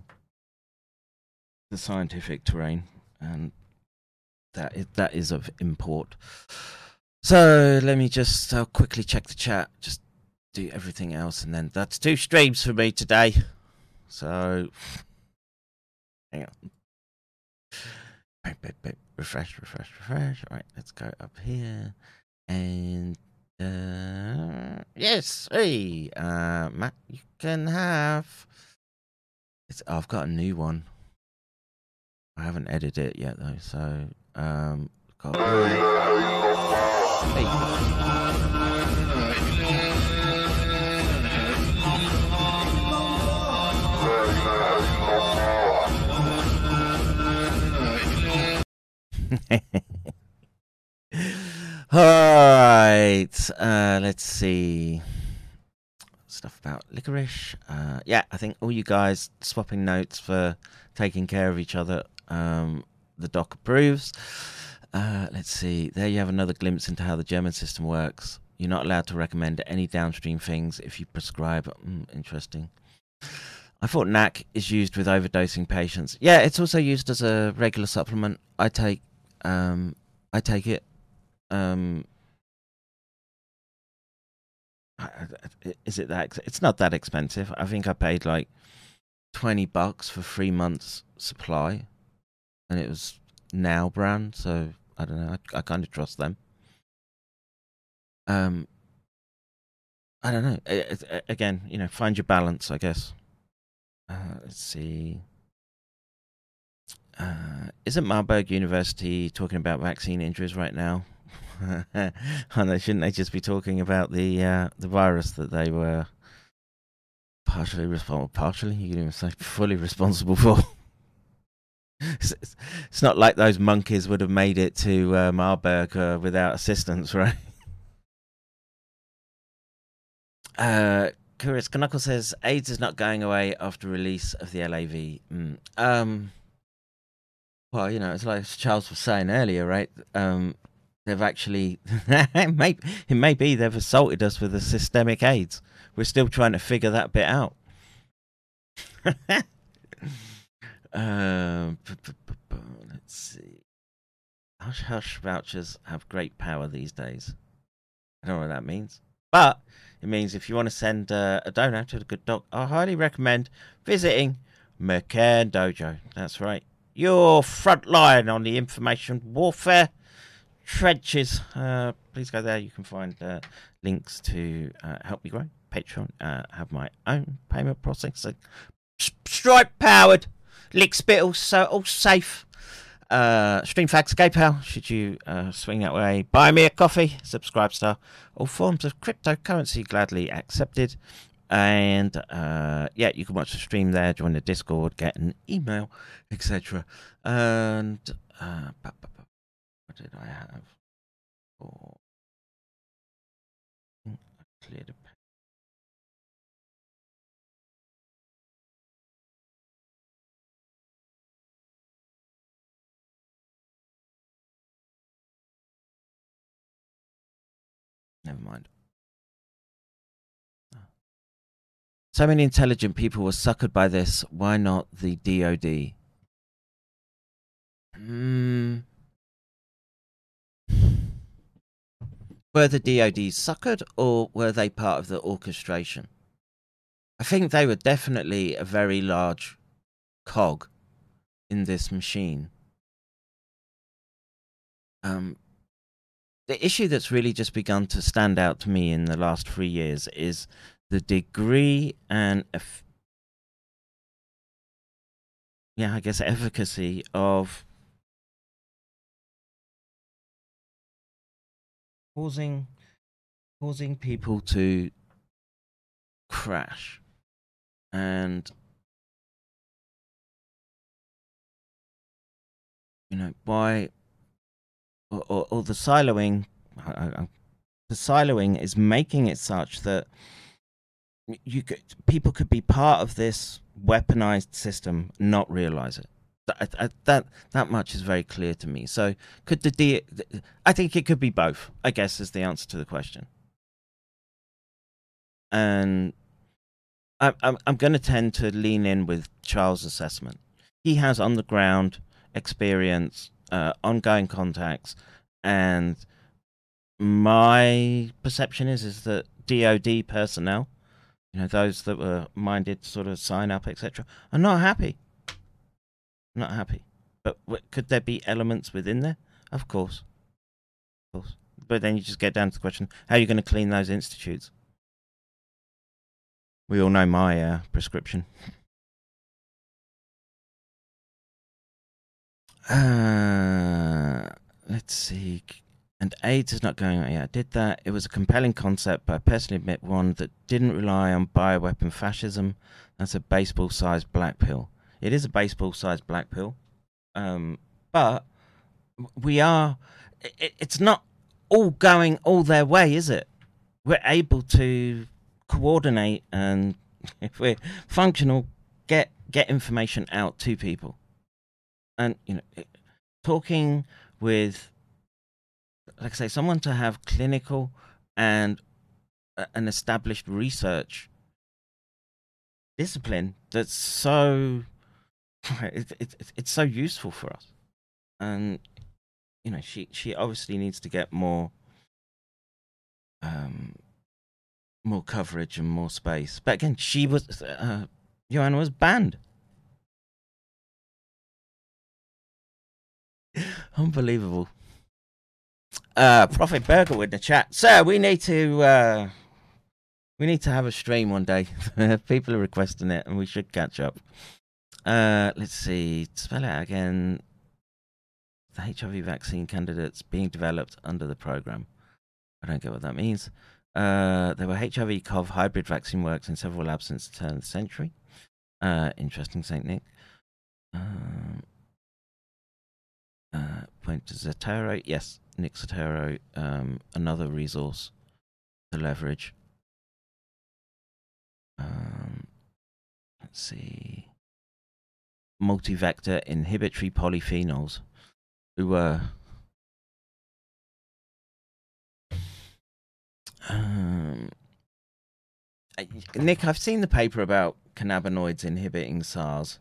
S1: the scientific terrain and that is, that is of import so let me just quickly check the chat just do everything else and then that's two streams for me today so hang on refresh refresh refresh all right let's go up here and uh, yes, hey, uh, Matt, you can have. It's. I've got a new one. I haven't edited it yet though, so um. Hey. All right. Uh, let's see. Stuff about licorice. Uh, yeah, I think all you guys swapping notes for taking care of each other. Um, the doc approves. Uh, let's see. There you have another glimpse into how the German system works. You're not allowed to recommend any downstream things if you prescribe. Mm, interesting. I thought NAC is used with overdosing patients. Yeah, it's also used as a regular supplement. I take, um, I take it um is it that it's not that expensive i think i paid like 20 bucks for three months supply and it was now brand so i don't know i, I kind of trust them. Um i don't know It- it- again you know find your balance i guess. Uh, let's see. Uh, isn't marburg university talking about vaccine injuries right now? And they shouldn't they just be talking about the uh, the virus that they were partially responsible partially you can even say fully responsible for it's, not like those monkeys would have made it to uh, marburg uh, without assistance right uh Curious Knuckle says AIDS is not going away after release of the LAV. Mm. Um, well, you know, it's like Charles was saying earlier, right? Um, they've actually it may it may be they've assaulted us with a systemic AIDS. We're still trying to figure that bit out. um, let's see. Hush hush vouchers have great power these days. I don't know what that means, but it means if you want to send uh, a donor to the good doc, I highly recommend visiting McCairn Dojo. That's right, your front line on the information warfare trenches. Uh, please go there. You can find uh, links to uh, help me grow. Patreon. Uh, have my own payment processing. Stripe powered. Lick spittle. So all safe. Uh, Streamfax PayPal. Should you uh, swing that way? Buy me a coffee. Subscribe star. All forms of cryptocurrency gladly accepted. And uh, yeah, you can watch the stream there. Join the Discord. Get an email, etc. And uh, what did I have? Think I cleared Never mind. Ah. So many intelligent people were suckered by this. Why not the DOD? Hmm. Were the DOD suckered or were they part of the orchestration? I think they were definitely a very large cog in this machine. Um, the issue that's really just begun to stand out to me in the last three years is the degree and eff- yeah, I guess efficacy of causing causing people to crash and you know by or, or, or the siloing the siloing is making it such that you could, people could be part of this weaponized system not realize it. That, that much is very clear to me. So could the i think it could be both i guess is the answer to the question. And I, I'm I'm going to tend to lean in with Charles' assessment. He has on the ground experience, uh, ongoing contacts, and my perception is is that DoD personnel, you know, those that were minded to sort of sign up, etc., are not happy. Not happy. But could there be elements within there? Of course, of course. But then you just get down to the question: How are you going to clean those institutes? We all know my uh, prescription. Uh, let's see. And AIDS is not going on. Yeah, I did that. It was a compelling concept, but I personally admit one that didn't rely on bioweapon fascism. That's a baseball sized black pill. It is a baseball sized black pill. Um, but we are, it, it's not all going all their way, is it? We're able to coordinate and if we're functional, get get information out to people. And you know, talking with, like I say, someone to have clinical and uh, an established research discipline that's so it, it, it's so useful for us and you know she she obviously needs to get more um more coverage and more space. But again, she was uh, Joanna was banned. Unbelievable. Uh, Prophet Burger with the chat. Sir, we need to uh, we need to have a stream one day. People are requesting it, and we should catch up. Uh, let's see. Spell it out again. The HIV vaccine candidates being developed under the program. I don't get what that means. Uh, there were HIV COV hybrid vaccine works in several labs since the turn of the century. Uh, interesting, St. Nick. Um, uh, point to Zotero. Yes, Nick Zotero, um, another resource to leverage. Um, let's see. Multi-vector inhibitory polyphenols, who were Um, Nick, I've seen the paper about cannabinoids inhibiting SARS.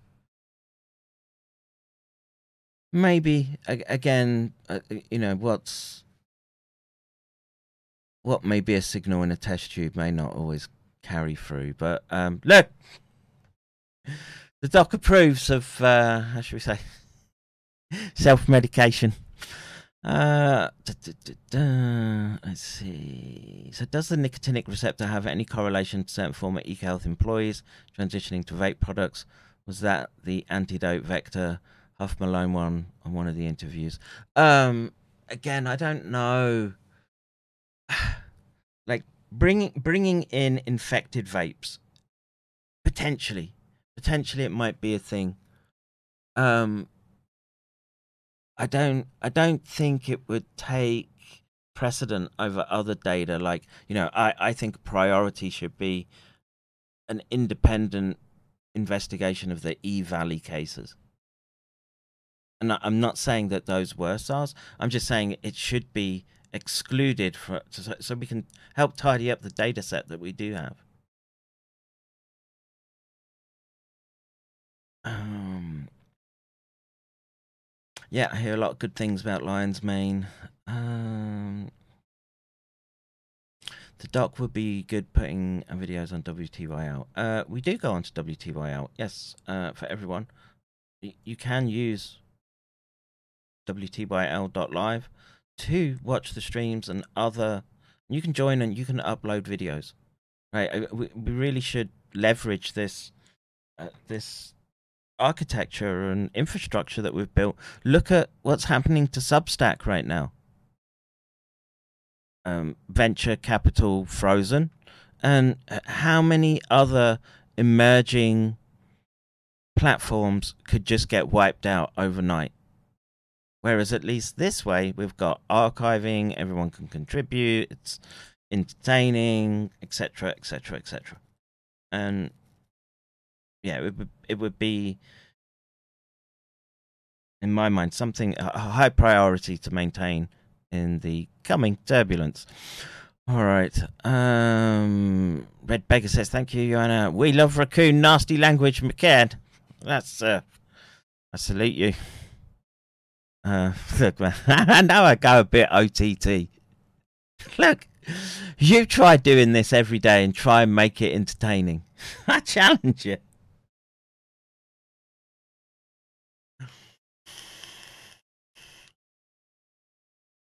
S1: Maybe again, uh, you know, what's what may be a signal in a test tube may not always carry through. But um, look, the doc approves of uh, how should we say self medication. Uh, da, da, da, let's see. So, does the nicotinic receptor have any correlation to certain former EcoHealth employees transitioning to vape products? Was that the antidote vector Huff Malone one on one of the interviews? Um, again, I don't know. like bringing bringing in infected vapes, potentially, potentially it might be a thing. Um, I don't I don't think it would take precedent over other data. Like you know, I I think priority should be an independent investigation of the E Valley cases and I'm not saying that those were SARS. I'm just saying it should be excluded for, so, so we can help tidy up the data set that we do have. Um, yeah, I hear a lot of good things about Lion's Mane. Um, the doc would be good putting videos on WTYL. Uh, we do go on to WTYL, yes, uh, for everyone. You can use WTYL.live to watch the streams and other. You can join and you can upload videos. Right, we, we really should leverage this uh, this architecture and infrastructure that we've built. Look at what's happening to Substack right now. Um, venture capital frozen, and how many other emerging platforms could just get wiped out overnight? Whereas at least this way, we've got archiving, everyone can contribute, it's entertaining, etc., etc., etc. And yeah, it would it would be in my mind something a high priority to maintain in the coming turbulence. All right. Um, Red Beggar says, "Thank you, Joanna. We love raccoon nasty language, McCairn. That's uh, I salute you." Uh, look, man, I know I go a bit OTT. Look, you try doing this every day and try and make it entertaining. I challenge you.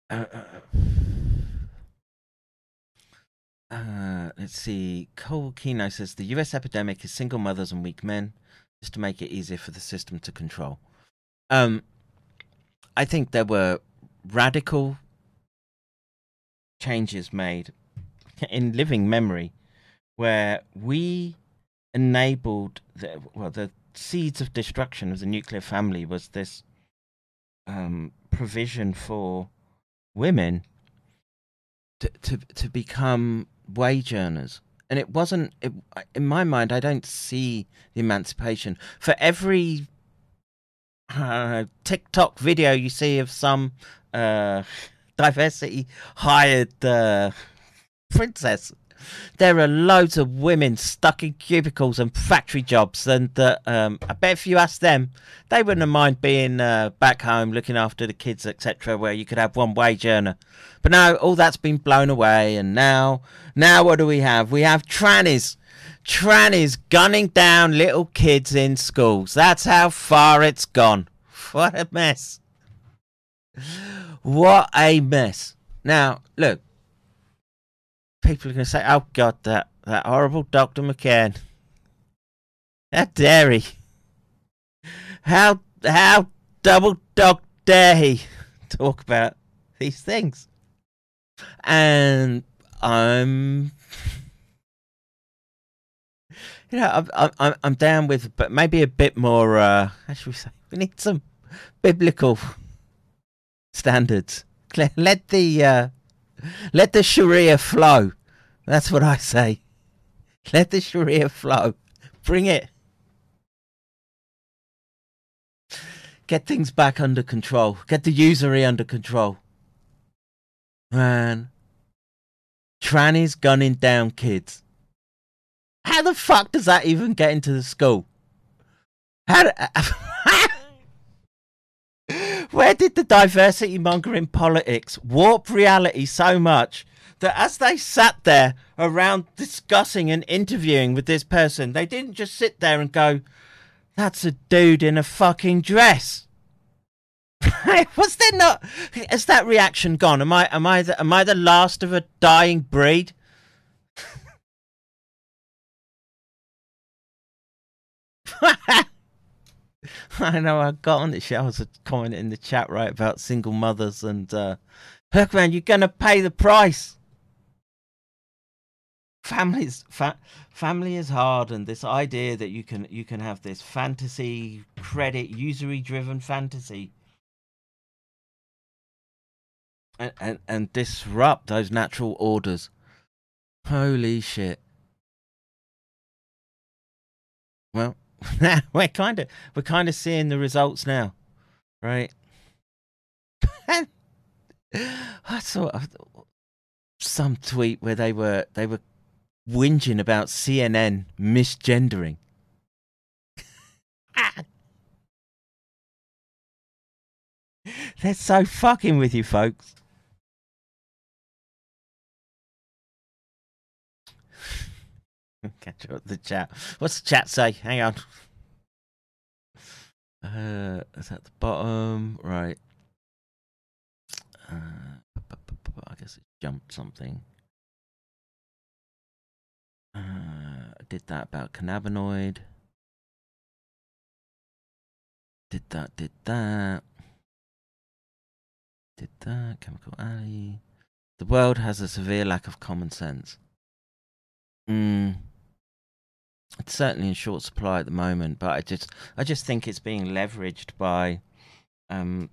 S1: Uh, uh, uh, let's see. Cole Kino says the US epidemic is single mothers and weak men, just to make it easier for the system to control. Um, I think there were radical changes made in living memory where we enabled the well the seeds of destruction of the nuclear family was this um, provision for women to, to to become wage earners. And it wasn't it, in my mind i don't see the emancipation. For every uh, tiktok video you see of some uh, diversity hired uh, princess there are loads of women stuck in cubicles and factory jobs, and uh, um, I bet if you ask them, they wouldn't mind being uh, back home looking after the kids, etc., where you could have one wage earner. But now all that's been blown away, and now, now what do we have? We have trannies, trannies gunning down little kids in schools. That's how far it's gone. What a mess! What a mess! Now, look, people are going to say, "Oh God, that that horrible Doctor McCairn, how dare he? How how double dog dare he talk about these things?" And I'm, you know, I'm I'm- I'm down with, but maybe a bit more. Uh, how should we say? We need some biblical standards. Let the uh, let the Sharia flow. That's what I say. Let the Sharia flow. Bring it. Get things back under control. Get the usury under control. Man. Trannies gunning down kids. How the fuck does that even get into the school? How Where did the diversity mongering politics warp reality so much that as they sat there around discussing and interviewing with this person, they didn't just sit there and go, That's a dude in a fucking dress. Was there not has that reaction gone? Am I am I the, am I the last of a dying breed? I know I got on the show. I was commenting in the chat right about single mothers and uh man, you're gonna pay the price. Families fa- family is hard and this idea that you can you can have this fantasy credit usury driven fantasy and, and and disrupt those natural orders. Holy shit. Well, we're kind of we're kind of seeing the results now, right? I saw uh, some tweet where they were they were whinging about CNN misgendering. They're so fucking with you, folks. Catch up the chat. What's the chat say? Hang on. Uh, is that the bottom? Right. Uh, I guess it jumped something. Uh, I did that about cannabinoid. Did that, did that. Did that. Chemical Alley. The world has a severe lack of common sense. Mm. It's certainly in short supply at the moment, but I just I just think it's being leveraged by um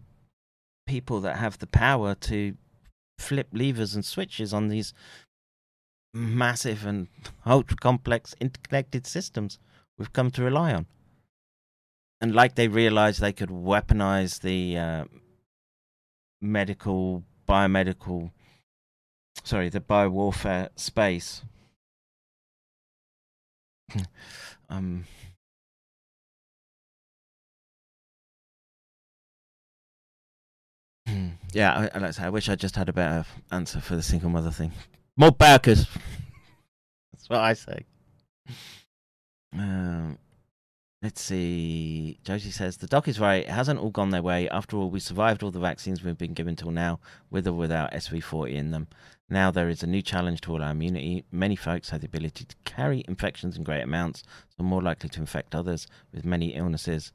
S1: people that have the power to flip levers and switches on these massive and ultra complex interconnected systems we've come to rely on. And like they realized they could weaponize the uh, medical, biomedical, sorry, the biowarfare space. Um, yeah, I, I like say, I wish I just had a better answer for the single mother thing. More burkers. That's what I say. Um, let's see. Josie says the doc is right. It hasn't all gone their way. After all, we survived all the vaccines we've been given till now, with or without SV40 in them. Now there is a new challenge to all our immunity. Many folks have the ability to carry infections in great amounts, so more likely to infect others with many illnesses.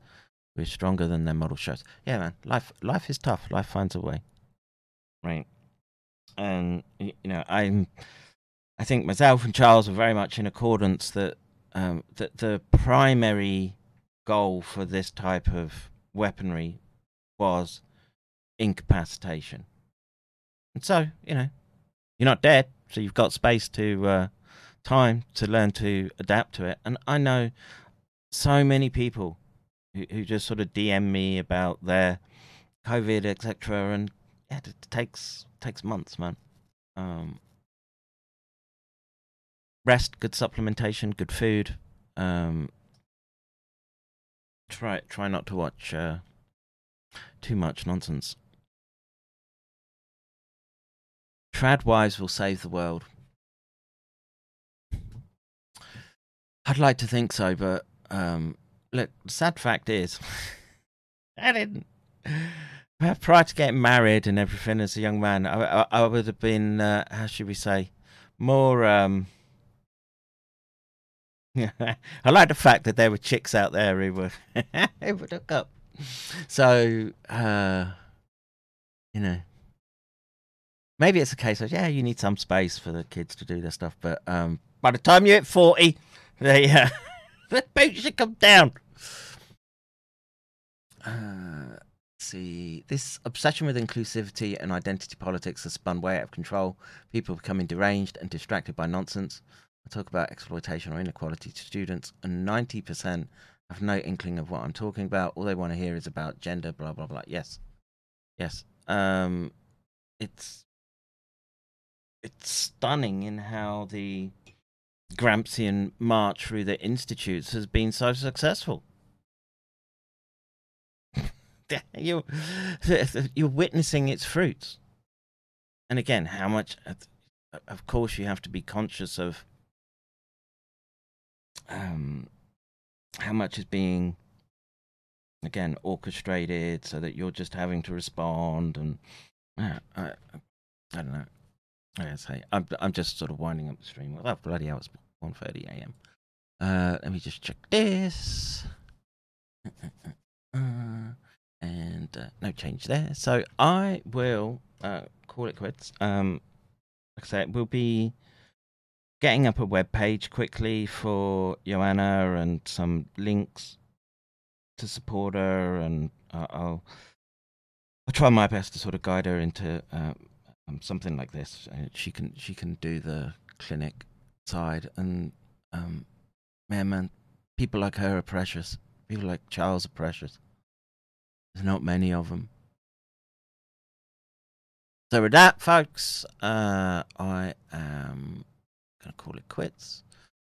S1: We're stronger than their model shows. Yeah, man. Life, life is tough. Life finds a way. Right. And you know, I'm. I think myself and Charles are very much in accordance that um, that the primary goal for this type of weaponry was incapacitation. And so, you know, you're not dead, so you've got space to uh, time to learn to adapt to it. And I know so many people who, who just sort of DM me about their COVID, etc. And it takes takes months, man. Um, rest, good supplementation, good food. Um, try try not to watch uh, too much nonsense. Tradwives will save the world. I'd like to think so, but um, look, sad fact is, I didn't. Prior to getting married and everything, as a young man, I, I, I would have been, uh, how should we say, more. Um, I like the fact that there were chicks out there who were who would hook up. So, uh, you know, maybe it's a case of yeah, you need some space for the kids to do their stuff, but um, by the time you hit forty, they uh, the boot should come down. Uh, see, this obsession with inclusivity and identity politics has spun way out of control. People becoming deranged and distracted by nonsense. I talk about exploitation or inequality to students, and 90% have no inkling of what I'm talking about. All they want to hear is about gender, blah, blah, blah. Yes. Yes. Um, it's it's stunning in how the Gramscian march through the institutes has been so successful. you're, you're witnessing its fruits. And again, how much, of course, you have to be conscious of um, how much is being again orchestrated so that you're just having to respond and uh, I, I don't know. I say I'm I'm just sort of winding up the stream. Oh bloody hell! It's 1:30 a.m. Uh, let me just check this. Uh, and uh, no change there. So I will uh, call it quits. Um, like I said, we'll be getting up a web page quickly for Joanna and some links to support her, and uh, I'll I'll try my best to sort of guide her into uh, um, something like this. Uh, she can she can do the clinic side, and um, man, man, people like her are precious. People like Charles are precious. There's not many of them. So with that, folks, uh, I am going to call it quits.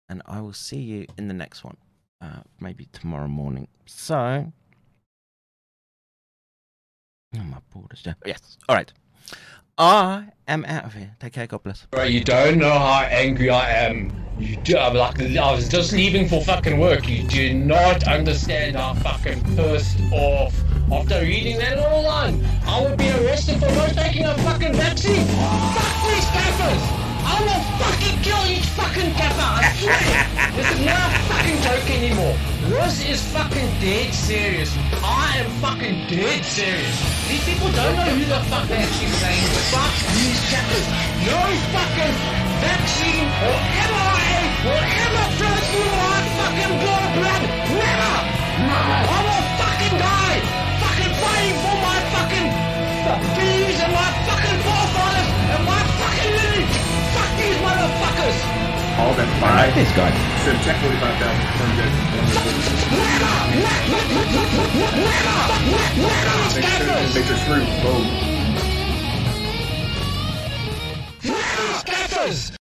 S1: And I will see you in the next one, uh, maybe tomorrow morning. So, Oh, my borders down. Yes. All right. I am out of here. Take care. God bless.
S3: Bro, you don't know how angry I am. You do, I'm like, I was just leaving for fucking work. You do not understand how fucking pissed off. After reading that all on, I would be arrested for not taking a fucking vaccine. Fuck these gaffers! I will fucking kill each fucking gaffer, I swear! this is not a fucking joke anymore. This is fucking dead serious. I am fucking dead serious. These people don't know who the fuck they're actually saying. Fuck these gaffers. No fucking vaccine or mRNA will ever flow through my fucking blood. Never! I
S4: All that
S5: I
S4: five.
S5: like this guy.
S4: So check 45,000 confirmed dead.
S3: These
S4: Make sure,
S3: gaffers!
S4: make sure screw. Boom.
S3: These gaffers!